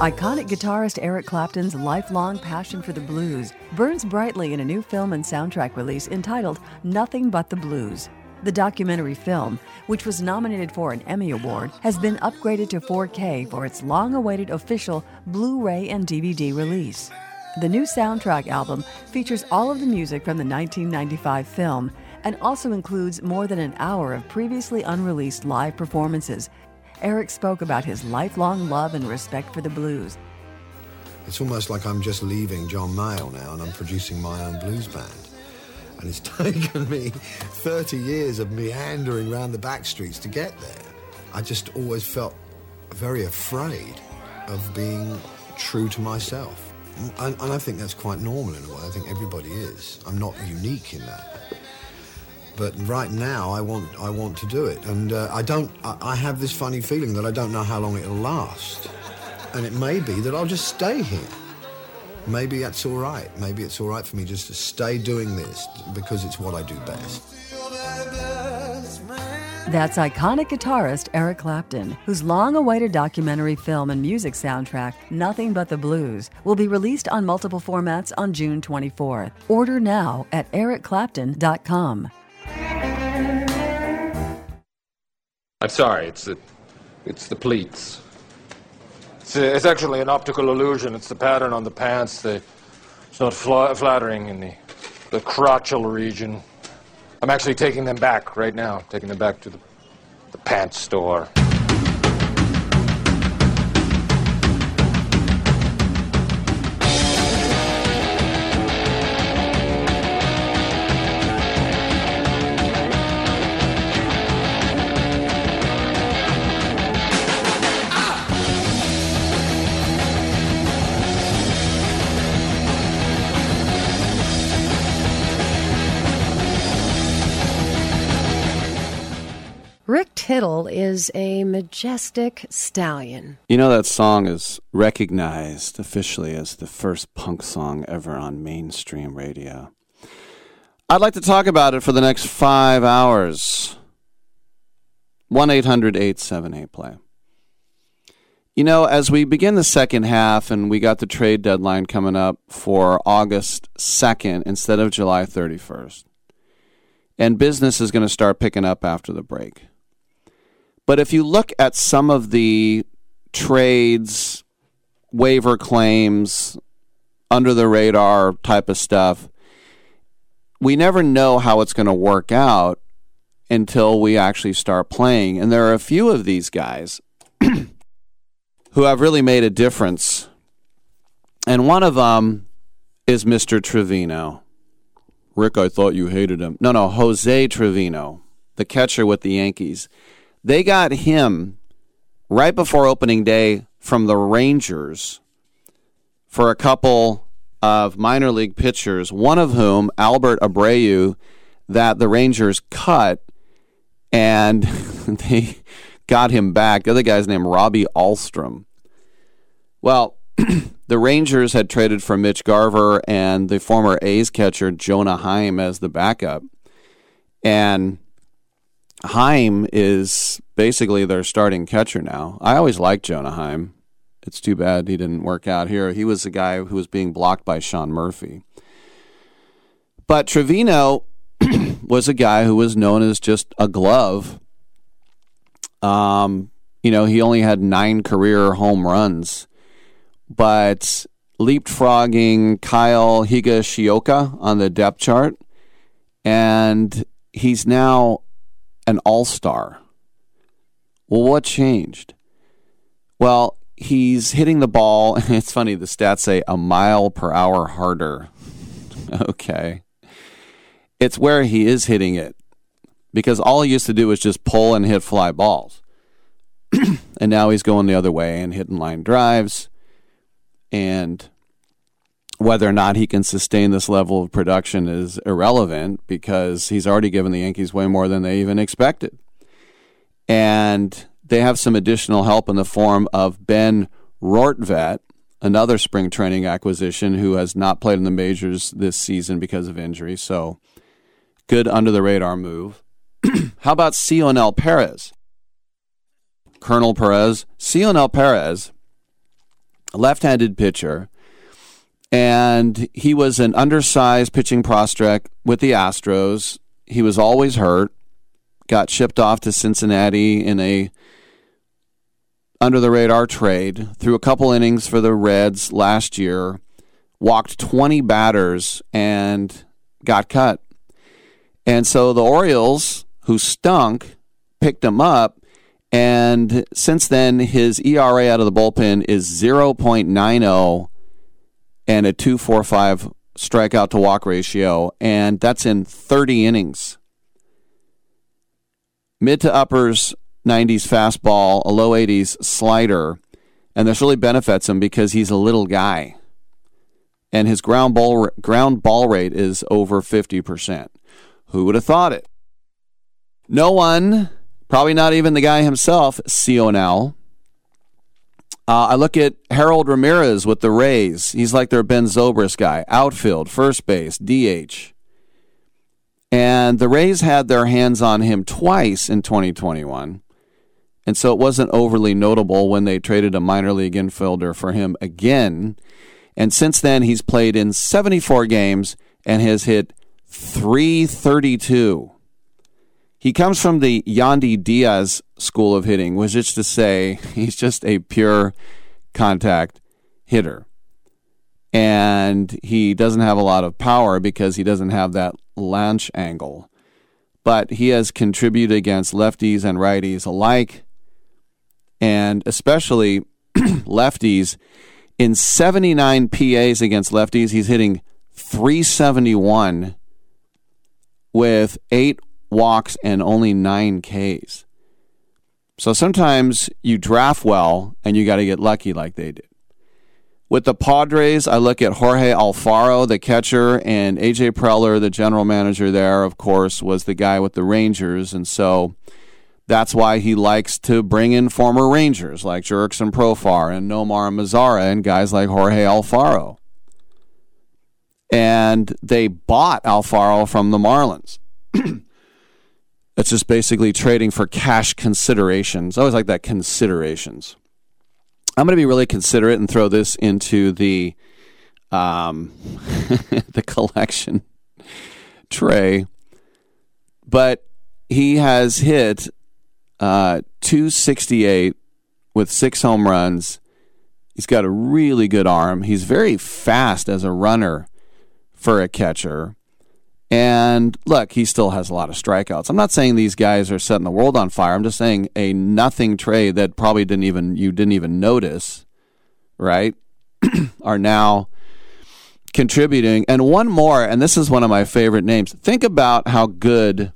Iconic guitarist Eric Clapton's lifelong passion for the blues burns brightly in a new film and soundtrack release entitled Nothing But the Blues. The documentary film, which was nominated for an Emmy Award, has been upgraded to 4K for its long awaited official Blu ray and DVD release. The new soundtrack album features all of the music from the 1995 film and also includes more than an hour of previously unreleased live performances. Eric spoke about his lifelong love and respect for the blues. It's almost like I'm just leaving John Mayall now and I'm producing my own blues band. And it's taken me 30 years of meandering around the back streets to get there. I just always felt very afraid of being true to myself. And, and I think that's quite normal in a way. I think everybody is. I'm not unique in that but right now I want I want to do it, and uh, I don't. I, I have this funny feeling that I don't know how long it'll last, and it may be that I'll just stay here. Maybe that's all right. Maybe it's all right for me just to stay doing this because it's what I do best. That's iconic guitarist Eric Clapton, whose long awaited documentary film and music soundtrack, Nothing But the Blues, will be released on multiple formats on June 24th. Order now at ericclapton.com. I'm sorry, it's the, it's the pleats. It's, uh, it's actually an optical illusion. It's the pattern on the pants. The, it's not fla- flattering in the, the crotchal region. I'm actually taking them back right now, taking them back to the, the pants store. Rick Tittle is a majestic stallion. You know that song is recognized officially as the first punk song ever on mainstream radio. I'd like to talk about it for the next five hours. 1 800 878 play. You know, as we begin the second half and we got the trade deadline coming up for August 2nd instead of July 31st, and business is going to start picking up after the break. But if you look at some of the trades, waiver claims, under the radar type of stuff, we never know how it's going to work out until we actually start playing. And there are a few of these guys who have really made a difference. And one of them is Mr. Trevino. Rick, I thought you hated him. No, no, Jose Trevino, the catcher with the Yankees. They got him right before opening day from the Rangers for a couple of minor league pitchers, one of whom, Albert Abreu, that the Rangers cut, and they got him back. The other guy's named Robbie Ahlstrom. Well, the Rangers had traded for Mitch Garver and the former A's catcher Jonah Heim as the backup. And Heim is basically their starting catcher now. I always liked Jonah Heim. It's too bad he didn't work out here. He was the guy who was being blocked by Sean Murphy. But Trevino was a guy who was known as just a glove Um, you know, he only had nine career home runs, but leapfrogging Kyle Higashioka on the depth chart, and he's now an all star. Well, what changed? Well, he's hitting the ball. It's funny, the stats say a mile per hour harder. okay. It's where he is hitting it because all he used to do was just pull and hit fly balls. and now he's going the other way and hitting line drives. And whether or not he can sustain this level of production is irrelevant because he's already given the Yankees way more than they even expected. And they have some additional help in the form of Ben Rortvedt, another spring training acquisition who has not played in the majors this season because of injury. So good under the radar move. How about Cionel Perez? Colonel Perez, Cionel Perez, left handed pitcher, and he was an undersized pitching prospect with the Astros. He was always hurt, got shipped off to Cincinnati in a under the radar trade, threw a couple innings for the Reds last year, walked 20 batters, and got cut. And so the Orioles, who stunk, picked him up. And since then, his ERA out of the bullpen is 0.90 and a 245 strikeout to walk ratio. And that's in 30 innings. Mid to uppers 90s fastball, a low 80s slider. And this really benefits him because he's a little guy. And his ground ball, ground ball rate is over 50%. Who would have thought it? No one, probably not even the guy himself, Cionel. Uh, I look at Harold Ramirez with the Rays. He's like their Ben Zobrist guy. Outfield, first base, DH. And the Rays had their hands on him twice in 2021. And so it wasn't overly notable when they traded a minor league infielder for him again. And since then, he's played in 74 games and has hit 332. He comes from the Yandy Diaz school of hitting, which is to say, he's just a pure contact hitter. And he doesn't have a lot of power because he doesn't have that launch angle. But he has contributed against lefties and righties alike, and especially lefties. In 79 PAs against lefties, he's hitting 371 with eight walks and only nine Ks. So sometimes you draft well and you got to get lucky like they did. With the Padres, I look at Jorge Alfaro, the catcher, and AJ Preller, the general manager there, of course, was the guy with the Rangers. And so that's why he likes to bring in former Rangers like Jurickson Profar and Nomar Mazara and guys like Jorge Alfaro. And they bought Alfaro from the Marlins. it's just basically trading for cash considerations. I always like that considerations. I'm going to be really considerate and throw this into the um, the collection tray. But he has hit uh, 268 with six home runs. He's got a really good arm. He's very fast as a runner for a catcher. And look, he still has a lot of strikeouts. I'm not saying these guys are setting the world on fire. I'm just saying a nothing trade that probably didn't even you didn't even notice, right? are now contributing. And one more, and this is one of my favorite names. Think about how good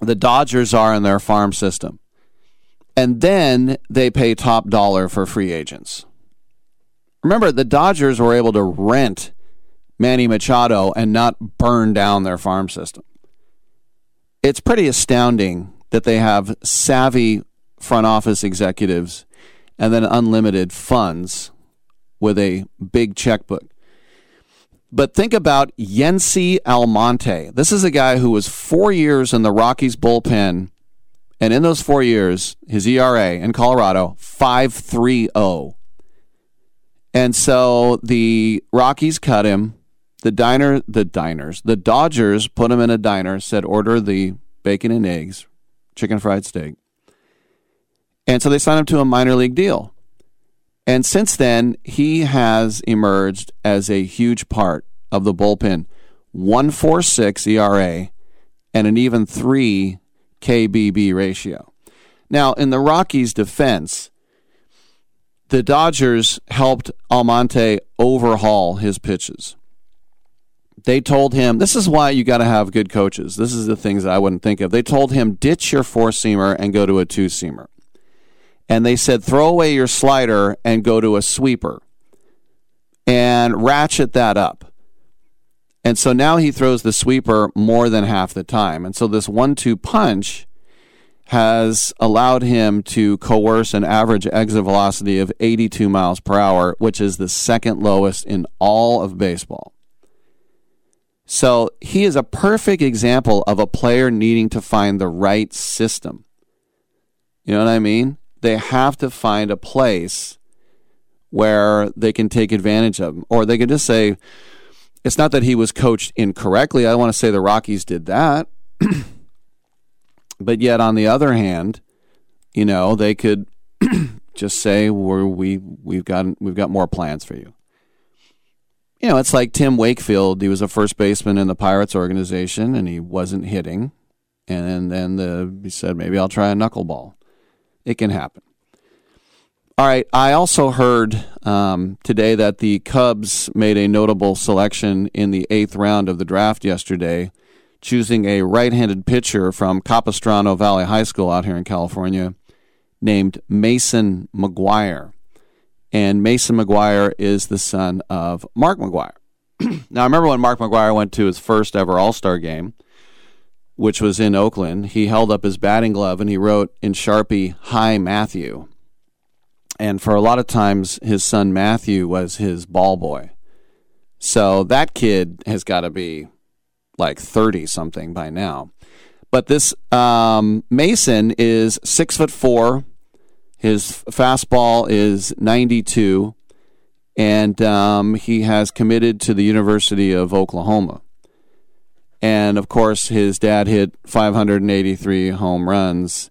the Dodgers are in their farm system. And then they pay top dollar for free agents. Remember, the Dodgers were able to rent Manny Machado and not burn down their farm system. It's pretty astounding that they have savvy front office executives and then unlimited funds with a big checkbook. But think about Yency Almonte. This is a guy who was four years in the Rockies bullpen, and in those four years, his ERA in Colorado, 5.30. And so the Rockies cut him the diner, the diners, the Dodgers put him in a diner, said order the bacon and eggs, chicken fried steak. And so they signed him to a minor league deal. And since then, he has emerged as a huge part of the bullpen. 146 ERA and an even 3 KBB ratio. Now, in the Rockies' defense, the Dodgers helped Almonte overhaul his pitches. They told him, this is why you got to have good coaches. This is the things that I wouldn't think of. They told him, ditch your four seamer and go to a two seamer. And they said, throw away your slider and go to a sweeper and ratchet that up. And so now he throws the sweeper more than half the time. And so this one two punch has allowed him to coerce an average exit velocity of 82 miles per hour, which is the second lowest in all of baseball. So he is a perfect example of a player needing to find the right system. You know what I mean? They have to find a place where they can take advantage of him. Or they can just say, it's not that he was coached incorrectly. I want to say the Rockies did that. but yet, on the other hand, you know, they could just say, We're, we, we've, got, we've got more plans for you. You know, it's like Tim Wakefield. He was a first baseman in the Pirates organization and he wasn't hitting. And then the, he said, maybe I'll try a knuckleball. It can happen. All right. I also heard um, today that the Cubs made a notable selection in the eighth round of the draft yesterday, choosing a right handed pitcher from Capistrano Valley High School out here in California named Mason McGwire. And Mason McGwire is the son of Mark McGwire. now, I remember when Mark McGwire went to his first ever All Star game, which was in Oakland, he held up his batting glove and he wrote in Sharpie, Hi, Matthew and for a lot of times his son Matthew was his ball boy. So that kid has got to be like 30 something by now. But this um, Mason is six foot four. His fastball is 92, and um, he has committed to the University of Oklahoma. And of course, his dad hit 583 home runs,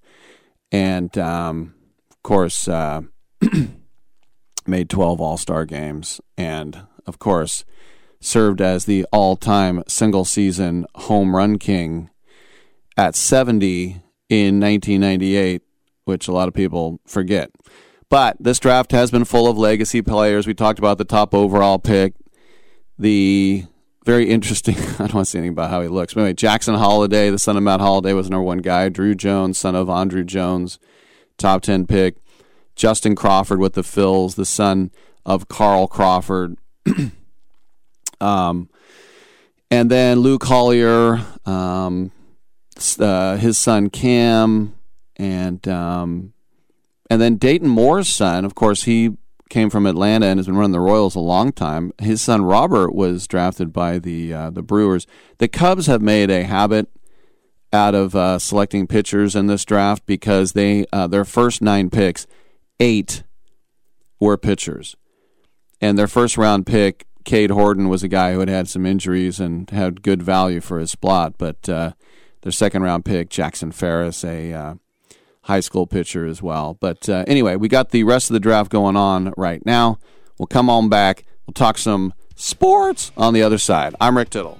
and um, of course, uh, made 12 All Star games, and of course, served as the all time single season home run king at 70 in 1998, which a lot of people forget. But this draft has been full of legacy players. We talked about the top overall pick, the very interesting. I don't want to say anything about how he looks. But anyway, Jackson Holliday, the son of Matt Holliday, was number one guy. Druw Jones, son of Andruw Jones, top 10 pick. Justin Crawford with the Phils, the son of Carl Crawford. um, and then Luke Collier, um, uh, his son Cam, and um, and then Dayton Moore's son. Of course, he came from Atlanta and has been running the Royals a long time. His son Robert was drafted by the uh, the Brewers. The Cubs have made a habit out of uh, selecting pitchers in this draft because they uh, their first nine picks eight were pitchers. And their first round pick, Cade Horton, was a guy who had had some injuries and had good value for his spot. But uh, their second round pick, Jackson Ferris, a uh, high school pitcher as well. But uh, anyway, we got the rest of the draft going on right now. We'll come on back. We'll talk some sports on the other side. I'm Rick Tittle.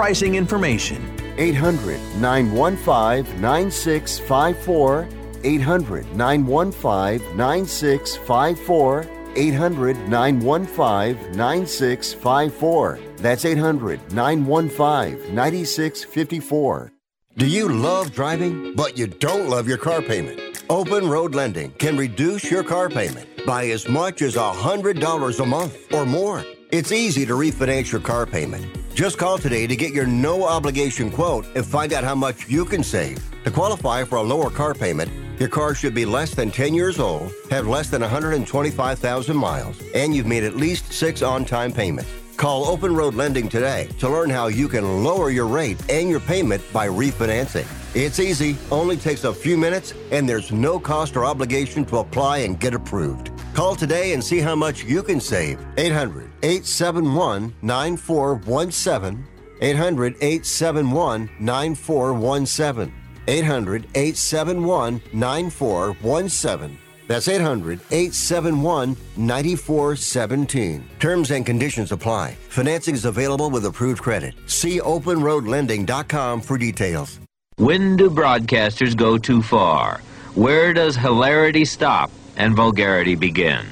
information. 800 915 9654. 800 915 9654. 800 915 9654. That's 800 915 9654. Do you love driving, but you don't love your car payment? Open Road Lending can reduce your car payment by as much as $100 a month or more. It's easy to refinance your car payment. Just call today to get your no obligation quote and find out how much you can save. To qualify for a lower car payment, your car should be less than 10 years old, have less than 125,000 miles, and you've made at least six on time payments. Call Open Road Lending today to learn how you can lower your rate and your payment by refinancing. It's easy, only takes a few minutes, and there's no cost or obligation to apply and get approved. Call today and see how much you can save. 800 871 9417. 800 871 9417. 800 871 9417. That's 800 871 9417. Terms and conditions apply. Financing is available with approved credit. See openroadlending.com for details. When do broadcasters go too far? Where does hilarity stop and vulgarity begin?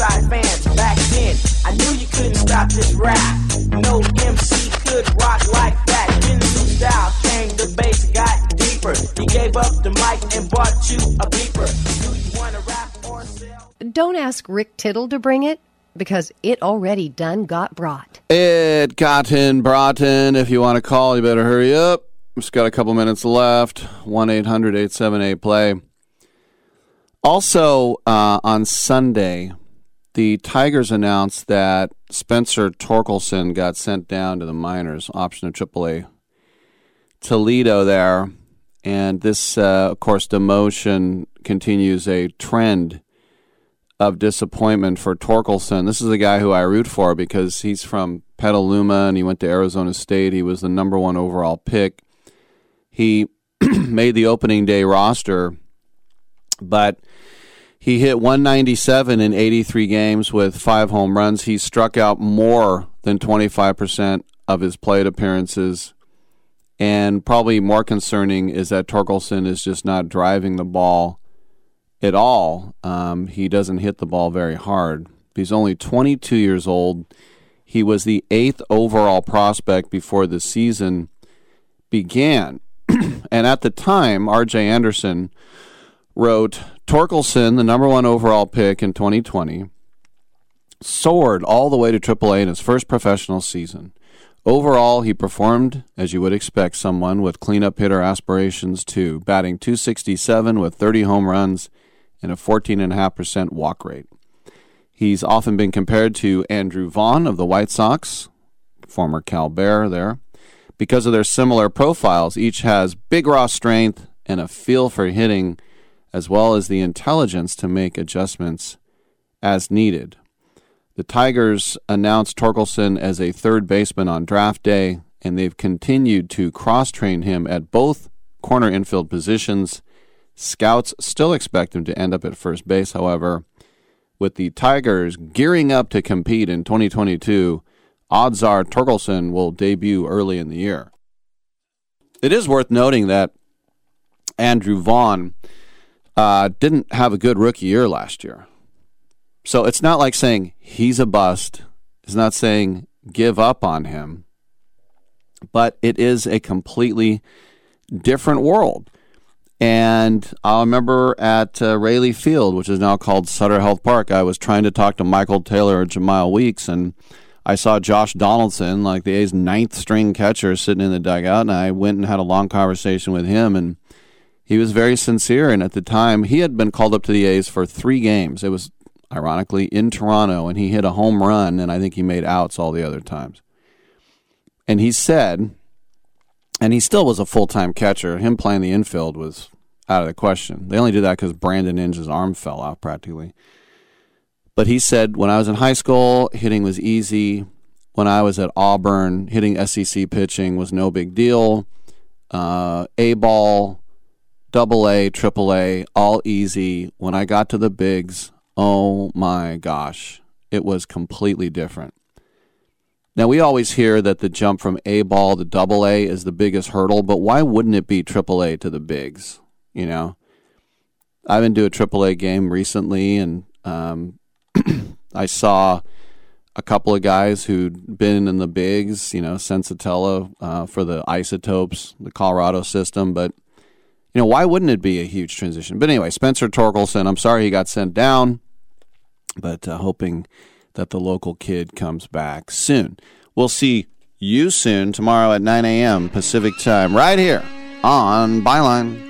To my East Side fans. Back then, I knew you couldn't stop this rap. No MC could rock like that. Then the new style came, the bass got deeper. He gave up the mic and bought you a beeper. Do you wanna rap or sell? Don't ask Rick Tittle to bring it because it already done got brought. It gotten brought in. If you want to call, you better hurry up. Just got a couple minutes left. 1 800 878 play. Also, uh, on Sunday, the Tigers announced that Spencer Torkelson got sent down to the minors, option of AAA Toledo there. And this, uh, of course, demotion continues a trend of disappointment for Torkelson. This is a guy who I root for because he's from Petaluma and he went to Arizona State. He was the number one overall pick. He made the opening day roster, but he hit 197 in 83 games with five home runs. He struck out more than 25% of his plate appearances. And probably more concerning is that Torkelson is just not driving the ball at all. Um, he doesn't hit the ball very hard. He's only 22 years old. He was the eighth overall prospect before the season began. and at the time, R.J. Anderson wrote Torkelson, the number one overall pick in 2020, soared all the way to AAA in his first professional season. Overall, he performed as you would expect someone with cleanup hitter aspirations to, batting 267 with 30 home runs and a 14.5% walk rate. He's often been compared to Andrew Vaughn of the White Sox, former Cal Bear there. Because of their similar profiles, each has big raw strength and a feel for hitting, as well as the intelligence to make adjustments as needed. The Tigers announced Torkelson as a third baseman on draft day, and they've continued to cross train him at both corner infield positions. Scouts still expect him to end up at first base, however. with the Tigers gearing up to compete in 2022, odds are Torkelson will debut early in the year. It is worth noting that Andrew Vaughn uh, didn't have a good rookie year last year. So it's not like saying he's a bust. It's not saying give up on him. But it is a completely different world. And I remember at uh, Raley Field, which is now called Sutter Health Park, I was trying to talk to Michael Taylor or Jemile Weeks, and I saw Josh Donaldson, like the A's ninth string catcher, sitting in the dugout, and I went and had a long conversation with him, and he was very sincere. And at the time, he had been called up to the A's for three games. It was ironically in Toronto, and he hit a home run, and I think he made outs all the other times. And he said, and he still was a full time catcher. Him playing the infield was out of the question. They only did that because Brandon Inge's arm fell out practically. But he said, when I was in high school, hitting was easy. When I was at Auburn, hitting SEC pitching was no big deal. Uh, a ball, double A, triple A, all easy. When I got to the bigs, oh my gosh, it was completely different. Now, we always hear that the jump from A ball to double A is the biggest hurdle, but why wouldn't it be triple A to the bigs? You know, I've been to a triple A game recently, and um, I saw a couple of guys who'd been in the bigs, you know, Senzatela uh, for the isotopes, the Colorado system, but you know, why wouldn't it be a huge transition? But anyway, Spencer Torkelson, I'm sorry he got sent down, but uh, hoping that the local kid comes back soon. We'll see you soon tomorrow at 9 a.m. Pacific time, right here on Byline.